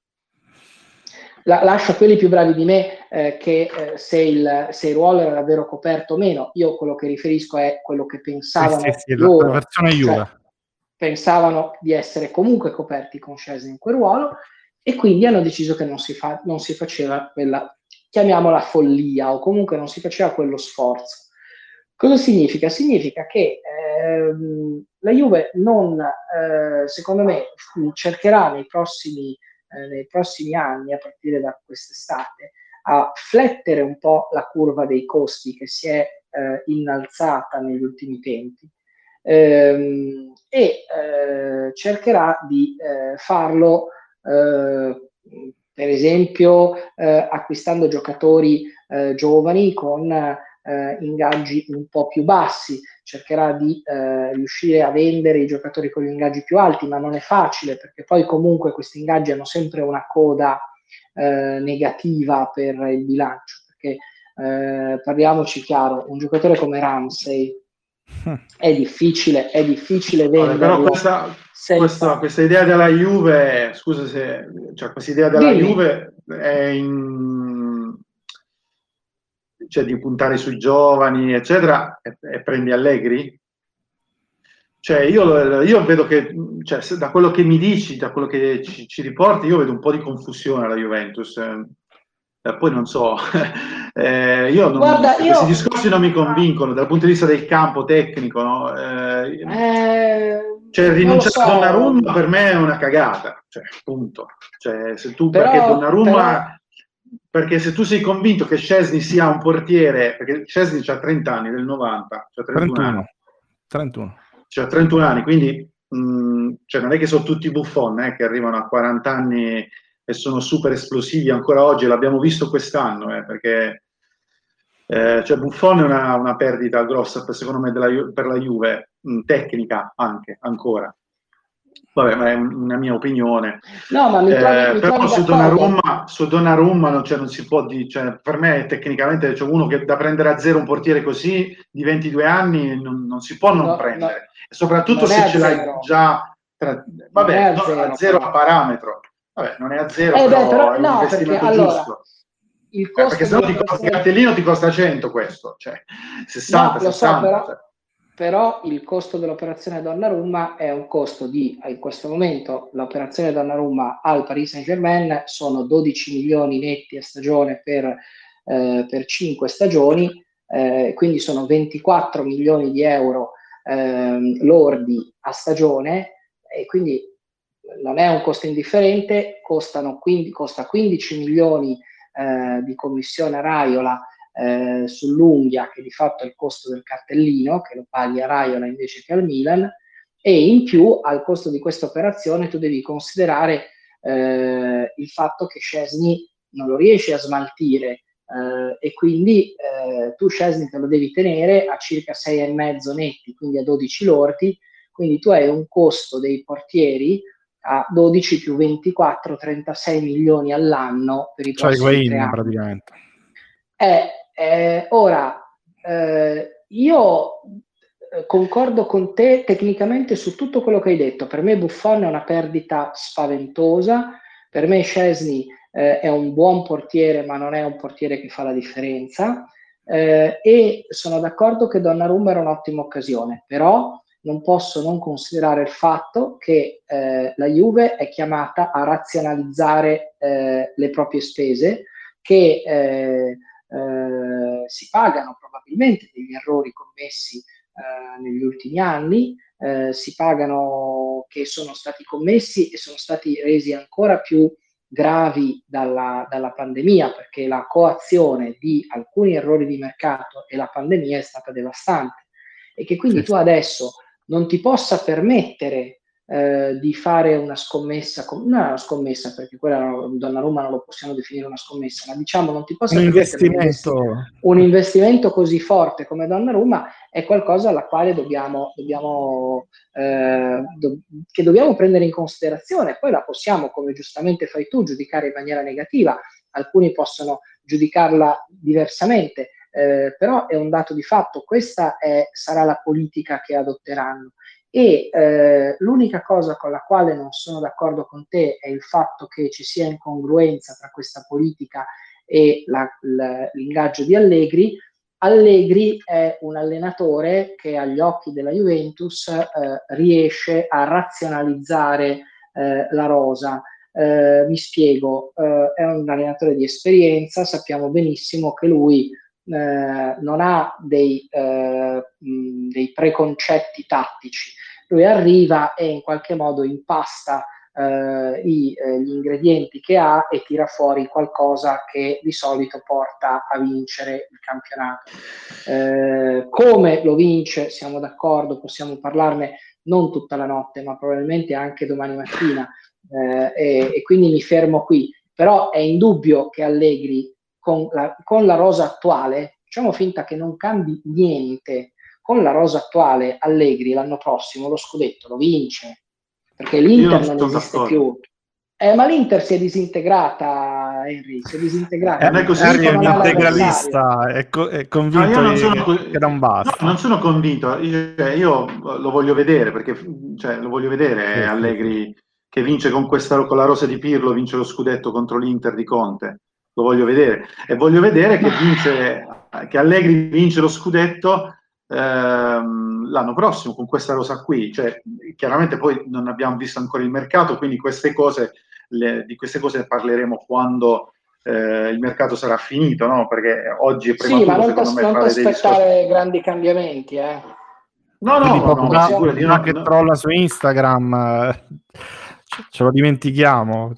la, lascio a quelli più bravi di me eh, che eh, se, il, se, il, ruolo era davvero coperto o meno. Io quello che riferisco è quello che pensavano sì, sì, sì, loro. La versione Cioè, pensavano di essere comunque coperti con Scesni in quel ruolo e quindi hanno deciso che non si, fa, non si faceva quella, chiamiamola follia, o comunque non si faceva quello sforzo. Cosa significa? Significa che ehm, la Juve non, eh, secondo me, cercherà nei prossimi, eh, nei prossimi anni, a partire da quest'estate, a flettere un po' la curva dei costi che si è eh, innalzata negli ultimi tempi ehm, e eh, cercherà di eh, farlo eh, per esempio eh, acquistando giocatori eh, giovani con ingaggi un po' più bassi, cercherà di riuscire a vendere i giocatori con gli ingaggi più alti, ma non è facile perché poi comunque questi ingaggi hanno sempre una coda negativa per il bilancio, perché parliamoci chiaro, un giocatore come Ramsey è difficile, è difficile vendere. Però questa, questa, questa, idea della Juve, scusa se, cioè questa idea della Dimmi. Juve è in, cioè di puntare sui giovani, eccetera, e, e prendi Allegri? Cioè io, io vedo che, cioè, da quello che mi dici, da quello che ci, ci riporti, io vedo un po' di confusione alla Juventus. Eh, poi non so, <laughs> eh, io, non, Guarda, io questi discorsi non mi convincono dal punto di vista del campo tecnico. No? Eh, eh, cioè, rinunciare so. a Donnarumma per me è una cagata, cioè, punto. Cioè, se tu, però, perché Donnarumma, però... perché se tu sei convinto che Scesni sia un portiere, perché Scesni ha 30 anni, del 90, cioè 31, 31. anni. 31. Cioè 31 anni, quindi mh, mm, cioè, non è che sono tutti buffon eh, che arrivano a 40 anni e sono super esplosivi ancora oggi, l'abbiamo visto quest'anno, eh, perché eh, cioè Buffon è una, una, perdita grossa secondo me della, per la Juve, mh, tecnica anche, ancora. Vabbè, ma è una mia opinione. No, ma mi trovi, eh, però su Donnarumma, su Donnarumma non, cioè, non si può dire, cioè, per me tecnicamente c'è uno che da prendere a zero un portiere così di 22 anni non, non si può non no, prendere. No, soprattutto se ce l'hai già, tra, vabbè, a zero, a, zero a parametro Vabbè, non è a zero, eh beh, però, no, perché, allora, il costo eh, perché se no ti costa, il cartellino ti costa 100 questo, cioè 60, no, 60. So, però, cioè. però, il costo dell'operazione Donnarumma è un costo di, in questo momento, l'operazione Donnarumma al Paris Saint-Germain sono 12 milioni netti a stagione per, eh, per 5 stagioni, eh, quindi sono 24 milioni di euro eh, lordi a stagione e quindi non è un costo indifferente, quindi, costa 15 milioni eh, di commissione a Raiola eh, sull'unghia, che di fatto è il costo del cartellino, che lo paghi a Raiola invece che al Milan, e in più al costo di questa operazione tu devi considerare eh, il fatto che Scesni non lo riesci a smaltire eh, e quindi eh, tu Scesni te lo devi tenere a circa 6,5 netti, quindi a 12 lordi, quindi tu hai un costo dei portieri a 12 più 24, 36 milioni all'anno per i cioè prossimi tre anni. praticamente. Eh, eh, ora, eh, io eh, concordo con te tecnicamente su tutto quello che hai detto. Per me Buffon è una perdita spaventosa, per me Scesni eh, è un buon portiere, ma non è un portiere che fa la differenza. Eh, e sono d'accordo che Donnarumma era un'ottima occasione, però non posso non considerare il fatto che eh, la Juve è chiamata a razionalizzare eh, le proprie spese, che eh, eh si pagano probabilmente degli errori commessi eh, negli ultimi anni, eh, si pagano che sono stati commessi e sono stati resi ancora più gravi dalla, dalla pandemia, perché la coazione di alcuni errori di mercato e la pandemia è stata devastante. E che quindi tu adesso non ti possa permettere eh, di fare una scommessa, non una scommessa perché quella Donnarumma non lo possiamo definire una scommessa, ma diciamo non ti posso un investimento. un investimento così forte come Donnarumma è qualcosa alla quale dobbiamo, dobbiamo, eh, do, che dobbiamo prendere in considerazione, poi la possiamo, come giustamente fai tu, giudicare in maniera negativa, alcuni possono giudicarla diversamente, eh, però è un dato di fatto, questa è, sarà la politica che adotteranno. E eh, l'unica cosa con la quale non sono d'accordo con te è il fatto che ci sia incongruenza tra questa politica e la, la, l'ingaggio di Allegri. Allegri è un allenatore che agli occhi della Juventus eh, riesce a razionalizzare eh, la rosa. Eh, mi spiego, eh, è un allenatore di esperienza, sappiamo benissimo che lui eh, non ha dei, eh, dei, preconcetti tattici. Lui arriva e in qualche modo impasta eh, i, eh, gli ingredienti che ha e tira fuori qualcosa che di solito porta a vincere il campionato. Eh, come lo vince, siamo d'accordo, possiamo parlarne non tutta la notte, ma probabilmente anche domani mattina. E, e quindi mi fermo qui. Però è indubbio che Allegri con la, con la rosa attuale, facciamo finta che non cambi niente, con la rosa attuale Allegri l'anno prossimo lo scudetto lo vince, perché l'Inter non, non esiste d'accordo. più. Eh, ma l'Inter si è disintegrata, Henry, si è disintegrata. Eh, non è così, Henry è un integralista, è, co- è convinto no, non che, che non basta. No, non sono convinto, io, cioè, io, lo voglio vedere, perché cioè, lo voglio vedere sì, Allegri che vince con, questa, con la rosa di Pirlo, vince lo scudetto contro l'Inter di Conte lo voglio vedere. E voglio vedere che, <laughs> vince, che Allegri vince lo scudetto ehm, l'anno prossimo con questa rosa qui. Cioè, chiaramente poi non abbiamo visto ancora il mercato, quindi queste cose, le, di queste cose parleremo quando eh, il mercato sarà finito, no? perché oggi è prematuro sì, ma non, secondo non ti aspettare grandi cambiamenti, eh. No, no, no, no, no, no, no, che trolla su Instagram, eh, ce lo dimentichiamo.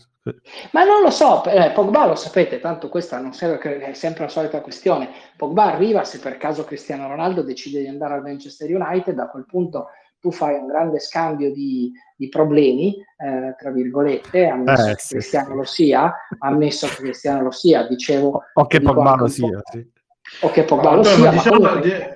Ma non lo so, eh, Pogba lo sapete, tanto questa non serve, è sempre la solita questione. Pogba arriva se per caso Cristiano Ronaldo decide di andare al Manchester United, a quel punto tu fai un grande scambio di, di problemi, eh, tra virgolette, ammesso eh, che sì, Cristiano sì. lo sia, ammesso che Cristiano lo sia, dicevo... O che Pogba lo sia, sì. O che Pogba lo sia, diciamo, ma comunque...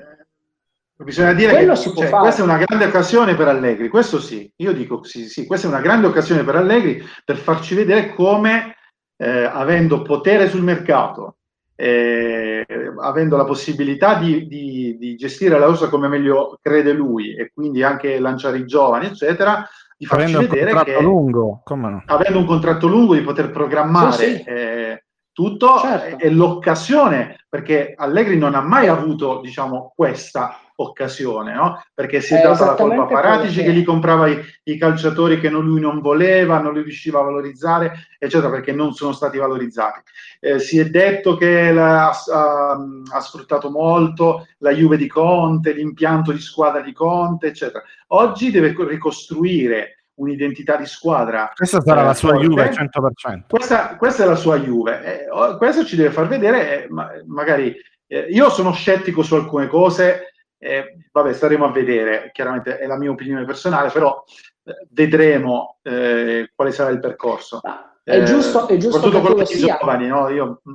Bisogna dire Quello che cioè, questa è una grande occasione per Allegri, questo sì, io dico sì, sì, questa è una grande occasione per Allegri per farci vedere come, eh, avendo potere sul mercato, eh, avendo la possibilità di, di, di, gestire la cosa come meglio crede lui e quindi anche lanciare i giovani, eccetera, di farci avendo vedere che lungo, no? avendo un contratto lungo di poter programmare sì, sì. Eh, tutto certo. è, è l'occasione, perché Allegri non ha mai avuto, diciamo, questa occasione, no? Perché si è, è data la colpa a Paratici che gli comprava i, i, calciatori che non, lui non voleva, non riusciva a valorizzare, eccetera, perché non sono stati valorizzati. Eh, si è detto che la, ha, ha, sfruttato molto la Juve di Conte, l'impianto di squadra di Conte, eccetera. Oggi deve ricostruire un'identità di squadra. Questa sarà eh, la sua forte. Juve 100%. Questa, questa, è la sua Juve. Eh, questo ci deve far vedere, eh, ma, magari eh, io sono scettico su alcune cose, eh, vabbè, staremo a vedere, chiaramente è la mia opinione personale, però eh, vedremo eh, quale sarà il percorso. È giusto, è giusto che tu lo sia. Giovani, no? Io... Mm.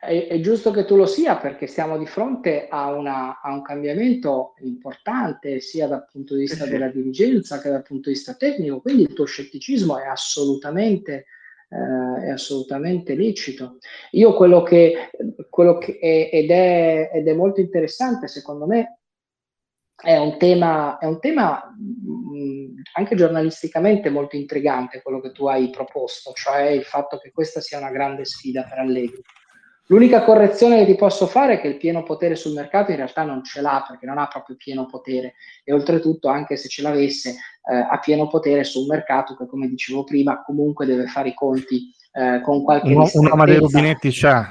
È, è, giusto che tu lo sia perché siamo di fronte a, una, a un cambiamento importante sia dal punto di vista sì. della dirigenza che dal punto di vista tecnico, quindi il tuo scetticismo è assolutamente, eh, è assolutamente licito. Io quello che, quello che è, ed, è, ed è molto interessante secondo me è un tema, è un tema mh, anche giornalisticamente molto intrigante quello che tu hai proposto, cioè il fatto che questa sia una grande sfida per Allegri. L'unica correzione che ti posso fare è che il pieno potere sul mercato in realtà non ce l'ha perché non ha proprio pieno potere. E oltretutto anche se ce l'avesse eh, ha pieno potere su un mercato che come dicevo prima comunque deve fare i conti eh, con qualche un, un uomo dei rubinetti c'è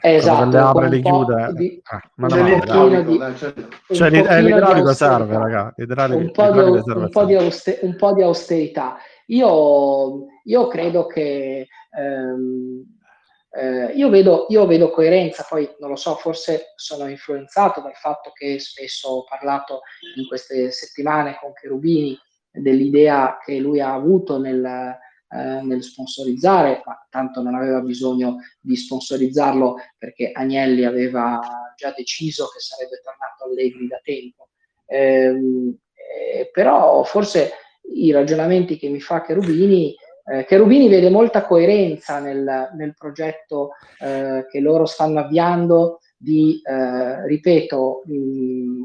Esatto, le apre e le chiude. Di, ah, ma no, di, cioè, l'idraulico serve, raga. un, po di, un, po di auster- un po' di austerità. Io, io credo che ehm, eh, io, vedo, io vedo coerenza, poi non lo so, forse sono influenzato dal fatto che spesso ho parlato in queste settimane con Cherubini dell'idea che lui ha avuto nel, eh, nel sponsorizzare, ma tanto non aveva bisogno di sponsorizzarlo perché Agnelli aveva già deciso che sarebbe tornato Allegri da tempo. Ehm, eh, però forse i ragionamenti che mi fa Cherubini eh, Cherubini vede molta coerenza nel, nel progetto eh, che loro stanno avviando di, eh, ripeto, mh,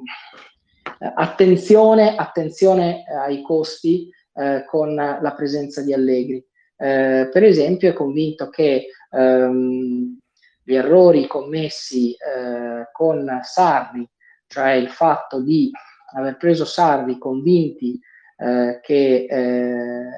attenzione, attenzione ai costi eh, con la presenza di Allegri. Eh, per esempio è convinto che ehm, gli errori commessi eh, con Sarri, cioè il fatto di aver preso Sarri convinti che eh,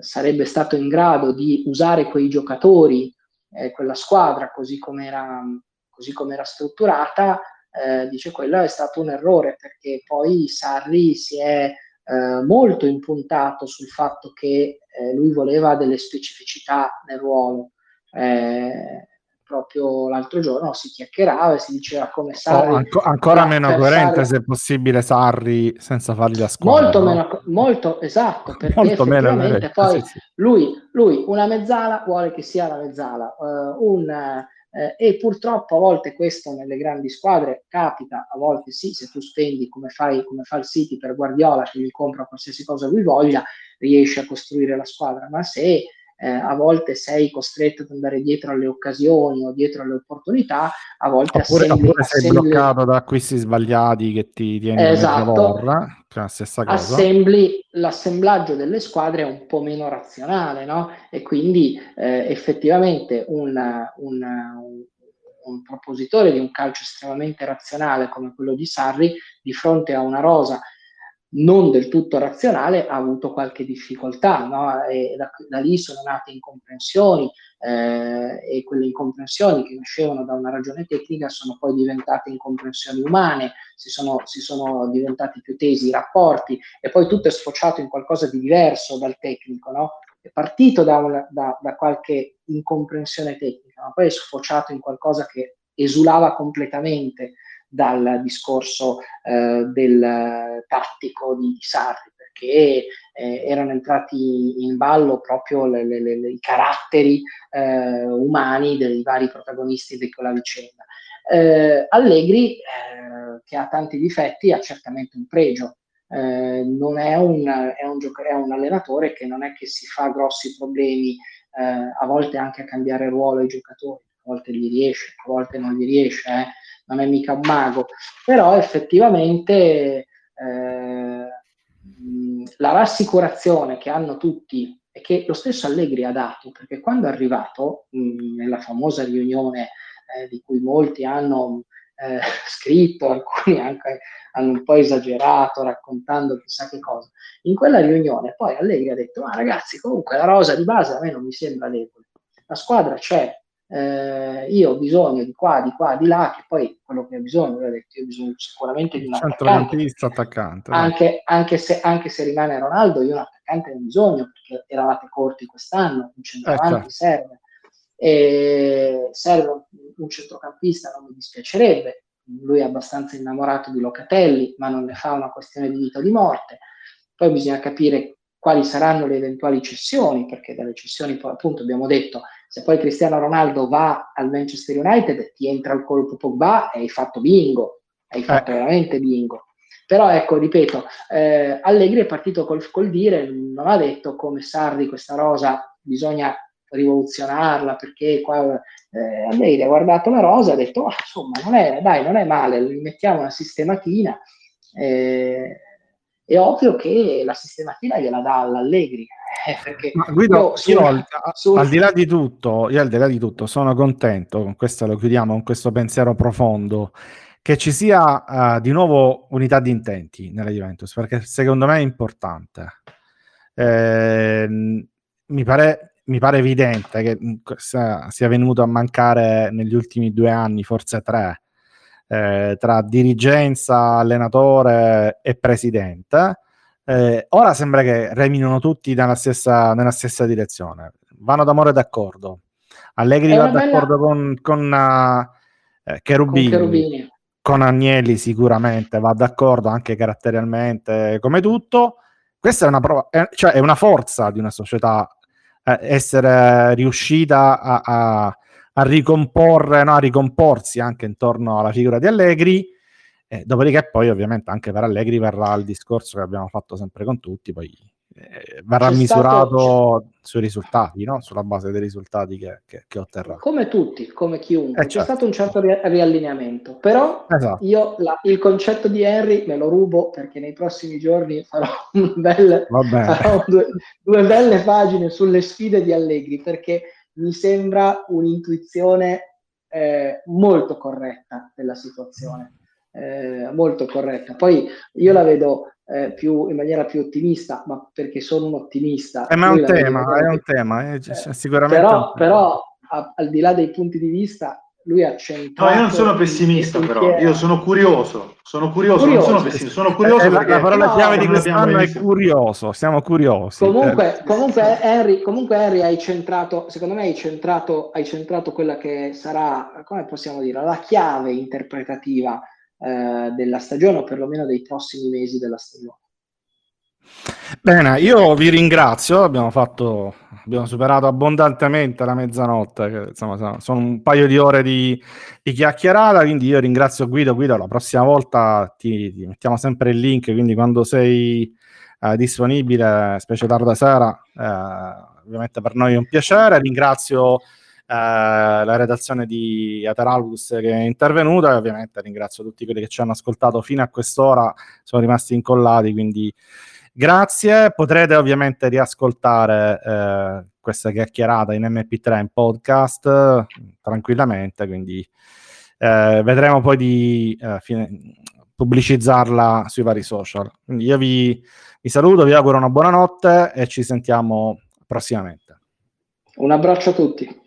sarebbe stato in grado di usare quei giocatori, eh, quella squadra così come era, così era strutturata, eh, dice quello è stato un errore perché poi Sarri si è eh, molto impuntato sul fatto che eh, lui voleva delle specificità nel ruolo. Eh, proprio l'altro giorno si chiacchierava e si diceva come Sarri... Oh, anco, ancora meno coerente Sarri, se possibile Sarri senza fargli la squadra. Molto no? meno, molto esatto, perché molto effettivamente meno, poi sì, sì. Lui, lui, una mezzala vuole che sia la mezzala, uh, un, eh, e purtroppo a volte questo nelle grandi squadre capita, a volte sì, se tu spendi come fai come fa il City per Guardiola che gli compra qualsiasi cosa lui voglia, riesci a costruire la squadra, ma se eh, a volte sei costretto ad andare dietro alle occasioni o dietro alle opportunità, a volte oppure, assembli, oppure sei assembli... bloccato da acquisti sbagliati che ti tieni esatto. vorra, cioè stessa cosa. Assembli, l'assemblaggio delle squadre è un po' meno razionale, no? E quindi eh, effettivamente un, un, un un propositore di un calcio estremamente razionale come quello di Sarri, di fronte a una rosa non del tutto razionale ha avuto qualche difficoltà no? e da, da, lì sono nate incomprensioni eh, e quelle incomprensioni che nascevano da una ragione tecnica sono poi diventate incomprensioni umane, si sono, si sono diventati più tesi i rapporti e poi tutto è sfociato in qualcosa di diverso dal tecnico, no? è partito da, una, da, da qualche incomprensione tecnica, ma poi è sfociato in qualcosa che esulava completamente dal discorso eh, del tattico di, di Sarri, perché eh, erano entrati in ballo proprio le, le, le, i caratteri eh, umani dei vari protagonisti di quella vicenda. Eh, Allegri, eh, che ha tanti difetti, ha certamente un pregio. Eh, non è un, è, un gioc- è un allenatore che non è che si fa grossi problemi a volte anche a cambiare ruolo ai giocatori, a volte gli riesce, a volte non gli riesce, eh non è mica un mago, però effettivamente eh, la rassicurazione che hanno tutti e che lo stesso Allegri ha dato, perché quando è arrivato mh, nella famosa riunione eh, di cui molti hanno eh, <laughs> scritto, alcuni anche hanno un po' esagerato raccontando chissà che cosa, in quella riunione poi Allegri ha detto, ma ragazzi comunque la rosa di base a me non mi sembra debole, la squadra c'è, eh, io ho bisogno di qua, di qua, di là, che poi quello che ho bisogno, ho detto, io ho bisogno sicuramente di un attaccante, attaccante anche, anche, se, anche, se, rimane Ronaldo, io un attaccante ne ho bisogno, perché eravate corti quest'anno, un centravanti ecco. serve. E serve un centrocampista, non mi dispiacerebbe, lui è abbastanza innamorato di Locatelli, ma non ne fa una questione di vita o di morte. Poi bisogna capire quali saranno le eventuali cessioni, perché dalle cessioni poi appunto abbiamo detto se poi Cristiano Ronaldo va al Manchester United, ti entra il colpo Pogba e hai fatto bingo, hai fatto eh. veramente bingo. Però ecco, ripeto, eh, Allegri è partito col, col, dire, non ha detto come Sarri questa rosa bisogna rivoluzionarla perché qua eh, Allegri ha guardato la rosa e ha detto ah, insomma non è, dai, non è male, gli mettiamo una sistematina. Eh, è ovvio che la sistematina gliela dà all'Allegri. Eh, Ma Guido, io, io al, sul... al, di là di tutto, io al di là di tutto sono contento, con questo lo chiudiamo, con questo pensiero profondo, che ci sia uh, di nuovo unità di intenti nella Juventus, perché secondo me è importante. Eh, mi, pare, mi pare evidente che mm, sia venuto a mancare negli ultimi due anni, forse tre, eh, tra dirigenza, allenatore e presidente. Eh, ora sembra che reminino tutti nella stessa, nella stessa direzione, vanno d'amore d'accordo. Allegri va bella... d'accordo con, con uh, Cherubini, con, Cherubini. con Agnelli sicuramente va d'accordo anche caratterialmente come tutto questa è una, prova, è, cioè è una forza di una società eh, essere riuscita a, a, a ricomporre, no, a ricomporsi anche intorno alla figura di Allegri. Eh, dopodiché poi ovviamente anche per Allegri verrà il discorso che abbiamo fatto sempre con tutti, poi eh, verrà c'è misurato stato... sui risultati, no? sulla base dei risultati che, che, che otterrà. Come tutti, come chiunque, eh, c'è certo. stato un certo ri- riallineamento, però esatto. io la, il concetto di Henry me lo rubo perché nei prossimi giorni farò, <laughs> bel, farò due, due, belle pagine sulle sfide di Allegri perché mi sembra un'intuizione eh, molto corretta della situazione. Eh, molto corretta. Poi io la vedo eh, più, in maniera più ottimista, ma perché sono un ottimista. Eh, ma è un tema, è un tema, eh, sicuramente. Però, però a, al di là dei punti di vista, lui ha centrato... No, io non sono pessimista però, io sono curioso, sono curioso, curioso. non sono pessimista, sono curioso eh, perché... La parola no, chiave di quest'anno è curioso, siamo curiosi. Comunque, comunque, Henry, comunque Henry hai centrato, secondo me hai centrato, hai centrato quella che sarà, come possiamo dire, la chiave interpretativa eh, della stagione o perlomeno dei prossimi mesi della stagione. Bene, io vi ringrazio, abbiamo, fatto, abbiamo superato abbondantemente la mezzanotte, che, insomma sono un paio di ore di, di, chiacchierata, quindi io ringrazio Guido, Guido la prossima volta ti, ti mettiamo sempre il link, quindi quando sei eh, disponibile, specie tarda sera, eh, ovviamente per noi è un piacere, ringrazio la redazione di Ateralbus che è intervenuta e ovviamente ringrazio tutti quelli che ci hanno ascoltato fino a quest'ora, sono rimasti incollati, quindi grazie. Potrete ovviamente riascoltare eh, questa chiacchierata in MP3 in podcast tranquillamente, quindi eh, vedremo poi di eh, fine, pubblicizzarla sui vari social. Quindi io vi, vi saluto, vi auguro una buona notte e ci sentiamo prossimamente. Un abbraccio a tutti.